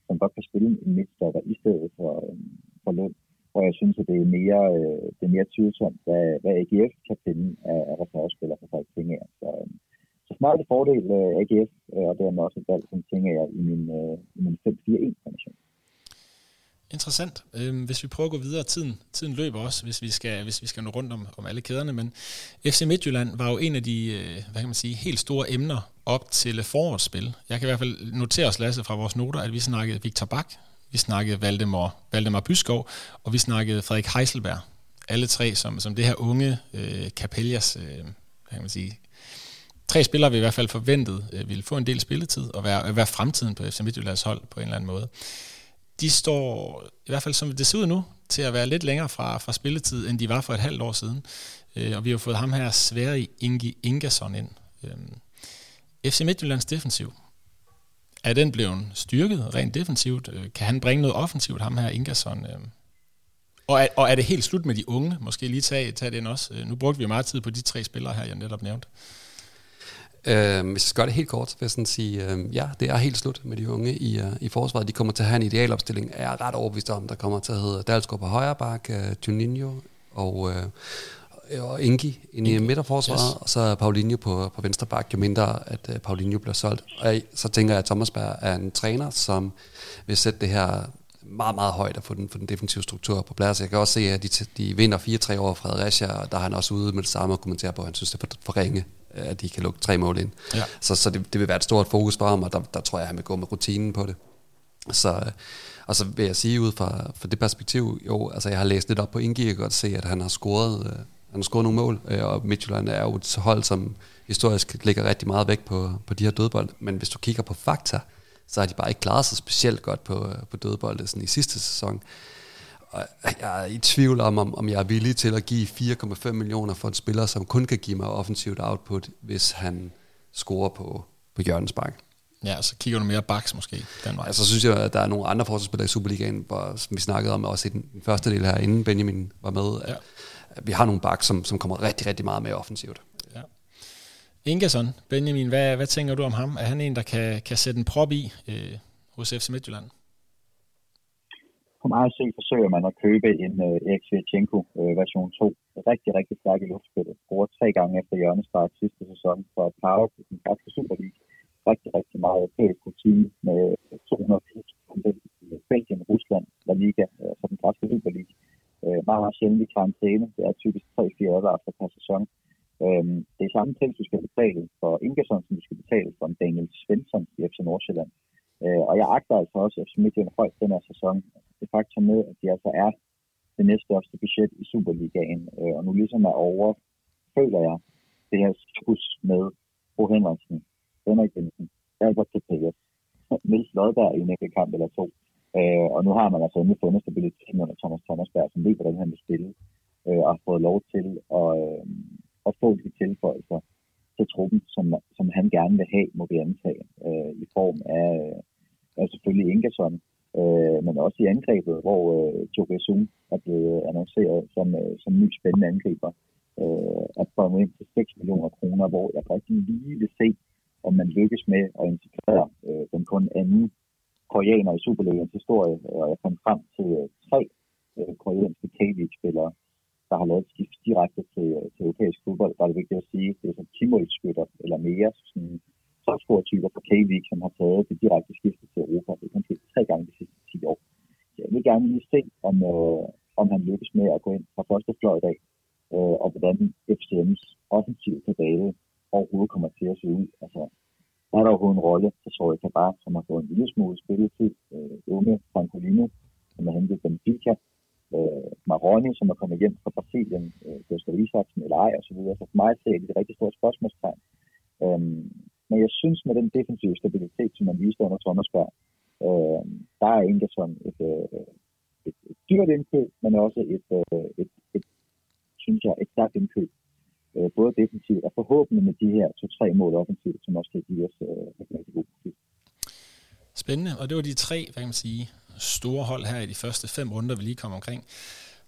som godt kan spille en midtstopper i stedet for, øh, for Lund. Og jeg synes, at det er mere, øh, det er mere tvivlsomt, hvad, hvad AGF kan finde af, af reservespillere for folk ting her. Så, øh, så smart fordel øh, AGF, øh, og dermed også et valg, som tænker jeg i min, øh, i min 5-4-1-formation. Interessant. Øhm, hvis vi prøver at gå videre, tiden, tiden løber også, hvis vi skal, hvis vi skal nå rundt om, om alle kæderne, men FC Midtjylland var jo en af de, øh, hvad kan man sige, helt store emner op til forårsspil. Jeg kan i hvert fald notere os, Lasse, fra vores noter, at vi snakkede Victor Bak, vi snakkede Valdemar, Valdemar Byskov, og vi snakkede Frederik Heiselberg. Alle tre som, som det her unge øh, Capellas, øh, hvad kan man sige, tre spillere vi i hvert fald forventet øh, ville få en del spilletid og være, være fremtiden på FC Midtjyllands hold på en eller anden måde de står, i hvert fald som det ser ud nu, til at være lidt længere fra, fra spilletid, end de var for et halvt år siden. Øh, og vi har fået ham her, Sverre Ingi Ingersson, ind. Øh, FC Midtjyllands defensiv, er den blevet styrket rent defensivt? Øh, kan han bringe noget offensivt, ham her Ingersson? Øh? Og er, og er det helt slut med de unge? Måske lige tage, tage den også. Øh, nu brugte vi meget tid på de tre spillere her, jeg netop nævnte. Øh, hvis jeg skal gøre det helt kort, vil jeg sådan sige, øh, ja, det er helt slut med de unge i, uh, i forsvaret. De kommer til at have en idealopstilling, er jeg ret overbevist om. Der kommer til at hedde Dalsgaard på højre bak, uh, Juninho og, uh, og Ingi ind i midterforsvaret, yes. og så Paulinho på, på venstre bak, jo mindre at uh, Paulinho bliver solgt. Og så tænker jeg, at Thomas Berg er en træner, som vil sætte det her meget, meget højt at få den, få den defensive struktur på plads. Jeg kan også se, at de, de vinder 4-3 over Fredericia, og der er han også ude med det samme og kommenterer på, at han synes, det er for, for ringe at de kan lukke tre mål ind. Ja. Så, så det, det vil være et stort fokus for ham, og der, der tror jeg, at han vil gå med rutinen på det. Så, og så vil jeg sige ud fra, fra det perspektiv, jo, altså jeg har læst lidt op på Ingi, jeg kan godt se, at han har scoret, øh, han har scoret nogle mål, øh, og Midtjylland er jo et hold, som historisk ligger rigtig meget væk på, på de her dødbold. Men hvis du kigger på fakta, så har de bare ikke klaret sig specielt godt på, på dødbold sådan i sidste sæson. Og jeg er i tvivl om, om, om jeg er villig til at give 4,5 millioner for en spiller, som kun kan give mig offensivt output, hvis han scorer på, på Jørgens Bank. Ja, så kigger du mere baks måske den vej. Altså, så synes jeg, at der er nogle andre forsvarsspillere i Superligaen, hvor, som vi snakkede om også i den, den første del her, inden Benjamin var med, ja. at vi har nogle baks, som, som kommer rigtig, rigtig meget mere offensivt. Ja. Ingersson, Benjamin, hvad, hvad tænker du om ham? Er han en, der kan, kan sætte en prop i øh, hos FC Midtjylland? For mig at se, forsøger man at købe en øh, uh, Erik øh, version 2. Rigtig, rigtig stærk i luftspillet. Scorer tre gange efter hjørnestart sidste sæson for at Power på den første Super League. Rigtig, rigtig meget europæisk rutine med 280 kampe i Belgien, Rusland, La Liga, øh, for den græske Super League. Uh, øh, meget, meget sjældent i karantæne. Det er typisk 3-4 advarsler per sæson. Øhm, det er samme pris, du skal betale for Ingersson, som du skal betale for en Daniel Svensson i FC Nordsjælland. Øh, og jeg agter altså også FC Midtjylland højt den her sæson det faktum med, at de altså er det næststørste budget i Superligaen, øh, og nu ligesom er over, føler jeg, det her skus med Bo Henriksen, Henrik Jensen, Albert Tepeas, Niels Lodberg i en enkelt kamp eller to. Øh, og nu har man altså endelig fundet stabiliteten under Thomas Thomasberg, som ved, hvordan han vil spille, øh, og har fået lov til at, øh, at få de tilføjelser til truppen, som, som han gerne vil have, må vi antage, øh, i form af, øh, af selvfølgelig Ingersson, øh, men også i angrebet, hvor øh, Joe Zoom er blevet annonceret som, øh, som ny spændende angriber. Øh, at komme ind til 6 millioner kroner, hvor jeg rigtig lige vil se, om man lykkes med at integrere øh, den kun anden koreaner i Superligaens historie, og jeg kom frem til øh, tre øh, koreanske K-League-spillere, der har lavet skift direkte til, til europæisk fodbold. Der er det vigtigt at sige, det er som Timo-skytter eller mere, sådan topscore-typer på K-League, som har taget det direkte skifte til Europa. Det er kun tre gange de sidste 10 år. Så jeg vil gerne lige se, om, øh, om han lykkes med at gå ind fra første fløj i dag, øh, og hvordan FCM's offensiv tilbage overhovedet kommer til at se ud. Altså, er der overhovedet en rolle til Sorry Kabar, som har fået en lille smule spilletid, øh, unge Francolino, som er hentet Benfica, øh, Maroni, som er kommet hjem fra Brasilien, øh, Gustav Isaksen eller ej, og så videre. Så for mig ser det et rigtig stort spørgsmålstegn. Øhm, men jeg synes, med den defensive stabilitet, som man viste under Thomas Berg, øh, der er Ingersson et, øh, et, et dyrt indkøb, men også et, øh, et, et, synes jeg, et stærkt indkøb. Øh, både defensivt og forhåbentlig med de her to-tre mål offensivt, som også kan give os øh, et rigtig god profil. Spændende, og det var de tre, hvad kan man sige, store hold her i de første fem runder, vi lige kom omkring.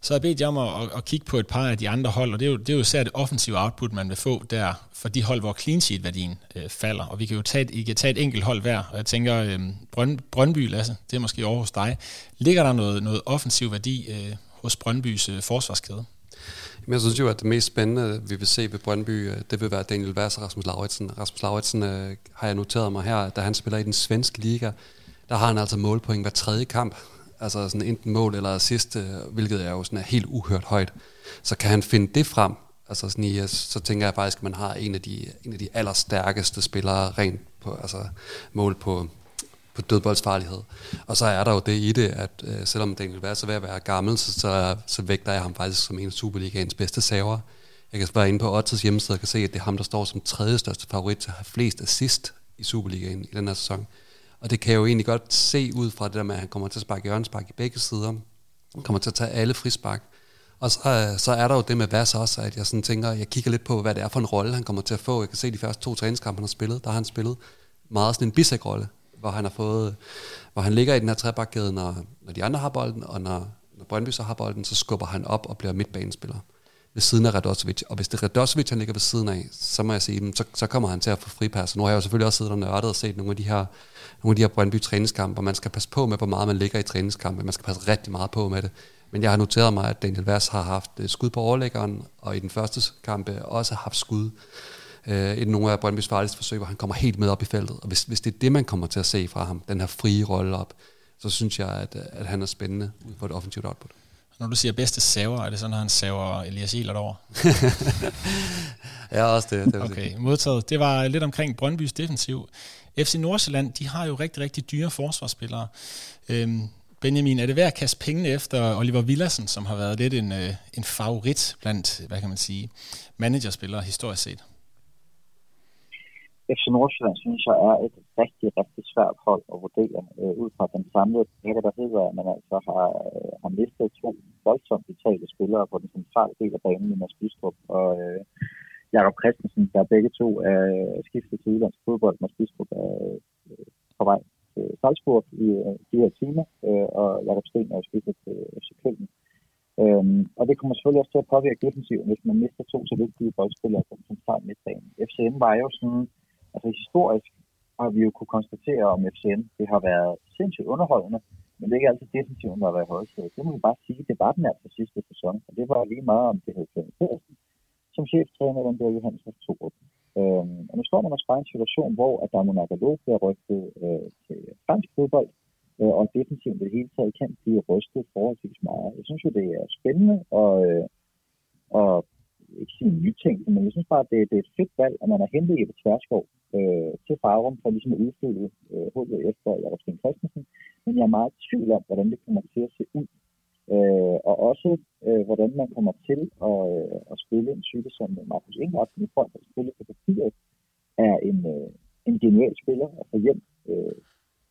Så har jeg bedt jer om at, at, kigge på et par af de andre hold, og det er jo, det er jo især det offensive output, man vil få der for de hold, hvor clean sheet-værdien øh, falder. Og vi kan jo tage et, I kan tage et enkelt hold hver, og jeg tænker, øh, Brønd, Brøndby, Lasse, det er måske over hos dig. Ligger der noget, noget offensiv værdi øh, hos Brøndbys øh, forsvarskæde? Men jeg synes jo, at det mest spændende, vi vil se ved Brøndby, øh, det vil være Daniel Vers og Rasmus Lauritsen. Rasmus Lauritsen øh, har jeg noteret mig her, da han spiller i den svenske liga, der har han altså målpoint hver tredje kamp. Altså sådan enten mål eller assist, øh, hvilket er jo sådan er helt uhørt højt. Så kan han finde det frem, altså sådan i, øh, så tænker jeg faktisk, at man har en af de, en af de allerstærkeste spillere rent på altså mål på, på dødboldsfarlighed. Og så er der jo det i det, at øh, selvom Daniel Vær så ved at være gammel, så, så, så vægter jeg ham faktisk som en af Superligaens bedste saver. Jeg kan være inde på Ottes hjemmeside og kan se, at det er ham, der står som tredje største favorit til at have flest assist i Superligaen i den her sæson. Og det kan jeg jo egentlig godt se ud fra det der med, at han kommer til at sparke hjørnespark i begge sider. Han kommer til at tage alle frispark. Og så, øh, så er der jo det med Vass også, at jeg sådan tænker, jeg kigger lidt på, hvad det er for en rolle, han kommer til at få. Jeg kan se de første to træningskampe, han har spillet. Der har han spillet meget sådan en bisæk-rolle, hvor han har fået, hvor han ligger i den her trebakkæde, når, når de andre har bolden, og når, når Brøndby så har bolden, så skubber han op og bliver midtbanespiller ved siden af Radosevic. Og hvis det er Radosevic, han ligger ved siden af, så må jeg sige, så, så kommer han til at få fripas. Nu har jeg jo selvfølgelig også siddet og nørdet og set nogle af de her, nogle af de her Brøndby træningskampe, og man skal passe på med, hvor meget man ligger i træningskampe. Man skal passe rigtig meget på med det. Men jeg har noteret mig, at Daniel Vass har haft øh, skud på overlæggeren, og i den første kampe også har haft skud øh, i nogle af Brøndby's farligste forsøg, hvor han kommer helt med op i feltet. Og hvis, hvis det er det, man kommer til at se fra ham, den her frie rolle op, så synes jeg, at, at han er spændende ud på et offensivt output. Når du siger bedste saver, er det sådan, at han saver Elias Elert over? ja, også det. det okay, modtaget. Det var lidt omkring Brøndbys defensiv. FC Nordsjælland, de har jo rigtig, rigtig dyre forsvarsspillere. Øhm, Benjamin, er det værd at kaste pengene efter Oliver Villassen, som har været lidt en, øh, en favorit blandt, hvad kan man sige, managerspillere historisk set? FC Nordsjælland synes jeg er et rigtig, rigtig svært hold at vurdere øh, ud fra den samlede pakke, der hedder, at man altså har, øh, har mistet to voldsomt vitale spillere på den centrale del af banen, Mads Bistrup og øh, Jakob Christensen, der begge to er skiftet til udlandsk fodbold. Mads Bistrup er øh, på vej til Salzburg i øh, de her timer, øh, og Jakob Sten er skiftet til FC Køln. Øhm, og det kommer selvfølgelig også til at påvirke defensiven, hvis man mister to så vigtige boldspillere på den centrale midtbane. FCM var jo sådan altså historisk har vi jo kunne konstatere om FCN, det har været sindssygt underholdende, men det er ikke altid defensiven, der har været højsædet. Det må vi bare sige, det var den altså sidste sæson, og det var lige meget om det hed Flemming som cheftræner, under om det var Øhm, og nu står man også bare i en situation, hvor at der er Monagalo bliver rykket øh, til fransk fodbold, øh, og defensiven det hele taget kan blive rystet forholdsvis meget. Jeg synes jo, det er spændende, og, øh, og ikke sige nytænkende, men jeg synes bare, at det, det er et fedt valg, at man har hentet Jeppe Tverskov øh, til Farum for ligesom at udfylde øh, hullet efter Jacob Sten Christensen. Men jeg er meget i tvivl om, hvordan det kommer til at se ud. Øh, og også, øh, hvordan man kommer til at, øh, at spille en type som Markus Ingvardt, som i forhold til at spille på papiret, er en, øh, en genial spiller at få hjem. Øh,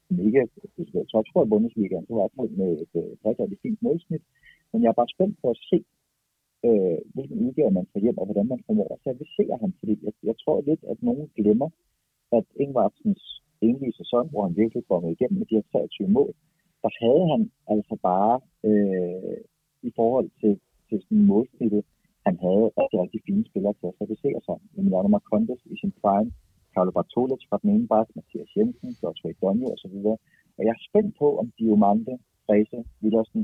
som ikke er topscorer i Bundesligaen, så var jeg med et øh, rigtig fint målsnit. Men jeg er bare spændt på at se, øh, hvilken udgave man får hjem, og hvordan man formår at servicere ham. Fordi jeg, jeg tror lidt, at nogen glemmer, at Ingvartsens enlige sæson, hvor han virkelig kommet igennem med de her 23 mål, der havde han altså bare øh, i forhold til, til sådan målsnittet, han havde rigtig, rigtig fine spillere til at servicere sig. Emiliano Marcondes i sin prime, Carlo Bartolic fra den ene bak, Mathias Jensen, Joshua Donjo osv. Og jeg er spændt på, om Diomante, Frese, Villersen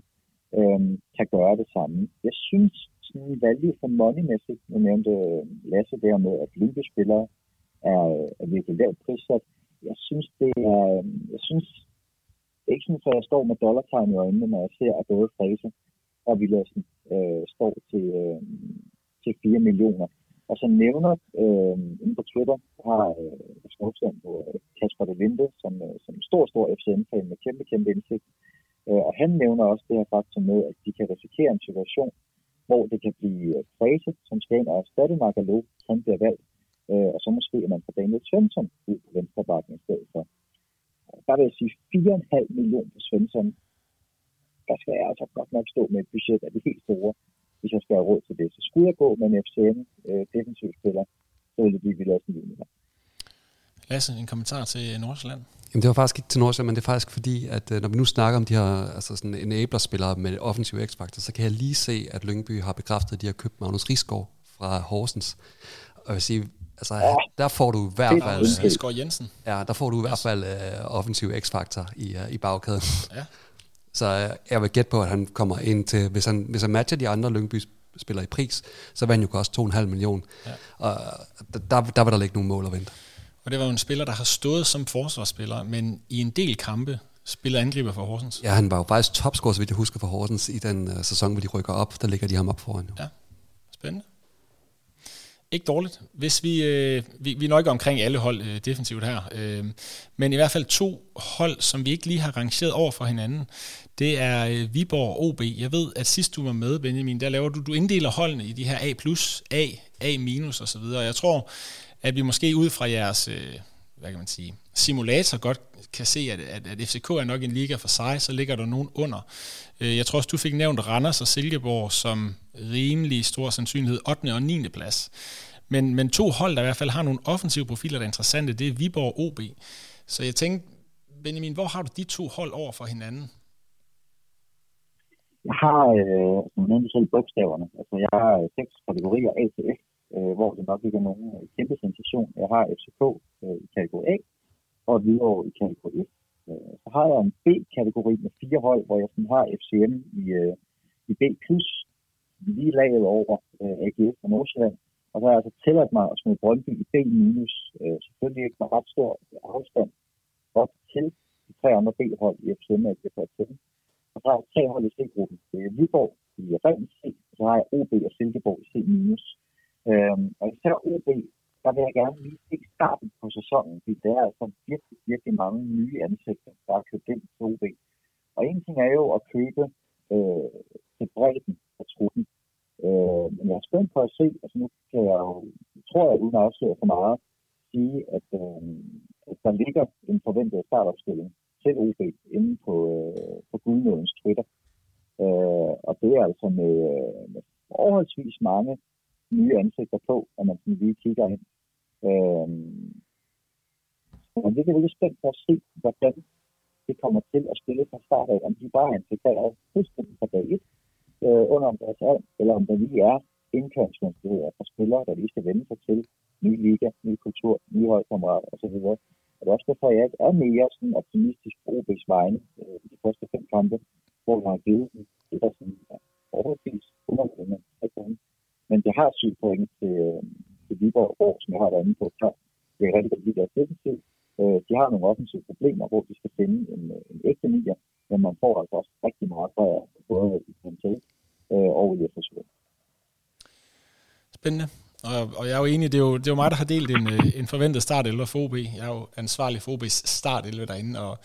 øh, kan gøre det samme. Jeg synes, sådan value for money-mæssigt. Nu nævnte øh, Lasse der med, at Lyngby-spillere er, er virkelig lavt prissat. Jeg synes, det er, øh, jeg synes, ikke sådan, at jeg står med dollartegn i øjnene, når jeg ser, at både Frese og Villersen øh, står til, øh, til 4 millioner. Og så nævner øh, inde på Twitter, har øh, Skovsand på øh, Kasper de Linde, som, øh, som stor, stor FCN-fan med kæmpe, kæmpe indsigt. Øh, og han nævner også det her faktum med, at de kan risikere en situation, hvor det kan blive øh, Frese, som skal ind og erstatte Margalo, som bliver valgt, øh, og så måske at man får Daniel Svensson ud på venstrebakken i stedet for. Der vil jeg sige 4,5 millioner på Svensson. Der skal jeg altså godt nok stå med et budget af de helt store, hvis jeg skal have råd til det. Så skulle jeg gå med en FCN øh, defensiv spiller, så ville det blive Villadsen Junior. Lasse, en kommentar til Nordsjælland? Jamen det var faktisk ikke til Nordsjælland, men det er faktisk fordi, at øh, når vi nu snakker om de her altså sådan enabler-spillere med offensiv x-faktor, så kan jeg lige se, at Lyngby har bekræftet, at de har købt Magnus Risgaard fra Horsens. Og jeg vil sige, altså, ja, der får du i hvert fald... Risgaard Jensen. Ja, der får du i hvert fald uh, offensiv x-faktor i, uh, i bagkæden. Ja. Så uh, jeg vil gætte på, at han kommer ind til, hvis han, hvis han matcher de andre Lyngby spiller i pris, så han jo koste 2,5 millioner. Ja. Og der, der vil der ligge nogle mål at vente. Og det var jo en spiller, der har stået som forsvarsspiller, men i en del kampe spiller angriber for Horsens. Ja, han var jo faktisk topscorer, så vidt jeg husker, for Horsens i den uh, sæson, hvor de rykker op. Der ligger de ham op foran. Ja, spændende. Ikke dårligt. Hvis vi, øh, vi, vi når ikke omkring alle hold øh, defensivt her, øh, men i hvert fald to hold, som vi ikke lige har rangeret over for hinanden, det er øh, Viborg og OB. Jeg ved, at sidst du var med, Benjamin, der laver du, du inddeler holdene i de her A+, A, A- minus og så videre. Jeg tror, at vi måske ud fra jeres, øh, hvad kan man sige, simulator godt kan se, at, at, at FCK er nok en liga for sig, så ligger der nogen under. Øh, jeg tror også, du fik nævnt Randers og Silkeborg som rimelig stor sandsynlighed 8. og 9. plads. Men, men to hold, der i hvert fald har nogle offensive profiler, der er interessante, det er Viborg og OB. Så jeg tænkte, Benjamin, hvor har du de to hold over for hinanden? Jeg har, øh, som nævnte selv, bogstaverne. Altså, jeg har øh, seks kategorier A til F, øh, hvor det nok ikke er nogen øh, kæmpe sensation. Jeg har FCK øh, i kategori A, og videre i kategori 1. Så har jeg en B-kategori med fire hold, hvor jeg sådan har FCM i, øh, i B+, lige laget over øh, AGF og Nordsjælland. Og så har jeg altså tilladt mig at smide Brøndby i B-, øh, selvfølgelig ikke med ret stor afstand op til de tre andre B-hold i FCM og AGF og FCM. Og så har jeg tre hold i C-gruppen. Det er Viborg i ren C, og så har jeg OB og Silkeborg i C-. Øhm, og især OB, der vil jeg gerne lige se starten på sæsonen, fordi der er altså virkelig, virkelig mange nye ansigter, der er købt ind til OB. Og en ting er jo at købe øh, til bredden af truppen. Øh, men jeg er spændt på at se, altså nu kan jeg jo, tror jeg uden at afsløre for meget, sige, at, øh, at der ligger en forventet startopstilling til OB inde på, øh, på Guldnådens Twitter. Øh, og det er altså med, øh, med forholdsvis mange nye ansigter på, når man sådan lige kigger ind. Øh, så det er lidt spændt for at se, hvordan det kommer til at spille fra start af, om de bare er integreret fuldstændig fra dag 1 øh, under om deres ånd, eller om der lige er indkørselsvanskeligheder for spillere, der lige skal vende sig til ny liga, ny kultur, nye holdkammerater osv. Og det er også derfor, at jeg er mere sådan optimistisk på OB's vegne øh, i de første fem kampe, hvor man har givet dem det, der sådan er overvis underholdende. Men det har syv point til, øh, til Viborg, som jeg har været inde på før. Det er rigtig godt lide deres defensiv. De har nogle offensive problemer, hvor de skal finde en, øh, en ægte nier, men man får altså også rigtig meget fra både i Pantel øh, og i FSU. Spændende. Og, og jeg er jo enig, det er jo, det er jo mig, der har delt en, en forventet startelver for OB. Jeg er jo ansvarlig for OB's startelver derinde, og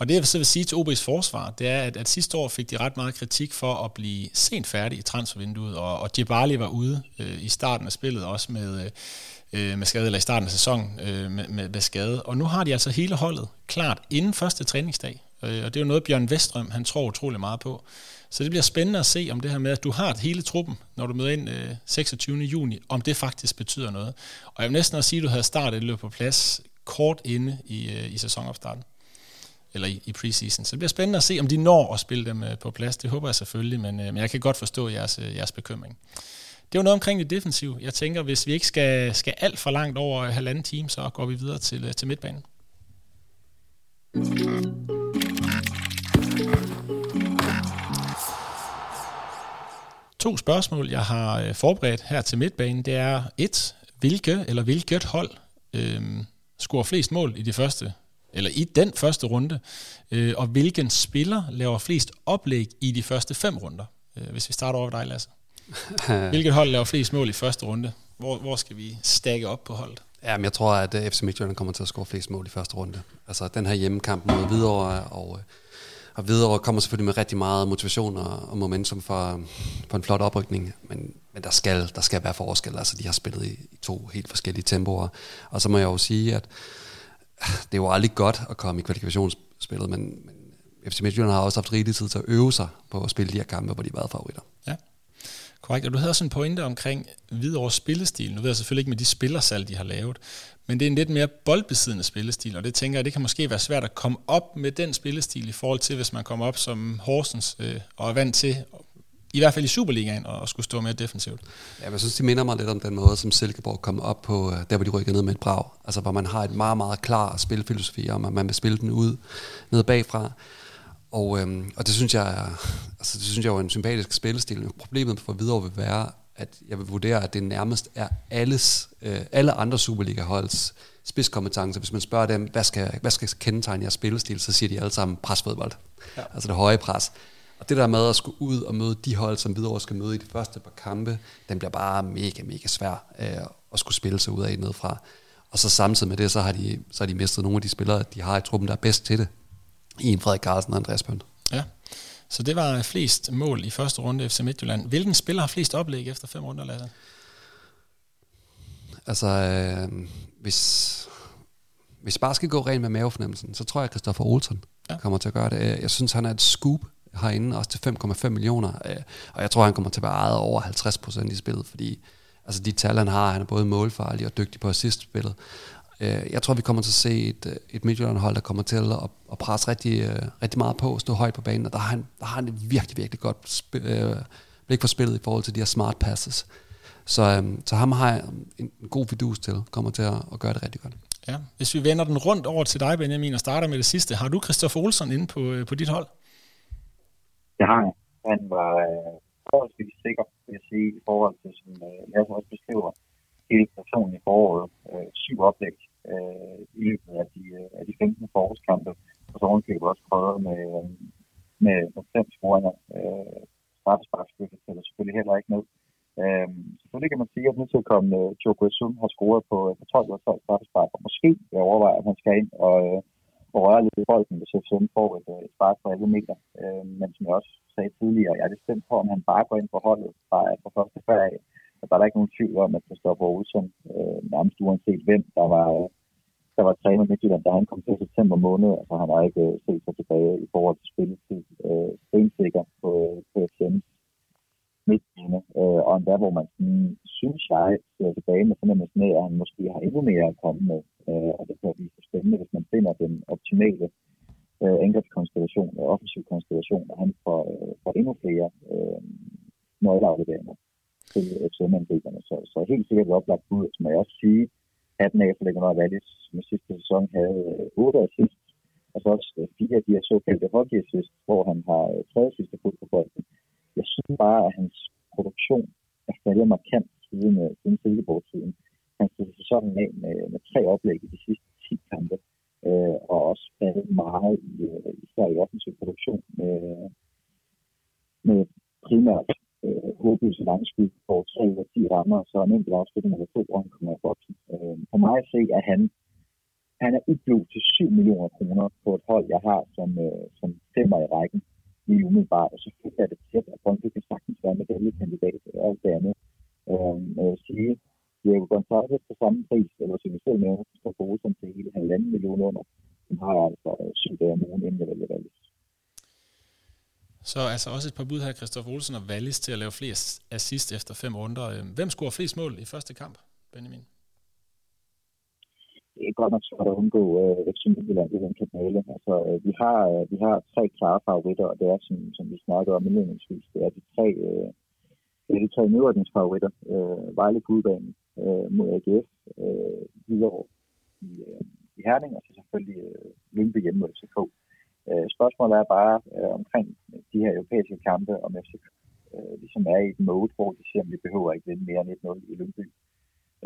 og det jeg så vil sige til OB's forsvar, det er, at, at sidste år fik de ret meget kritik for at blive sent færdig i transfervinduet, og, og Djibali var ude øh, i starten af spillet også med, øh, med skade, eller i starten af sæsonen øh, med, med, med skade. Og nu har de altså hele holdet klart inden første træningsdag. Øh, og det er jo noget, Bjørn Vestrøm han tror utrolig meget på. Så det bliver spændende at se om det her med, at du har hele truppen, når du møder ind øh, 26. juni, om det faktisk betyder noget. Og jeg vil næsten også sige, at du havde startet løbet på plads kort inde i, øh, i sæsonopstarten eller i, i preseason. Så det bliver spændende at se, om de når at spille dem øh, på plads. Det håber jeg selvfølgelig, men, øh, men jeg kan godt forstå jeres, øh, jeres bekymring. Det var noget omkring det defensive. Jeg tænker, hvis vi ikke skal, skal alt for langt over halvanden time, så går vi videre til, til midtbanen. To spørgsmål, jeg har forberedt her til midtbanen, det er et, hvilke eller hvilket hold øh, scorer flest mål i de første eller i den første runde, øh, og hvilken spiller laver flest oplæg i de første fem runder? Øh, hvis vi starter over dig, Lasse. Hvilket hold laver flest mål i første runde? Hvor, hvor skal vi stakke op på holdet? Jamen, jeg tror, at øh, FC Midtjylland kommer til at score flest mål i første runde. Altså, den her hjemmekamp mod Hvidovre, og, øh, og Hvidovre kommer selvfølgelig med rigtig meget motivation og, og momentum for, for en flot oprykning, men, men der, skal, der skal være forskel. Altså, de har spillet i, i to helt forskellige tempoer. Og så må jeg jo sige, at det er jo aldrig godt at komme i kvalifikationsspillet, men, men FC Midtjylland har også haft rigelig tid til at øve sig på at spille de her kampe, hvor de har været favoritter. Ja, Korrekt, og du havde også en pointe omkring Hvidovres spillestil. Nu ved jeg selvfølgelig ikke med de spillersalg, de har lavet, men det er en lidt mere boldbesiddende spillestil, og det tænker jeg, det kan måske være svært at komme op med den spillestil i forhold til, hvis man kommer op som Horsens øh, og er vant til, i hvert fald i Superligaen, og skulle stå mere defensivt. Ja, jeg synes, de minder mig lidt om den måde, som Silkeborg kom op på, øh, der hvor de rykkede ned med et brag. Altså, hvor man har et meget, meget klar spilfilosofi om, at man vil spille den ud ned bagfra. Og, øhm, og det synes jeg altså det synes jeg er en sympatisk spillestil. Problemet for videre vil være, at jeg vil vurdere, at det nærmest er alles, øh, alle andre Superliga-holds spidskompetencer. Hvis man spørger dem, hvad skal, hvad skal kendetegne jeres spillestil, så siger de alle sammen presfodbold. Ja. Altså det høje pres. Og det der med at skulle ud og møde de hold, som videre skal møde i de første par kampe, den bliver bare mega, mega svær øh, at skulle spille sig ud af nedfra. Og så samtidig med det, så har, de, så har de mistet nogle af de spillere, de har i truppen, der er bedst til det i en Frederik Carlsen og Andreas Pønt. Ja, så det var flest mål i første runde FC Midtjylland. Hvilken spiller har flest oplæg efter fem runder, Lasse? Altså, øh, hvis, hvis jeg bare skal gå rent med mavefornemmelsen, så tror jeg, at Christoffer Olsen ja. kommer til at gøre det. Jeg synes, han er et scoop herinde, også til 5,5 millioner, øh, og jeg tror, han kommer til at være ejet over 50 procent i spillet, fordi altså de tal, han har, han er både målfarlig og dygtig på assist-spillet, Øh, jeg tror, vi kommer til at se et, øh, et Midtjylland-hold, der kommer til at, at presse rigtig, øh, rigtig meget på, stå højt på banen, og der har han, der har han et virkelig, virkelig godt spil, øh, blik for spillet i forhold til de her smart passes. Så, øh, så ham har jeg en, en god vidus til, kommer til at, at gøre det rigtig godt. Ja. Hvis vi vender den rundt over til dig, Benjamin, og starter med det sidste. Har du Christoffer Olsen inde på, øh, på dit hold? Det har jeg. Han var øh, forholdsvis sikker, vil jeg sige, i forhold til, som øh, jeg også beskriver, hele personen i foråret. Øh, syv oplæg øh, i løbet af de, øh, af de 15 forårskampe, og så ovenkøbet også prøvet med, øh, med, med fem scoringer. Øh, Straffesparkskytte tæller selvfølgelig heller ikke ned. Øh, selvfølgelig kan man sige, at nu til at komme uh, øh, Choco Sun har scoret på, øh, på 12 eller 12 straffespark, og måske jeg overvejer, at han skal ind og, øh, og røre lidt i bolden, hvis FCM får et, øh, et spark på alle meter. Øh, men som jeg også sagde tidligere, jeg er lidt spændt på, om han bare går ind på holdet fra, fra første færd af, der er der ikke nogen tvivl om, at Christoffer Olsen, øh, nærmest uanset hvem, der var, der var træner Midtjylland, da han kom til september måned, altså han har ikke øh, set sig tilbage i forhold til spilletid, øh, stensikker på, øh, på FCM's midtbane, øh, og endda hvor man sådan, synes jeg ser tilbage med fornemmelsen af, at han måske har endnu mere at komme med, øh, og det kan blive spændende, hvis man finder den optimale øh, angrebskonstellation og offensiv konstellation, og han får, øh, får endnu flere øh, nøgleafleveringer til FCM-angriberne. Så, så helt sikkert et oplagt bud, som jeg også sige, at af for Leonard Wallis med sidste sæson havde øh, 8 assist, og så også øh, fire af de her såkaldte hockey assist, hvor han har øh, tredje sidste fod på bolden. Jeg synes bare, at hans produktion er faldet markant siden, øh, siden Silkeborg-tiden. Han stod sæsonen af med, med tre oplæg i de sidste 10 kampe, øh, og også faldet meget i, især i offensiv produktion med, med primært øh, håbløse langskud på 3 eller 10 rammer, så en enkelt afslutning eller to, og han kommer i boksen. Øh, for mig at se, at han, han er ublu til 7 millioner kroner på et hold, jeg har som, øh, som femmer i rækken lige umiddelbart, og så selvfølgelig jeg det tæt, at Brøndby kan sagtens være medaljekandidat og alt det andet. Øh, sige, Diego Gonzalez på samme pris, eller som vi selv nævner, står på som til hele halvanden million under, som har altså syv dage om ugen, inden jeg vælger. Så altså også et par bud her, Christoffer Olsen og Wallis til at lave flest assist efter fem runder. Øhm, hvem scorer flest mål i første kamp, Benjamin? Det er godt nok svært at undgå øh, FC Midtjylland i den kanale. Altså, øh, vi, har, øh, vi har tre klare favoritter, og det er, som, som vi snakkede om indledningsvis, det er de tre, øh, det er de tre nedrykningsfavoritter. Øh, Vejle på udbanen øh, mod AGF, øh, videre i, øh, i Herning, og så selvfølgelig øh, Lyngby hjemme mod FCK. Øh, spørgsmålet er bare øh, omkring de her europæiske kampe, om FCK øh, ligesom er i et mode, hvor de siger, at vi behøver ikke vinde mere end 1-0 i Lyngby,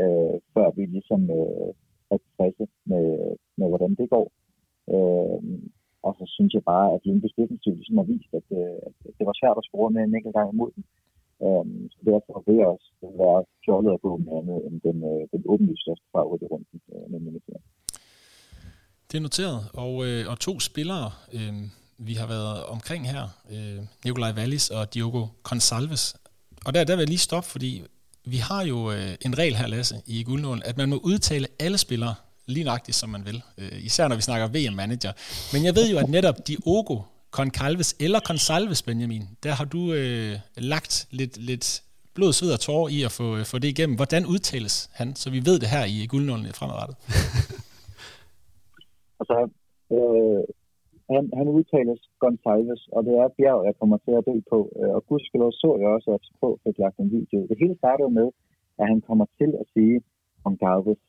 øh, før vi ligesom øh, er tilfredse med, med, hvordan det går. Øh, og så synes jeg bare, at Lyngby defensiv ligesom har vist, at, øh, at det var svært at score med en enkelt gang imod dem. Øhm, så derfor vil jeg også være fjollet at gå med andet end den, øh, den åbenlyst største favorit i runden øh, med Minnesota. Det er noteret, og, øh, og to spillere, øh, vi har været omkring her, øh, Nikolaj Wallis og Diogo Consalves. Og der, der vil jeg lige stoppe, fordi vi har jo øh, en regel her, Lasse, i Guldnålen, at man må udtale alle spillere lige nøjagtigt, som man vil. Øh, især når vi snakker VM-manager. Men jeg ved jo, at netop Diogo Concalves eller Consalves, Benjamin, der har du øh, lagt lidt, lidt blod, sved og tårer i at få, øh, få det igennem. Hvordan udtales han, så vi ved det her i guldnålen fremadrettet? altså, øh, han, han udtales Gonçalves, og det er bjerg, jeg kommer til at dø på. Øh, og gudskelov så jeg også, at på fik lagt en video. Det hele startede med, at han kommer til at sige Gonçalves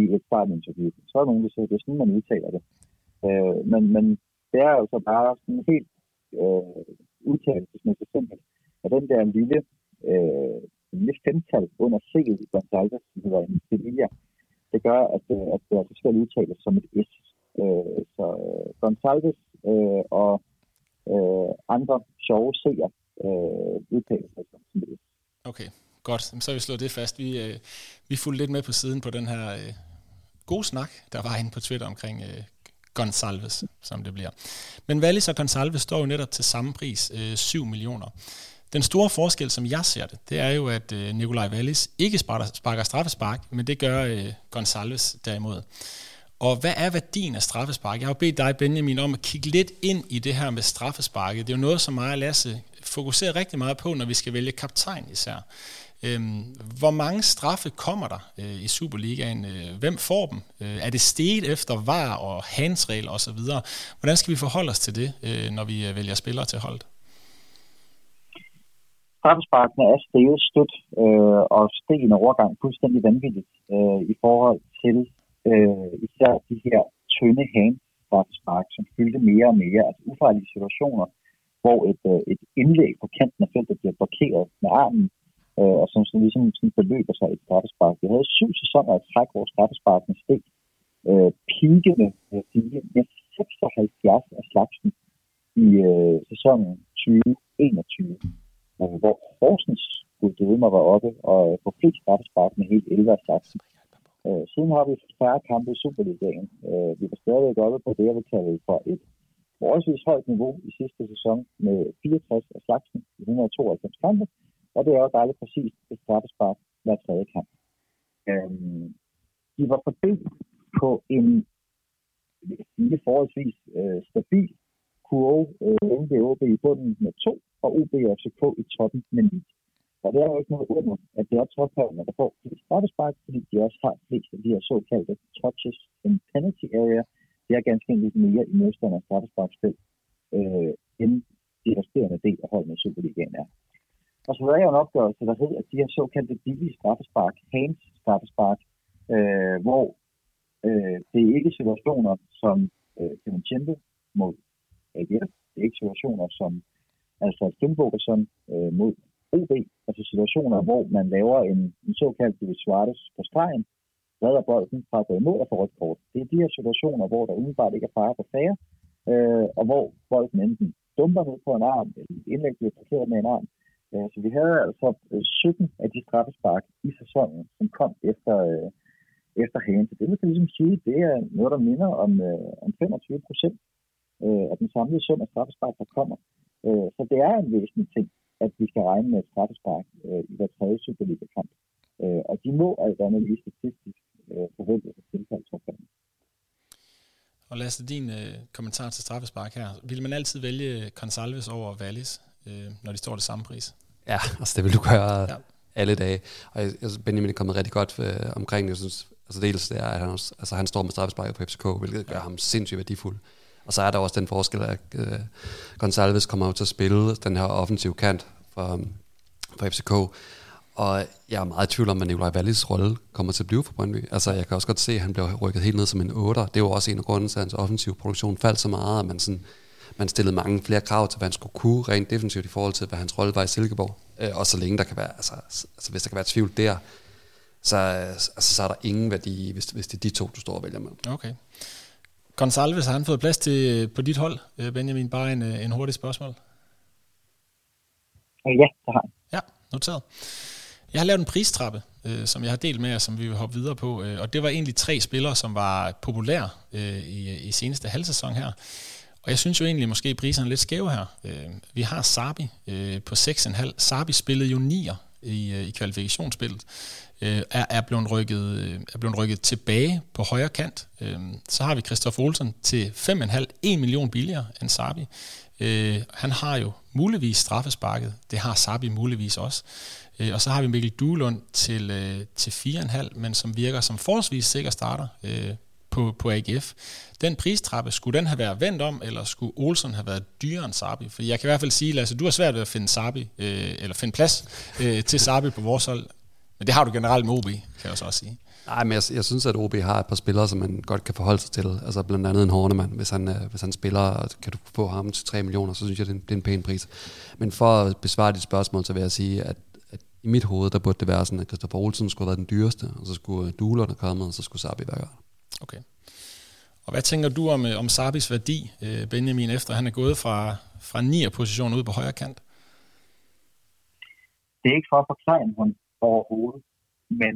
i et startinterview. Så er nogen, der siger, at det er sådan, man udtaler det. Øh, men, men det er altså bare sådan helt øh, udtalelsesmæssigt simpelt. Og den der lille, øh, lille femtal under C'et i Gonçalves, som hedder en Sevilla, det gør, at, øh, at det er skal udtales som et S. Øh, så øh, Gonçalves øh, og øh, andre sjove seer øh, udtales som et S. Okay, godt. Så har vi slået det fast. Vi, øh, vi fulgte lidt med på siden på den her øh, gode snak, der var inde på Twitter omkring øh, Gonsalves, som det bliver. Men Wallis og Gonsalves står jo netop til samme pris, øh, 7 millioner. Den store forskel, som jeg ser det, det er jo, at øh, Nikolaj Wallis ikke sparker, sparker straffespark, men det gør øh, Gonsalves derimod. Og hvad er værdien af straffespark? Jeg har bedt dig, Benjamin, om at kigge lidt ind i det her med straffesparket. Det er jo noget, som mig og Lasse fokuserer rigtig meget på, når vi skal vælge kaptajn især. Øhm, hvor mange straffe kommer der øh, i Superligaen? Øh, hvem får dem? Øh, er det steget efter var og handsregel osv.? Hvordan skal vi forholde os til det, øh, når vi øh, vælger spillere til holdet? Straffesparkene er steget stødt øh, og steg en overgang fuldstændig vanvittigt øh, i forhold til øh, især de her tynde handstraffespark, som fyldte mere og mere, altså ufarlige situationer, hvor et, øh, et indlæg på kanten af feltet bliver blokeret med armen, øh, og som sådan, ligesom sådan beløber sig i straffespark. Vi havde syv sæsoner i træk, hvor straffesparken steg øh, pikende med 76 af slagsen i øh, sæsonen 2021, øh, hvor Horsens skulle mig var oppe og øh, få flest straffespark med helt 11 af slagsen. Øh, siden har vi færre kampe i Superligaen. Øh, vi var stadigvæk oppe på det, jeg vil kalde for et forholdsvis højt niveau i sidste sæson med 64 af slagsen i 192 kampe, og det er jo dejligt præcis et straffespark hver tredje kamp. Øhm, de var fordelt på en lille forholdsvis øh, stabil kurve. Øh, OB i bunden med to, og OB og FCK i toppen med ni. Og det er jo ikke noget under, at det er topholdene, der får flest straffespark, fordi de også har flest af de her såkaldte touches in penalty area. Det er ganske enkelt mere i modstanders straffesparkspil, øh, end de resterende del af holdene i Superligaen er. Og så lavede jeg en opgørelse, der hed, at de her såkaldte billige straffespark, hands straffespark, øh, hvor øh, det er ikke situationer som øh, Kevin Chempe mod AGF, det er ikke situationer som altså Finnbogerson øh, mod OB, altså situationer, hvor man laver en, en såkaldt Luis Suarez på stregen, redder bolden fra at gå imod og få rødt kort. Det er de her situationer, hvor der umiddelbart ikke er fare på færre, øh, og hvor bolden enten dumper ned på en arm, eller indlæg bliver parkeret med en arm, så vi havde altså øh, 17 af de straffespark i sæsonen, som kom efter, øh, efter hagen. Så det man kan ligesom sige, det er noget, der minder om, øh, om 25 procent øh, af den samlede sum af straffespark, der kommer. Så det er en væsentlig ting, at vi skal regne med et straffespark i hver tredje Superliga-kamp. Og de må alt andet lige statistisk forvente sig tilfælde topfanden. Og Lasse, din øh, kommentar til straffespark her. Vil man altid vælge Consalves over Wallis? Øh, når de står det samme pris. Ja, altså det vil du gøre ja. alle dage. Og jeg, altså Benjamin er kommet rigtig godt øh, omkring det. Jeg synes, altså dels det er, at han, også, altså han står med straffespark på FCK, hvilket gør ham sindssygt værdifuld. Og så er der også den forskel, at øh, Gonsalves kommer til at spille den her offensive kant for, for FCK. Og jeg er meget i tvivl om, at Nikolaj Wallis rolle kommer til at blive for Brøndby. Altså, jeg kan også godt se, at han bliver rykket helt ned som en 8. Det er jo også en af grunden til, at hans offensiv produktion faldt så meget, at man sådan man stillede mange flere krav til, hvad han skulle kunne rent defensivt i forhold til, hvad hans rolle var i Silkeborg. Øh, og så længe der kan være, altså, altså hvis der kan være tvivl der, så, altså, så er der ingen værdi, hvis, hvis det er de to, du står og vælger med. Okay. Gonsalves, har han fået plads til på dit hold, øh, Benjamin? Bare en, øh, en hurtig spørgsmål. Ja, det har han. Ja, noteret. Jeg har lavet en pristrappe, øh, som jeg har delt med jer, som vi vil hoppe videre på. Øh, og det var egentlig tre spillere, som var populære øh, i, i seneste halvsæson her. Og jeg synes jo egentlig, måske priserne er lidt skæve her. Øh, vi har Sabi øh, på 6,5. Sabi spillede jo 9'er i, øh, i kvalifikationsspillet, øh, er, er, blevet rykket, øh, er blevet rykket tilbage på højre kant. Øh, så har vi Christoph Olsen til 5,5, 1 million billigere end Sabi. Øh, han har jo muligvis straffesparket, det har Sabi muligvis også. Øh, og så har vi Mikkel Duelund til, øh, til 4,5, men som virker som forholdsvis sikker starter øh, på, på AGF. Den pristrappe, skulle den have været vendt om, eller skulle Olsen have været dyrere end Sabi? For jeg kan i hvert fald sige, Lasse, du har svært ved at finde Sabi, øh, eller finde plads øh, til Sabi på vores hold. Men det har du generelt med OB, kan jeg så også sige. Nej, men jeg, jeg synes, at OB har et par spillere, som man godt kan forholde sig til. Altså blandt andet en Hornemann. Hvis han, øh, hvis han spiller, kan du få ham til 3 millioner, så synes jeg, det er en, det er en pæn pris. Men for at besvare dit spørgsmål, så vil jeg sige, at, at i mit hoved, der burde det være sådan, at Christopher Olsen skulle have været den dyreste, og så skulle Duhlerne komme, og så skulle Sabi være godt. Okay. Og hvad tænker du om, øh, om Sabis værdi, øh, Benjamin, efter han er gået fra, fra 9. position ud på højre kant? Det er ikke for at forklare ham overhovedet, men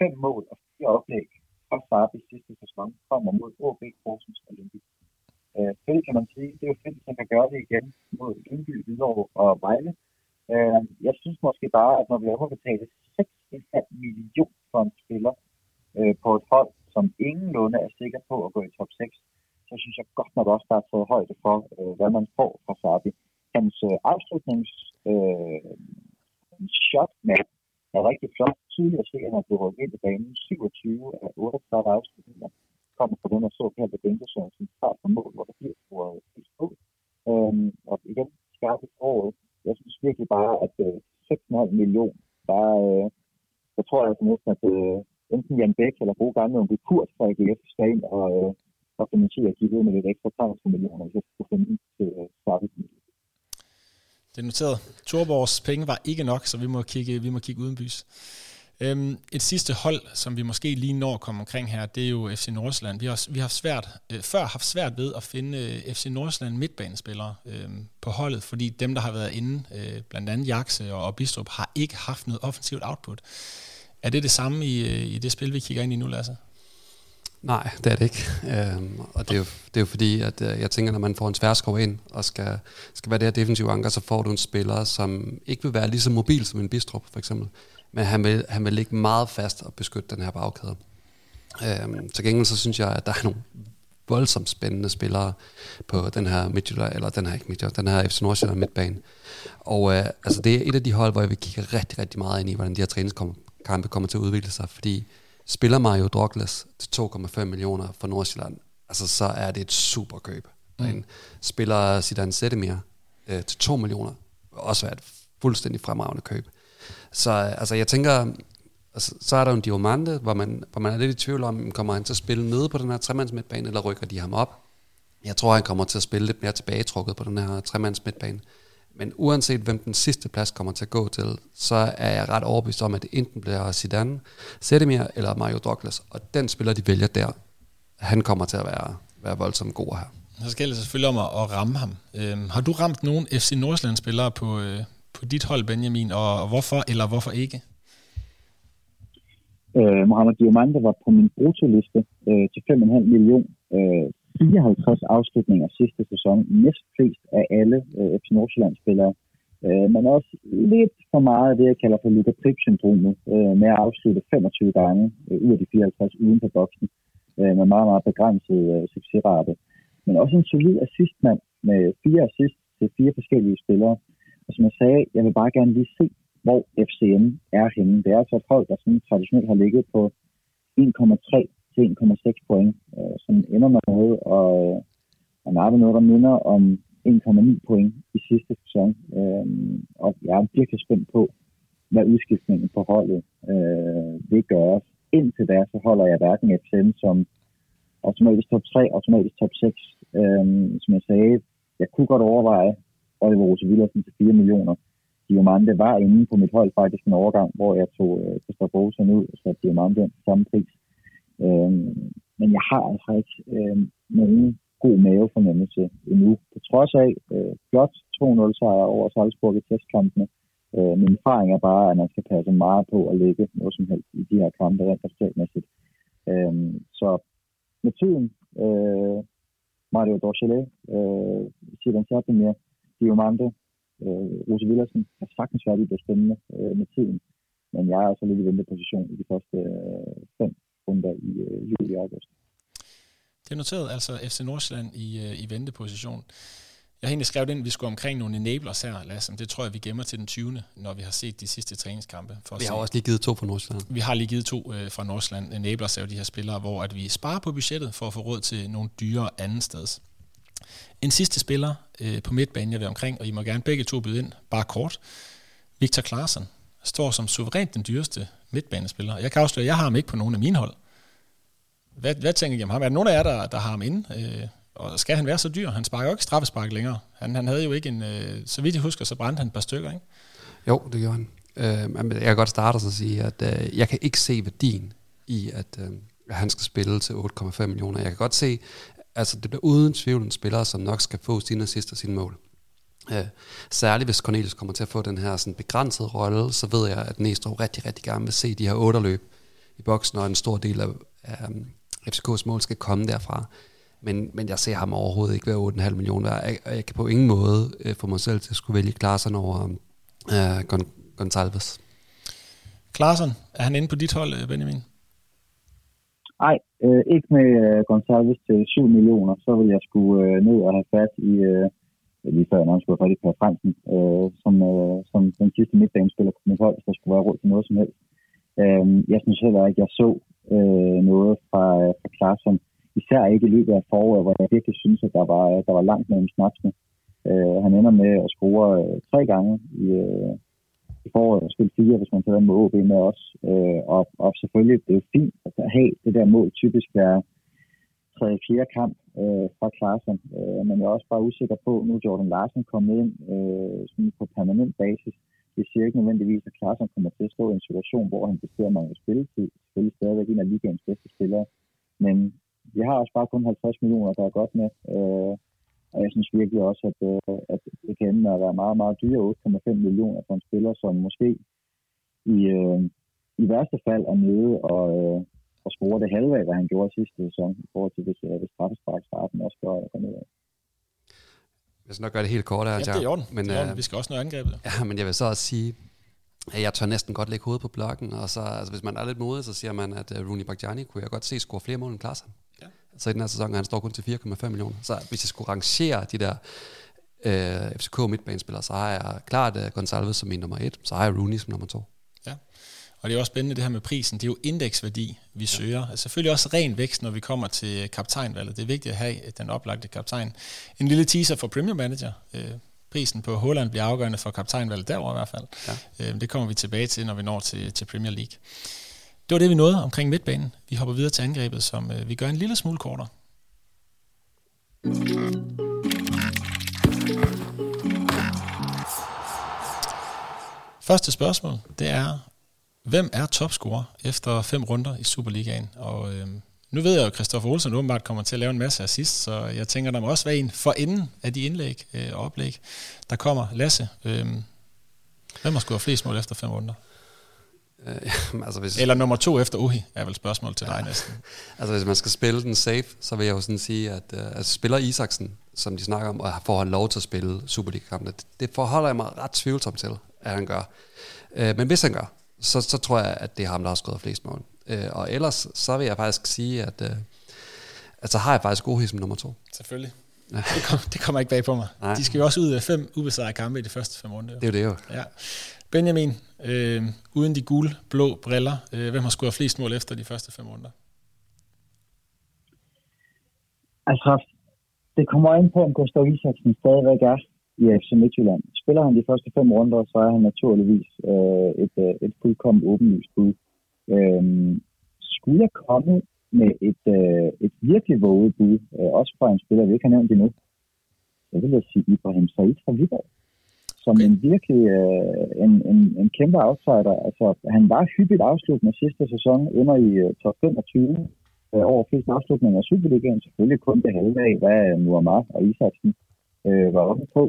fem mål og fire oplæg fra Sabi sidste sæson kommer mod OB Horsens og Lyngby. Øh, fedt kan man sige, det er jo fedt, at han kan gøre det igen mod Lyngby, Hvidovre og Vejle. Øh, jeg synes måske bare, at når vi overbetaler 6,5 millioner for en spiller øh, på et hold, som ingenlunde er sikker på at gå i top 6, så synes jeg godt nok også, der er taget højde for, øh, hvad man får fra Sabi. Hans øh, afslutnings øh, shot med er rigtig flot. Tidligere se, at han blev rykket ind i banen 27 af 38 afslutninger kommer fra den her ved bænkesøn, som tager på mål, hvor der bliver scoret et mål. Øhm, og igen, skarpe året. Jeg synes virkelig bare, at øh, 6,5 millioner, der, øh, jeg tror jeg næsten, at øh, enten Jan Bæk eller gode gamle Onkel Kurt fra AGF skal ind og, øh, og finansiere at give med lidt ekstra 30 millioner, hvis jeg skulle finde til øh, det er noteret. Torborgs penge var ikke nok, så vi må kigge, vi må kigge udenbys. Øhm, et sidste hold, som vi måske lige når at komme omkring her, det er jo FC Nordsjælland. Vi har, vi har svært, øh, før haft svært ved at finde øh, FC Nordsjælland midtbanespillere øh, på holdet, fordi dem, der har været inde, øh, blandt andet Jakse og, og Bistrup, har ikke haft noget offensivt output. Er det det samme i, øh, i det spil, vi kigger ind i nu, Lasse? Nej, det er det ikke. Øhm, og det er, jo, det er jo fordi, at øh, jeg tænker, når man får en tværskov ind og skal, skal være det her defensive anker, så får du en spiller, som ikke vil være lige så mobil som en Bistrup, for eksempel. Men han vil, han vil ligge meget fast og beskytte den her bagkæde. Øhm, til gengæld så synes jeg, at der er nogle voldsomt spændende spillere på den her Midtjylland, eller den her ikke Midtjylland, den her FC Nordsjælland midtbane. Og øh, altså det er et af de hold, hvor jeg vil kigge rigtig, rigtig meget ind i, hvordan de her træningskampe kommer til at udvikle sig, fordi Spiller Mario Douglas til 2,5 millioner for Nordsjælland, altså så er det et super køb. Mm. Spiller Zidane Sættemir øh, til 2 millioner, også er et fuldstændig fremragende køb. Så altså, jeg tænker, altså, så er der jo en Diomande, hvor man, hvor man er lidt i tvivl om, kommer han til at spille nede på den her tremandsmidtbane, eller rykker de ham op? Jeg tror, han kommer til at spille lidt mere tilbagetrukket på den her tremandsmidtbane. Men uanset hvem den sidste plads kommer til at gå til, så er jeg ret overbevist om, at det enten bliver Zidane, Sedemir eller Mario Douglas. Og den spiller, de vælger der, han kommer til at være, være voldsomt god her. Så gælder det selvfølgelig om at, at ramme ham. Øhm, har du ramt nogen FC Nordsjælland-spillere på, øh, på dit hold, Benjamin, og, og hvorfor eller hvorfor ikke? Øh, Mohamed Diomande var på min brutoliste øh, til 5,5 millioner. Øh, 54 afslutninger sidste sæson, næst flest af alle øh, FC Nordsjælland-spillere. Øh, men også lidt for meget af det, jeg kalder for Luka Prip-syndromet, øh, med at afslutte 25 gange øh, ud af de 54 uden for boksen, øh, med meget, meget begrænset øh, succesrate. Men også en solid assistmand med fire assist til fire forskellige spillere. Og som jeg sagde, jeg vil bare gerne lige se, hvor FCM er henne. Det er altså et hold, der sådan traditionelt har ligget på 1,3 til 1,6 point, øh, som ender med noget og, øh, og nappe noget, der minder om 1,9 point i sidste sæson. Øh, og jeg er virkelig spændt på, hvad udskiftningen på holdet øh, vil gøre. Indtil da, så holder jeg hverken FCM som automatisk top 3, automatisk top 6. Øh, som jeg sagde, jeg kunne godt overveje Oliver Rose Villersen til 4 millioner. Diamante var inde på mit hold faktisk en overgang, hvor jeg tog øh, Christoph Rosen ud og satte Diamante ind til samme pris. Øh, men jeg har altså ikke øh, nogen god mavefornemmelse endnu. På trods af øh, flot 2-0 sejr over Salzburg i testkampene. Øh, min erfaring er bare, at man skal passe meget på at lægge noget som helst i de her kampe rent resultatmæssigt. Øh, så med tiden, øh, Mario Dorchelet, øh, Sivan Sapimir, Diomande, Øh, Rose Villersen har sagtens været i det spændende øh, med tiden, men jeg er altså lidt i venteposition i de første øh, fem runder i øh, juli og august. Det er noteret altså FC Nordsjælland i, øh, i venteposition. Jeg har egentlig skrevet ind, at vi skulle omkring nogle enablers her, Lasse. Det tror jeg, vi gemmer til den 20. når vi har set de sidste træningskampe. For vi har se. også lige givet to fra Nordsjælland. Vi har lige givet to øh, fra Nordsjælland. Enablers er jo de her spillere, hvor at vi sparer på budgettet for at få råd til nogle dyre anden steds. En sidste spiller øh, på midtbanen, jeg vil omkring, og I må gerne begge to byde ind, bare kort. Victor Klaassen står som suverænt den dyreste midtbanespiller. Jeg kan afsløre, at jeg har ham ikke på nogen af mine hold. Hvad, hvad tænker I om ham? Er der nogen af jer, der, der har ham inde? Øh, og skal han være så dyr? Han sparker jo ikke straffespark længere. Han, han havde jo ikke en... Øh, så vidt jeg husker, så brændte han et par stykker, ikke? Jo, det gjorde han. Øh, jeg kan godt starte og sige, at øh, jeg kan ikke se værdien i, at, øh, at han skal spille til 8,5 millioner. Jeg kan godt se, altså det bliver uden tvivl en spiller, som nok skal få sine assist og sine mål. Øh, særligt hvis Cornelius kommer til at få den her sådan begrænsede rolle, så ved jeg, at Næstrup rigtig, rigtig gerne vil se de her otte løb i boksen, og en stor del af, af FCK's mål skal komme derfra. Men, men jeg ser ham overhovedet ikke være 8,5 millioner værd. Jeg, jeg kan på ingen måde uh, få mig selv til at skulle vælge Klaassen over uh, Gon- Gonsalves. Klaassen, er han inde på dit hold, Benjamin? Nej, øh, ikke med øh, Gonsalves til 7 millioner. Så vil jeg skulle øh, ned og have fat i, øh, Øh, lige før jeg nærmest skulle have fat i Per Fransen, øh, som, øh, som den sidste midtbanespiller på mit hold, der skulle være råd til noget som helst. Øh, jeg synes heller ikke, at jeg så øh, noget fra, øh, fra Klaassen, især ikke i løbet af foråret, hvor jeg virkelig synes, at der var, der var langt mellem snapsene. Øh, han ender med at score øh, tre gange i, øh, i foråret og spille fire, hvis man tager med OB med os. Øh, og, og selvfølgelig, det er jo fint at have det der mål typisk være tredje fjerde kamp øh, fra Klaassen. Øh, men jeg er også bare usikker på, nu Jordan Larsen kommet ind øh, sådan på permanent basis. Det siger ikke nødvendigvis, at Klaassen kommer til at stå i en situation, hvor han bestiller mange spilletid. Selvfølgelig stadigvæk en af ligaens bedste spillere. Men vi har også bare kun 50 millioner, der er godt med. Øh, og jeg synes virkelig også, at, øh, at det kan ende at være meget, meget dyre 8,5 millioner for en spiller, som måske i, øh, i værste fald er nede og, øh, og score det halve af, hvad han gjorde sidste sæson, i forhold til hvis, øh, hvis straffespark starten også gør, ned af. Jeg skal nok gøre det helt kort her, ja, det er orden. Men, det er orden. Vi skal også nå angrebet. Ja, men jeg vil så også sige, at jeg tør næsten godt lægge hovedet på blokken, og så, altså, hvis man er lidt modig, så siger man, at uh, Rooney Bagjani kunne jeg godt se score flere mål end Klaassen. Så i den her sæson, han står kun til 4,5 millioner. Så hvis jeg skulle rangere de der øh, FCK midtbanespillere, så har jeg klart uh, Gonsalves som min nummer et, så har jeg Rooney som nummer to. Ja, og det er også spændende det her med prisen. Det er jo indeksværdi, vi søger. Altså, selvfølgelig også ren vækst, når vi kommer til kaptajnvalget. Det er vigtigt at have den oplagte kaptajn. En lille teaser for Premier Manager. Øh, prisen på Holland bliver afgørende for kaptajnvalget derover i hvert fald. Ja. Øh, det kommer vi tilbage til, når vi når til, til Premier League. Det var det, vi nåede omkring midtbanen. Vi hopper videre til angrebet, som øh, vi gør en lille smule kortere. Første spørgsmål, det er, hvem er topscorer efter fem runder i Superligaen? Og øh, nu ved jeg jo, at Christoffer Olsen åbenbart kommer til at lave en masse assist, så jeg tænker, der må også være en for enden af de indlæg øh, og oplæg, der kommer. Lasse, øh, hvem har scoret flest mål efter fem runder? Øh, altså hvis, Eller nummer to efter Uhi, er vel spørgsmål til ja, dig næsten. altså hvis man skal spille den safe, så vil jeg jo sådan sige, at uh, altså, spiller Isaksen, som de snakker om, og får han lov til at spille Superliga-kampene, det, det forholder jeg mig ret tvivlsomt til, at han gør. Uh, men hvis han gør, så, så tror jeg, at det er ham, der har skrevet flest mål. Uh, og ellers, så vil jeg faktisk sige, at, uh, at så har jeg faktisk Uhi som nummer to. Selvfølgelig. Det, kom, det kommer ikke bag på mig. Nej. De skal jo også ud af fem ubesejrede kampe i de første fem runder. Det er jo det jo. Ja. Benjamin, øh, uden de gule, blå briller, øh, hvem har scoret flest mål efter de første fem runder? Altså, det kommer ind på, om Gustav Isaksen stadigvæk er i FC Midtjylland. Spiller han de første fem runder, så er han naturligvis øh, et, øh, et fuldkommen åbenlyst bud. Øh, skulle jeg komme med et, øh, et virkelig våget bud, øh, også fra en spiller, vi ikke har nævnt endnu, så vil jeg sige Ibrahim Said fra Viborg som okay. en virkelig øh, en, en, en kæmpe outsider. Altså, han var hyppigt afsluttende sidste sæson, under i uh, top 25 øh, over flest afslutninger af Superligaen. Selvfølgelig kun det halve af, hvad Muammar og Isaksen øh, var oppe på.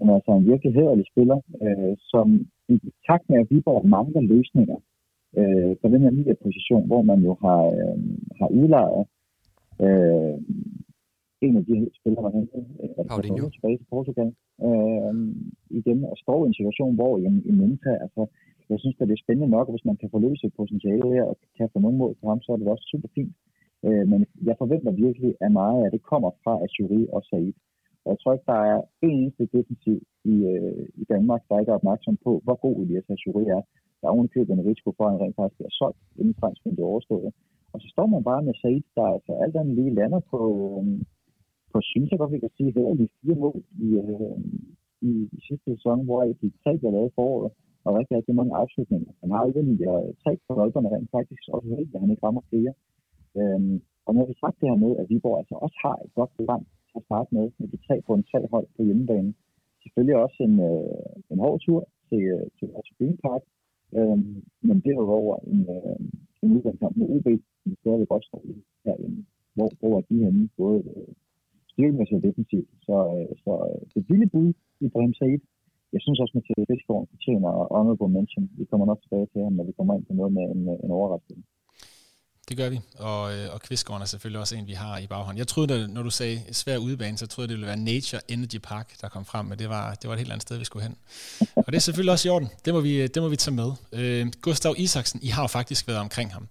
Men altså en virkelig hederlig spiller, øh, som i takt med, at Viborg mangler løsninger øh, på den her nye position, hvor man jo har, øh, har udlejet øh, en af de spillere, man hentede, Paulinho. tilbage til Portugal, øh, igen, og står i en situation, hvor jamen, i Minta, altså, jeg synes, at det er spændende nok, hvis man kan forløse potentiale her, og kan få nogen mål til ham, så er det også super fint. Øh, men jeg forventer virkelig, at meget af det kommer fra Azuri og Said. Jeg tror ikke, der er en eneste defensiv i, øh, i Danmark, der ikke er opmærksom på, hvor god Elias Azuri er. Der er ovenikøbet en risiko for, at han rent faktisk bliver solgt, inden fransk bliver overstået. Og så står man bare med Said, der altså alt andet lige lander på, øh, på synes jeg godt, vi kan sige, her de fire mål i, øh, i, i sidste sæson, hvor de tre bliver lavet foråret, og rigtig, rigtig mange afslutninger. Han har jo lige øh, tre på bolderne rent faktisk, også heldigt, at han ikke rammer flere. Øhm, og når vi sagt det her med, at Viborg altså også har et godt program til at starte med, med de tre på en tre hold på hjemmebane. Selvfølgelig også en, øh, en hård tur til, øh, til Roger Green Park, øh, men derudover en, øh, en udgangskamp med UB, som stadig godt står herinde, hvor, hvor er de henne, både øh, styrkemæssigt og defensivt. Så, øh, så øh, det vilde bud i Brahim Said, jeg synes også, at Mathias Fiskgaard fortjener honorable mention. Vi kommer nok tilbage til ham, når vi kommer ind på noget med en, øh, en overraskelse. Det gør vi, og, øh, og Kvistgården er selvfølgelig også en, vi har i baghånd. Jeg troede, at når du sagde svær udebane, så troede jeg, det ville være Nature Energy Park, der kom frem, men det var, det var et helt andet sted, vi skulle hen. Og det er selvfølgelig også i orden. Det må vi, øh, det må vi tage med. Øh, Gustav Isaksen, I har jo faktisk været omkring ham.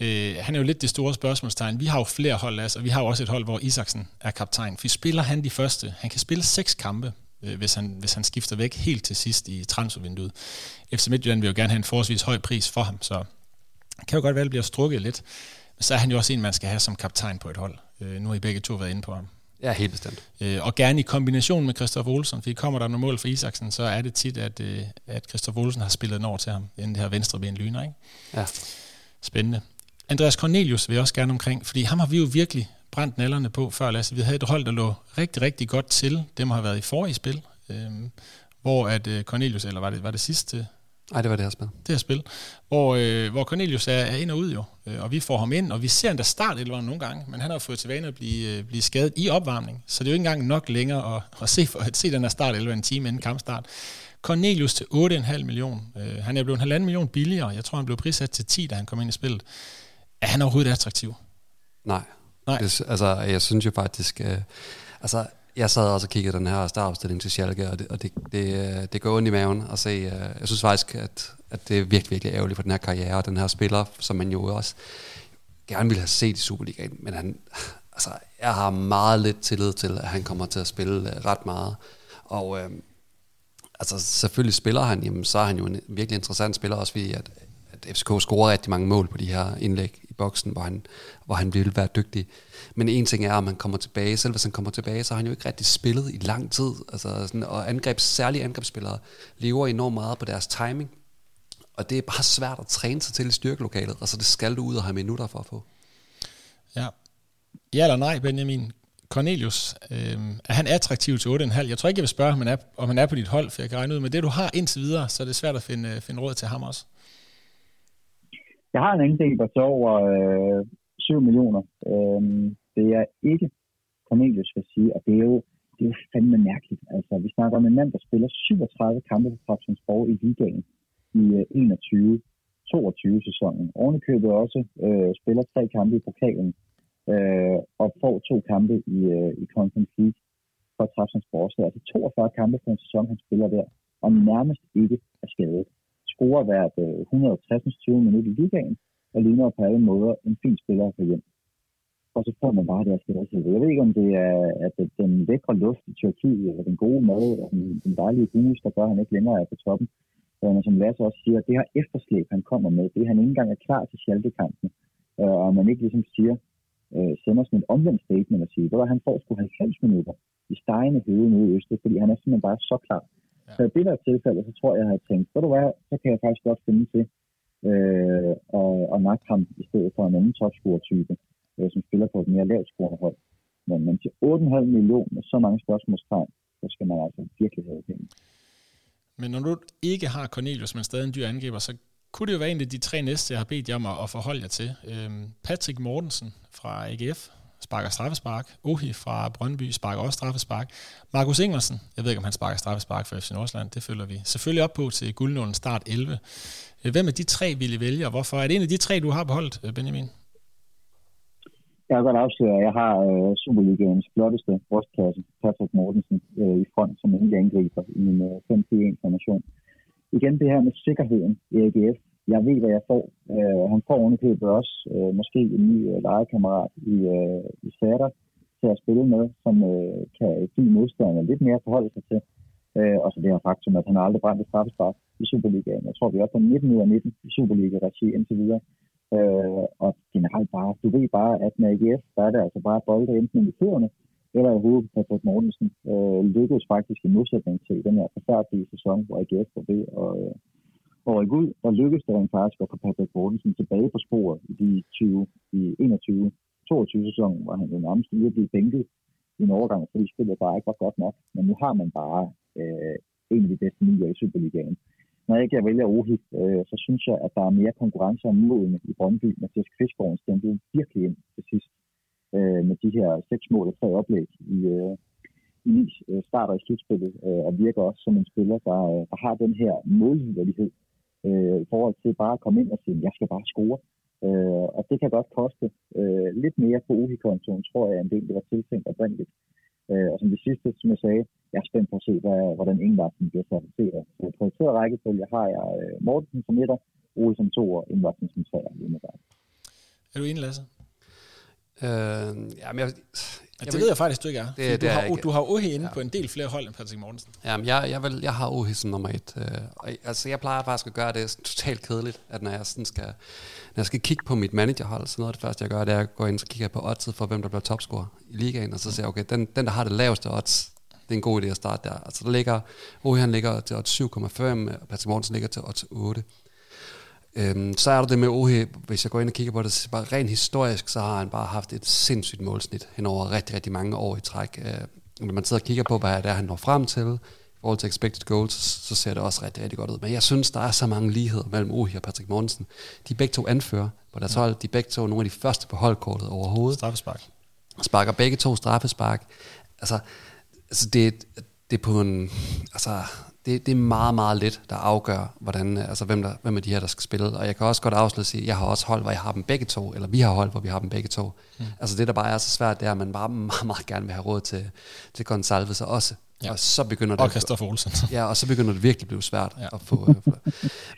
Øh, han er jo lidt det store spørgsmålstegn. Vi har jo flere hold, altså, og vi har jo også et hold, hvor Isaksen er kaptajn. For spiller han de første. Han kan spille seks kampe, øh, hvis, han, hvis han skifter væk helt til sidst i transfervinduet. FC Midtjylland vil jo gerne have en forholdsvis høj pris for ham, så kan jo godt være, at det bliver strukket lidt. Men så er han jo også en, man skal have som kaptajn på et hold. Øh, nu har I begge to været inde på ham. Ja, helt bestemt. Øh, og gerne i kombination med Christoph Olsen, fordi kommer der nogle mål for Isaksen, så er det tit, at, øh, at Christoph Olsen har spillet en over til ham, inden det her venstre ben lyner, ikke? Ja. Spændende. Andreas Cornelius vil jeg også gerne omkring, fordi ham har vi jo virkelig brændt nallerne på før, Lasse. Vi havde et hold, der lå rigtig, rigtig godt til. Det må have været i forrige spil, øh, hvor at øh, Cornelius, eller var det, var det sidste Nej, det var det her spil. Det her spil, hvor, øh, hvor Cornelius er, er ind og ud jo, øh, og vi får ham ind, og vi ser endda start eller nogle gange, men han har fået til vane at blive, øh, blive skadet i opvarmning, så det er jo ikke engang nok længere at, at, se, for, at se den her start eller en time inden kampstart. Cornelius til 8,5 millioner. Øh, han er blevet en halvanden million billigere. Jeg tror, han blev prissat til 10, da han kom ind i spillet. Er han overhovedet attraktiv? Nej. Nej. Det, altså, jeg synes jo faktisk... Øh, altså, jeg sad også og kiggede den her startopstilling til Schalke, og det, og det, det, øh, det går ondt i maven at se. Øh, jeg synes faktisk, at, at det er virkelig, virkelig ærgerligt for den her karriere, og den her spiller, som man jo også gerne ville have set i Superligaen, men han, altså, jeg har meget lidt tillid til, at han kommer til at spille øh, ret meget. Og øh, altså, selvfølgelig spiller han, jamen, så er han jo en virkelig interessant spiller, også fordi at, at FCK scorer rigtig mange mål på de her indlæg i boksen, hvor han, hvor han ville være dygtig. Men en ting er, at man kommer tilbage. Selv hvis han kommer tilbage, så har han jo ikke rigtig spillet i lang tid. Altså sådan, og angrebs, særlige angrebsspillere lever enormt meget på deres timing. Og det er bare svært at træne sig til i styrkelokalet, og så det skal du ud og have minutter for at få. Ja. Ja eller nej, Benjamin? Cornelius, øh, er han attraktiv til 8,5? Jeg tror ikke, jeg vil spørge, om han, er, om han er på dit hold, for jeg kan regne ud med det, du har indtil videre, så er det svært at finde, finde råd til ham også. Jeg har en andel, der står over øh, 7 millioner. Øh, det er ikke Cornelius, vil sige, og det er jo, det er jo fandme mærkeligt. Altså, vi snakker om en mand, der spiller 37 kampe for Trabzonsborg i ligaen i øh, 21-22 sæsonen. Ovenikøbet også øh, spiller tre kampe i pokalen øh, og får to kampe i, øh, i Conference League for Trabzonsborg. Så altså 42 kampe for en sæson, han spiller der, og nærmest ikke er skadet scorer hvert øh, 160-20 minutter i ligaen, og ligner på alle måder en fin spiller for hjem. Og så får man bare det skadeshelvede. Jeg ved ikke, om det er at den lækre luft i Tyrkiet, eller den gode mad, eller den, den dejlige hus, der gør, at han ikke længere er på toppen. Men som Lasse også siger, det her efterslæb, han kommer med, det han ikke engang er klar til Schalke-kampen, øh, og man ikke ligesom siger, øh, sender sådan et omvendt statement og siger, at han får sgu 90 minutter i stegende høde nu i Østrig, fordi han er simpelthen bare så klar Ja. Så i det der tilfælde, så tror jeg, jeg har tænkt, ved du hvad, så kan jeg faktisk godt finde til øh, og, og nakke ham i stedet for en anden topscorer-type, øh, som spiller på et mere lavt scorende hold. Men, men til 8,5 millioner med så mange spørgsmålstegn, så skal man altså virkelig have penge. Men når du ikke har Cornelius, men stadig en dyr angriber, så kunne det jo være en af de tre næste, jeg har bedt jer om at, forholde jer til. Øhm, Patrick Mortensen fra AGF, sparker straffespark. Ohi fra Brøndby sparker også straffespark. Markus Ingersen, jeg ved ikke, om han sparker straffespark for FC Nordsjælland, det følger vi selvfølgelig op på til guldnålen start 11. Øh, hvem af de tre vil I vælge, og hvorfor? Er det en af de tre, du har beholdt, øh, Benjamin? Jeg kan godt afsløre, at jeg har øh, Superligaens flotteste brystkasse, Patrick Mortensen, øh, i front som ikke angriber i en øh, 5-4-1-formation. Igen det her med sikkerheden i AGF. Jeg ved, hvad jeg får. Øh, han får underkøbet også øh, måske en ny øh, legekammerat i, øh, i Satter til at spille med, som øh, kan give modstanderne lidt mere forholde sig til. Øh, og så det her faktum, at han har aldrig brændt et straffespark i Superligaen. Jeg tror, vi er oppe på 19 ud af 19 i Superliga-regi indtil videre. Øh, og generelt bare, du ved bare, at med AGF, der er det altså bare bolde enten i fødderne, eller i hovedet på Patrick Mortensen. Øh, lykkedes faktisk i modsætning til den her forfærdelige sæson, hvor AGF var ved og, øh, og rykke ud, og lykkedes det rent faktisk at få Patrick Mortensen tilbage på sporet i de 20, i 21 22 sæsonen, hvor han jo nærmest lige blevet bænket i en overgang, fordi spillet bare ikke var godt nok. Men nu har man bare øh, en af de bedste nier i Superligaen når jeg vælger Ohi, øh, så synes jeg, at der er mere konkurrence om målene i Brøndby. Mathias Kvistgaard stemte virkelig ind til sidst øh, med de her seks mål og tre oplæg i, øh, i øh, starter i slutspillet, øh, og virker også som en spiller, der, øh, der har den her målgiverlighed øh, i forhold til bare at komme ind og sige, jeg skal bare score. Øh, og det kan godt koste øh, lidt mere på Ohi-kontoen, tror jeg, end det egentlig var tiltænkt oprindeligt. Øh, og som det sidste, som jeg sagde, jeg er spændt på at se, hvad, hvordan Ingvartsen bliver certificeret. Så på prioriteret rækkefølge har jeg øh, Mortensen som etter, Ole som to og Ingvartsen som tre. Er du enig, Lasse? Øh, jamen, jeg, Ja, det ved jeg faktisk, du ikke er. Det, det du, har, ikke. du har Ohi inde ja. på en del flere hold end Patrick Mortensen. Jamen, jeg, jeg, vil, jeg har Ohi som nummer et. Øh, og, altså, jeg plejer faktisk at gøre det totalt kedeligt, at når jeg, sådan skal, når jeg skal kigge på mit managerhold, så noget af det første, jeg gør, det er at gå ind og kigge på oddset for, hvem der bliver topscorer i ligaen, og så siger jeg, okay, den, den, der har det laveste odds, det er en god idé at starte der. Altså, der ligger, Ohi han ligger til odds 7,5, og Patrick Mortensen ligger til odds 8. Øhm, så er der det med Ohe, hvis jeg går ind og kigger på det, så bare rent historisk, så har han bare haft et sindssygt målsnit hen over rigtig, rigtig mange år i træk. Øh, når man sidder og kigger på, hvad det er, han når frem til, i forhold til expected goals, så ser det også rigtig, rigtig godt ud. Men jeg synes, der er så mange ligheder mellem Ohi og Patrick Mortensen. De er begge to anfører på deres hold. De er begge to nogle af de første på holdkortet overhovedet. Straffespark. Sparker begge to straffespark. Altså, altså det, det er på en... Altså, det, det er meget, meget lidt, der afgør, hvordan, altså, hvem, der, hvem er de her, der skal spille. Og jeg kan også godt afsløre sige, at jeg har også hold, hvor jeg har dem begge to, eller vi har hold, hvor vi har dem begge to. Mm. Altså det, der bare er så svært, det er, at man bare meget, meget gerne vil have råd til, til Gonsalves også. Ja. Og så begynder det... Og Olsen. Ja, og så begynder det virkelig at blive svært ja. at få... Få.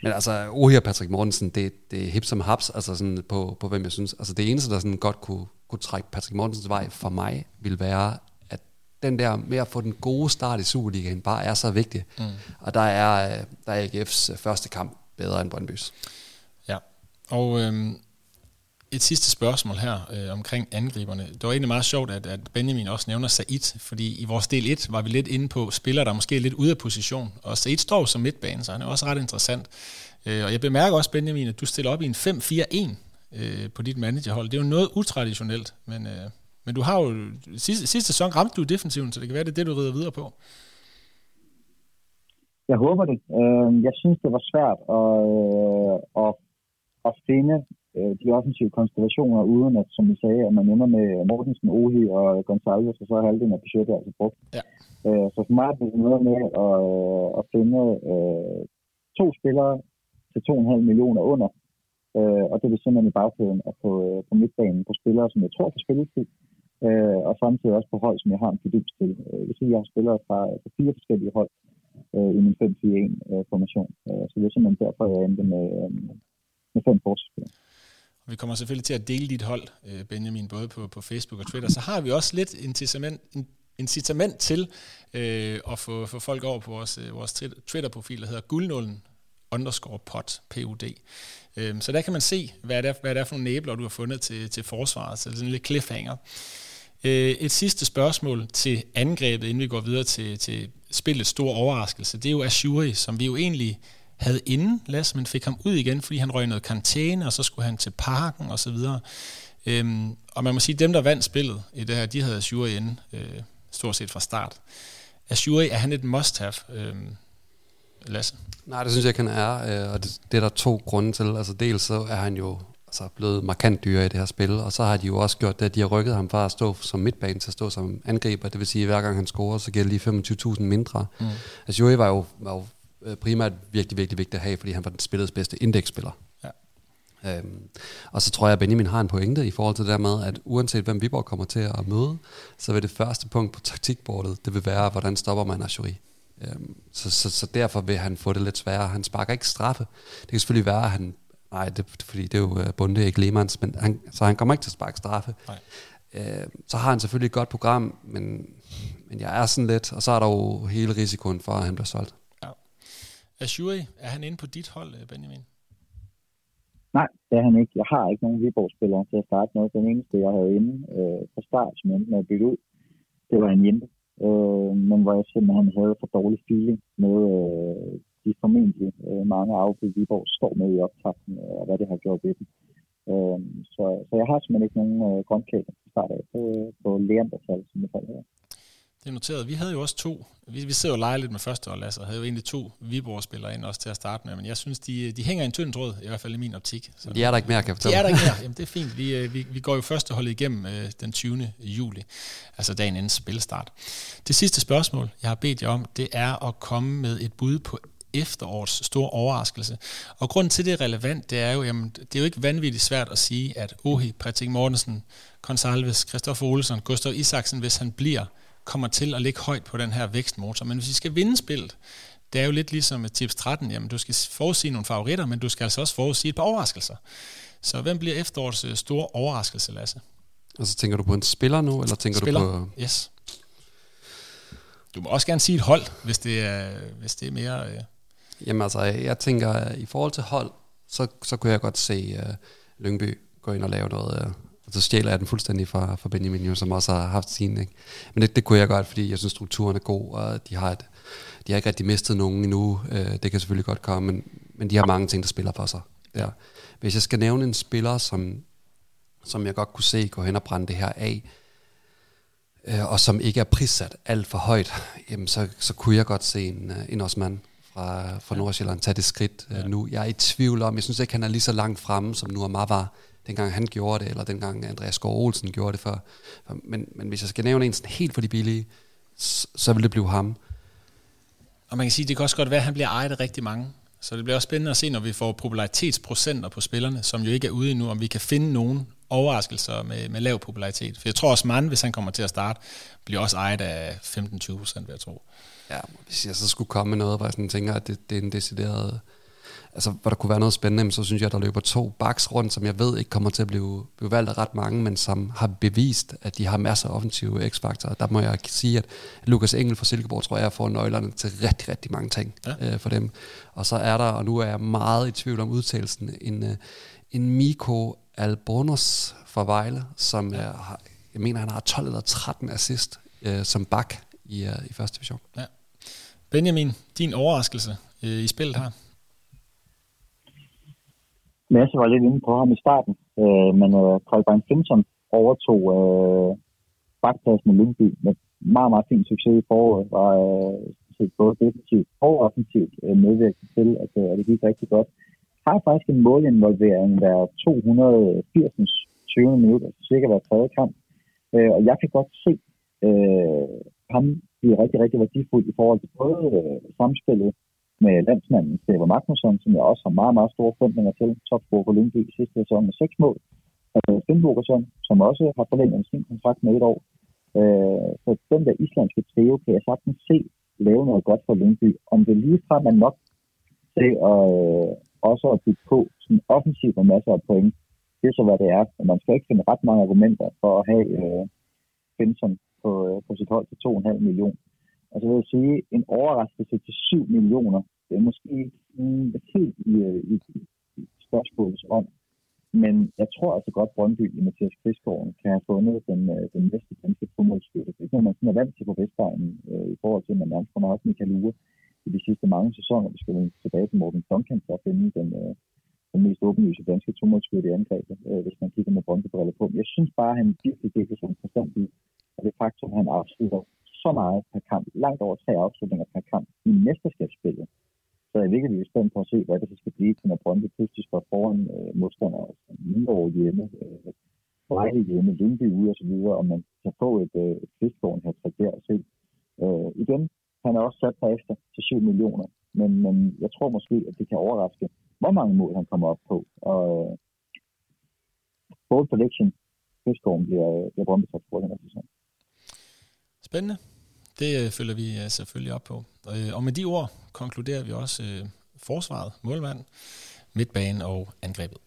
Men altså, Ohi og Patrick Mortensen, det, det er hip som haps, altså sådan på, på hvem jeg synes. Altså det eneste, der sådan godt kunne, kunne trække Patrick Mortensens vej for mig, vil være, den der med at få den gode start i Superligaen bare er så vigtig. Mm. Og der er, der er AGF's første kamp bedre end Brøndby's. Ja, og øhm, et sidste spørgsmål her øh, omkring angriberne. Det var egentlig meget sjovt, at, at Benjamin også nævner Said, fordi i vores del 1 var vi lidt inde på spillere, der måske er lidt ude af position. Og Said står som midtbane, så han er også ret interessant. Øh, og jeg bemærker også, Benjamin, at du stiller op i en 5-4-1 øh, på dit managerhold. Det er jo noget utraditionelt, men... Øh, men du har jo, sidste, sidste sæson ramte du defensiven, så det kan være, det er det, du rider videre på. Jeg håber det. Øh, jeg synes, det var svært at, øh, at, at finde øh, de offensive konstellationer, uden at, som vi sagde, at man ender med Mortensen, Ohi og Gonzalez, og så er halvdelen af budgettet altså brugt. Ja. Så for mig er det noget med at, at finde to spillere til 2,5 millioner under, og det vil simpelthen i bagkæden at få på midtbanen på spillere, som jeg tror kan spille øh, og samtidig også på hold, som jeg har en fidus til. Øh, jeg vil sige, jeg har spillet fra, fra fire forskellige hold øh, i min 5-4-1-formation. Øh, øh, så det er simpelthen derfor, jeg endte med, øh, med fem forsvarsspillere. Vi kommer selvfølgelig til at dele dit hold, øh, Benjamin, både på, på Facebook og Twitter. Så har vi også lidt incitament, incitament til øh, at få, få folk over på vores, øh, vores Twitter-profil, der hedder guldnålen underscore pot, PUD. Øhm, så der kan man se, hvad det er, hvad det er for nogle næbler, du har fundet til, til forsvaret. Så det er sådan en lille cliffhanger. Øh, et sidste spørgsmål til angrebet, inden vi går videre til, til spillets store overraskelse, det er jo Ashuri, som vi jo egentlig havde inden, Lasse, men fik ham ud igen, fordi han røg noget karantæne, og så skulle han til parken og så videre. Øhm, og man må sige, at dem, der vandt spillet i det her, de havde Ashuri inde, øh, stort set fra start. Ashuri, er han et must-have, øh, Lasse? Nej, det synes jeg ikke, han er, øh, og det, det er der to grunde til. Altså dels så er han jo altså blevet markant dyre i det her spil, og så har de jo også gjort det, at de har rykket ham fra at stå som midtbane til at stå som angriber. Det vil sige, at hver gang han scorer, så giver det lige 25.000 mindre. Mm. Altså Joey var jo, var jo øh, primært virkelig, virkelig vigtig at have, fordi han var den spillets bedste indeksspiller. Ja. Øhm, og så tror jeg, at Benjamin har en pointe i forhold til det der med, at uanset hvem Viborg kommer til at møde, så vil det første punkt på taktikbordet, det vil være, hvordan stopper man Ashuri. Øhm, så, så, så derfor vil han få det lidt sværere. Han sparker ikke straffe. Det kan selvfølgelig være, at han... Nej, det, fordi det er jo øh, Bunde, ikke Lehmanns, men han, så han kommer ikke til at sparke straffe. Nej. Øh, så har han selvfølgelig et godt program, men, men jeg er sådan lidt, og så er der jo hele risikoen for, at han bliver solgt. Ja. Ashuri, er han inde på dit hold, øh, Benjamin? Nej, det er han ikke. Jeg har ikke nogen Viborg-spillere til at starte noget. Den eneste, jeg havde inde øh, fra start, som endte med at bytte ud, det var en Jente. Øh, men hvor jeg simpelthen havde for dårlig feeling med øh, de formentlig øh, mange afbud, Viborg står med i optakten, og hvad det har gjort ved dem. Øh, så, så jeg har simpelthen ikke nogen øh, grønklæder til start af på, øh, på Leandertal, som jeg falder her. Det er noteret. Vi havde jo også to. Vi, vi sidder jo lege lidt med første hold, Lasse, og havde jo egentlig to Viborg-spillere ind også til at starte med, men jeg synes, de, de hænger i en tynd tråd, i hvert fald i min optik. Så, de er der ikke mere, kan jeg fortælle. De er der ikke mere. Jamen, det er fint. Vi, øh, vi, vi går jo første hold igennem øh, den 20. juli, altså dagen inden spilstart. Det sidste spørgsmål, jeg har bedt jer om, det er at komme med et bud på efterårets store overraskelse. Og grunden til, det er relevant, det er jo, jamen, det er jo ikke vanvittigt svært at sige, at Ohi, Patrick Mortensen, Consalves, Christoffer Olsen, Gustav Isaksen, hvis han bliver, kommer til at ligge højt på den her vækstmotor. Men hvis vi skal vinde spillet, det er jo lidt ligesom med tips 13, jamen du skal forudsige nogle favoritter, men du skal altså også forudsige et par overraskelser. Så hvem bliver efterårets øh, store overraskelse, Lasse? Og så tænker du på en spiller nu, eller tænker spiller, du på... yes. Du må også gerne sige et hold, hvis det er, hvis det er mere... Øh... Jamen altså, jeg tænker, at i forhold til hold, så, så kunne jeg godt se uh, Lyngby gå ind og lave noget, uh, og så stjæler jeg den fuldstændig fra, fra Benjamin, jo, som også har haft sin. Ikke? Men det, det kunne jeg godt, fordi jeg synes, strukturen er god, og de har, et, de har ikke rigtig mistet nogen endnu. Uh, det kan selvfølgelig godt komme, men, men de har mange ting, der spiller for sig. Der. Hvis jeg skal nævne en spiller, som, som jeg godt kunne se gå hen og brænde det her af, øh, og som ikke er prissat alt for højt, jamen så, så kunne jeg godt se en, en Osman fra, fra Nordsjælland tage det skridt øh, nu. Jeg er i tvivl om, jeg synes ikke, han er lige så langt fremme, som nu er var dengang han gjorde det, eller dengang Andreas Skov Olsen gjorde det før. Men, men hvis jeg skal nævne en sådan helt for de billige, så, så vil det blive ham. Og man kan sige, det kan også godt være, at han bliver ejet af rigtig mange. Så det bliver også spændende at se, når vi får popularitetsprocenter på spillerne, som jo ikke er ude endnu, om vi kan finde nogen overraskelser med, med lav popularitet. For jeg tror også, man, hvis han kommer til at starte, bliver også ejet af 15-20 procent, vil jeg tro. Ja, hvis jeg så skulle komme med noget, hvor jeg sådan tænker, at det, det er en decideret altså, hvor der kunne være noget spændende, så synes jeg, at der løber to backs rundt, som jeg ved ikke kommer til at blive, blive valgt af ret mange, men som har bevist, at de har masser af offensive x-faktorer. Der må jeg sige, at Lukas Engel fra Silkeborg, tror jeg, får nøglerne til rigtig, rigtig mange ting ja. øh, for dem. Og så er der, og nu er jeg meget i tvivl om udtalelsen, en, uh, en Miko Albornoz fra Vejle, som ja. er, jeg mener, han har 12 eller 13 assist uh, som bak i, uh, i første division. Ja. Benjamin, din overraskelse øh, i spillet her? Masse var lidt inde på ham i starten, øh, men øh, Carl Finson overtog øh, bagpladsen i Lyngby med meget, meget fin succes i foråret, og øh, både defensivt og offensivt øh, medvirket til, at, øh, at det gik rigtig godt. Har faktisk en målinvolvering hver 280. 20 minutter, cirka hver tredje kamp. Øh, og jeg kan godt se øh, ham blive rigtig, rigtig værdifuld i forhold til både øh, samspillet med landsmanden Stefan Magnusson, som jeg også har meget, meget store forventninger til. Topscorer på Lyngby i sidste sæson med seks mål. Og Finnbogersson, som også har forlænget sin kontrakt med et år. Øh, så den der islandske trio kan jeg sagtens se lave noget godt for Lyngby. Om det lige fra man nok til at øh, også at bygge på sådan offensivt med masser af point, det er så, hvad det er. Men man skal ikke finde ret mange argumenter for at have øh, Finson på, øh, på sit hold til 2,5 millioner. Og så altså, vil jeg sige, en overraskelse til 7 millioner, det er måske mm, helt i, øh, i, i spørgsmålet om. Men jeg tror altså godt, Brøndby i Mathias Kvistgaard kan have fundet den, øh, den næste danske fodboldspiller. Det er ikke noget, man sådan er vant til på Vestegnen, øh, i forhold til, at man nærmest kommer også Michael Ure i de sidste mange sæsoner. Vi skal tilbage til Morten Duncan for at finde den, øh, den mest åbenlyse danske tomålskytte i angrebet, øh, hvis man kigger med Brøndby-briller på. Men jeg synes bare, at han virkelig virkelig som forstand i, og det faktum, at han afslutter så meget per kamp, langt over tre afslutninger per kamp i mesterskabsspillet. Så jeg er virkelig spændt på at se, hvad det skal blive til, når Brøndby pludselig står foran øh, modstandere, altså Mindre hjemme, øh, Vejle hjemme, Lyngby ude osv., og man kan få et, øh, et fiskvogn her træk der og se. Øh, igen, han er også sat på efter til 7 millioner, men, men jeg tror måske, at det kan overraske, hvor mange mål han kommer op på. Og, øh, bold prediction, Høsgården bliver, øh, bliver Brøndby for den her sæson. Spændende. Det øh, følger vi øh, selvfølgelig op på. Øh, og med de ord konkluderer vi også forsvaret, målmand, midtbanen og angrebet.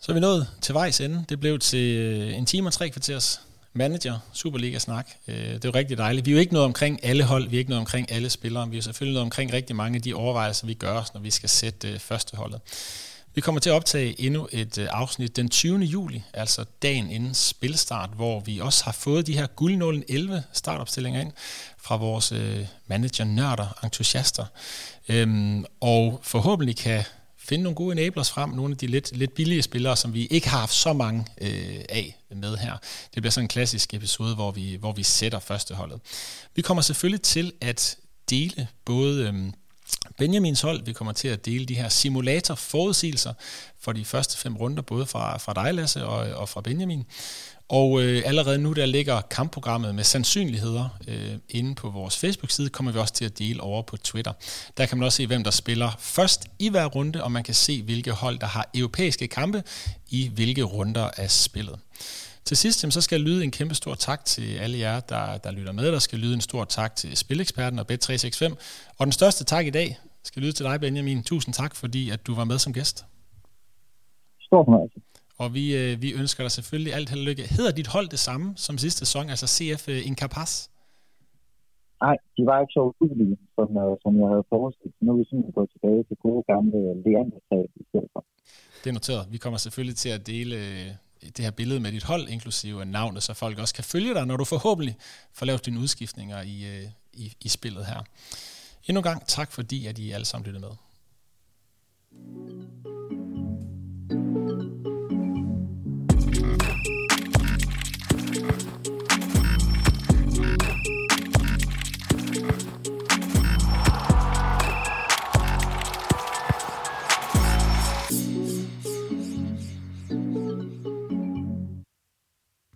Så er vi nået til vejs ende. Det blev til en time og tre kvarters manager, Superliga-snak. Det er jo rigtig dejligt. Vi er jo ikke noget omkring alle hold, vi er ikke noget omkring alle spillere, vi er selvfølgelig noget omkring rigtig mange af de overvejelser, vi gør os, når vi skal sætte førsteholdet. første holdet. Vi kommer til at optage endnu et øh, afsnit den 20. juli, altså dagen inden spilstart, hvor vi også har fået de her guldnålen 11 startopstillinger ind fra vores øh, manager-nørder, entusiaster. Øhm, og forhåbentlig kan finde nogle gode enablers frem, nogle af de lidt, lidt billige spillere, som vi ikke har haft så mange øh, af med her. Det bliver sådan en klassisk episode, hvor vi, hvor vi sætter førsteholdet. Vi kommer selvfølgelig til at dele både øh, Benjamins hold, vi kommer til at dele de her simulator forudsigelser for de første fem runder, både fra, fra dig, Lasse, og, og fra Benjamin. Og øh, allerede nu, der ligger kampprogrammet med sandsynligheder øh, inde på vores Facebook-side, kommer vi også til at dele over på Twitter. Der kan man også se, hvem der spiller først i hver runde, og man kan se, hvilke hold, der har europæiske kampe i hvilke runder af spillet. Til sidst, så skal jeg lyde en kæmpe stor tak til alle jer, der, der lytter med. Der skal lyde en stor tak til Spileksperten og Bet365. Og den største tak i dag skal lyde til dig, Benjamin. Tusind tak, fordi at du var med som gæst. Stor fornøjelse. Og vi, øh, vi ønsker dig selvfølgelig alt held og lykke. Hedder dit hold det samme som sidste sæson, altså CF øh, Incapaz? Nej, de var ikke så udulige, som, øh, som jeg havde forestillet. Nu er vi simpelthen gået tilbage til gode gamle Leander i stedet for. Det er noteret. Vi kommer selvfølgelig til at dele øh, det her billede med dit hold, inklusive navnet, så folk også kan følge dig, når du forhåbentlig får lavet dine udskiftninger i, øh, i, i spillet her. Endnu en gang tak, fordi at I alle sammen lyttede med.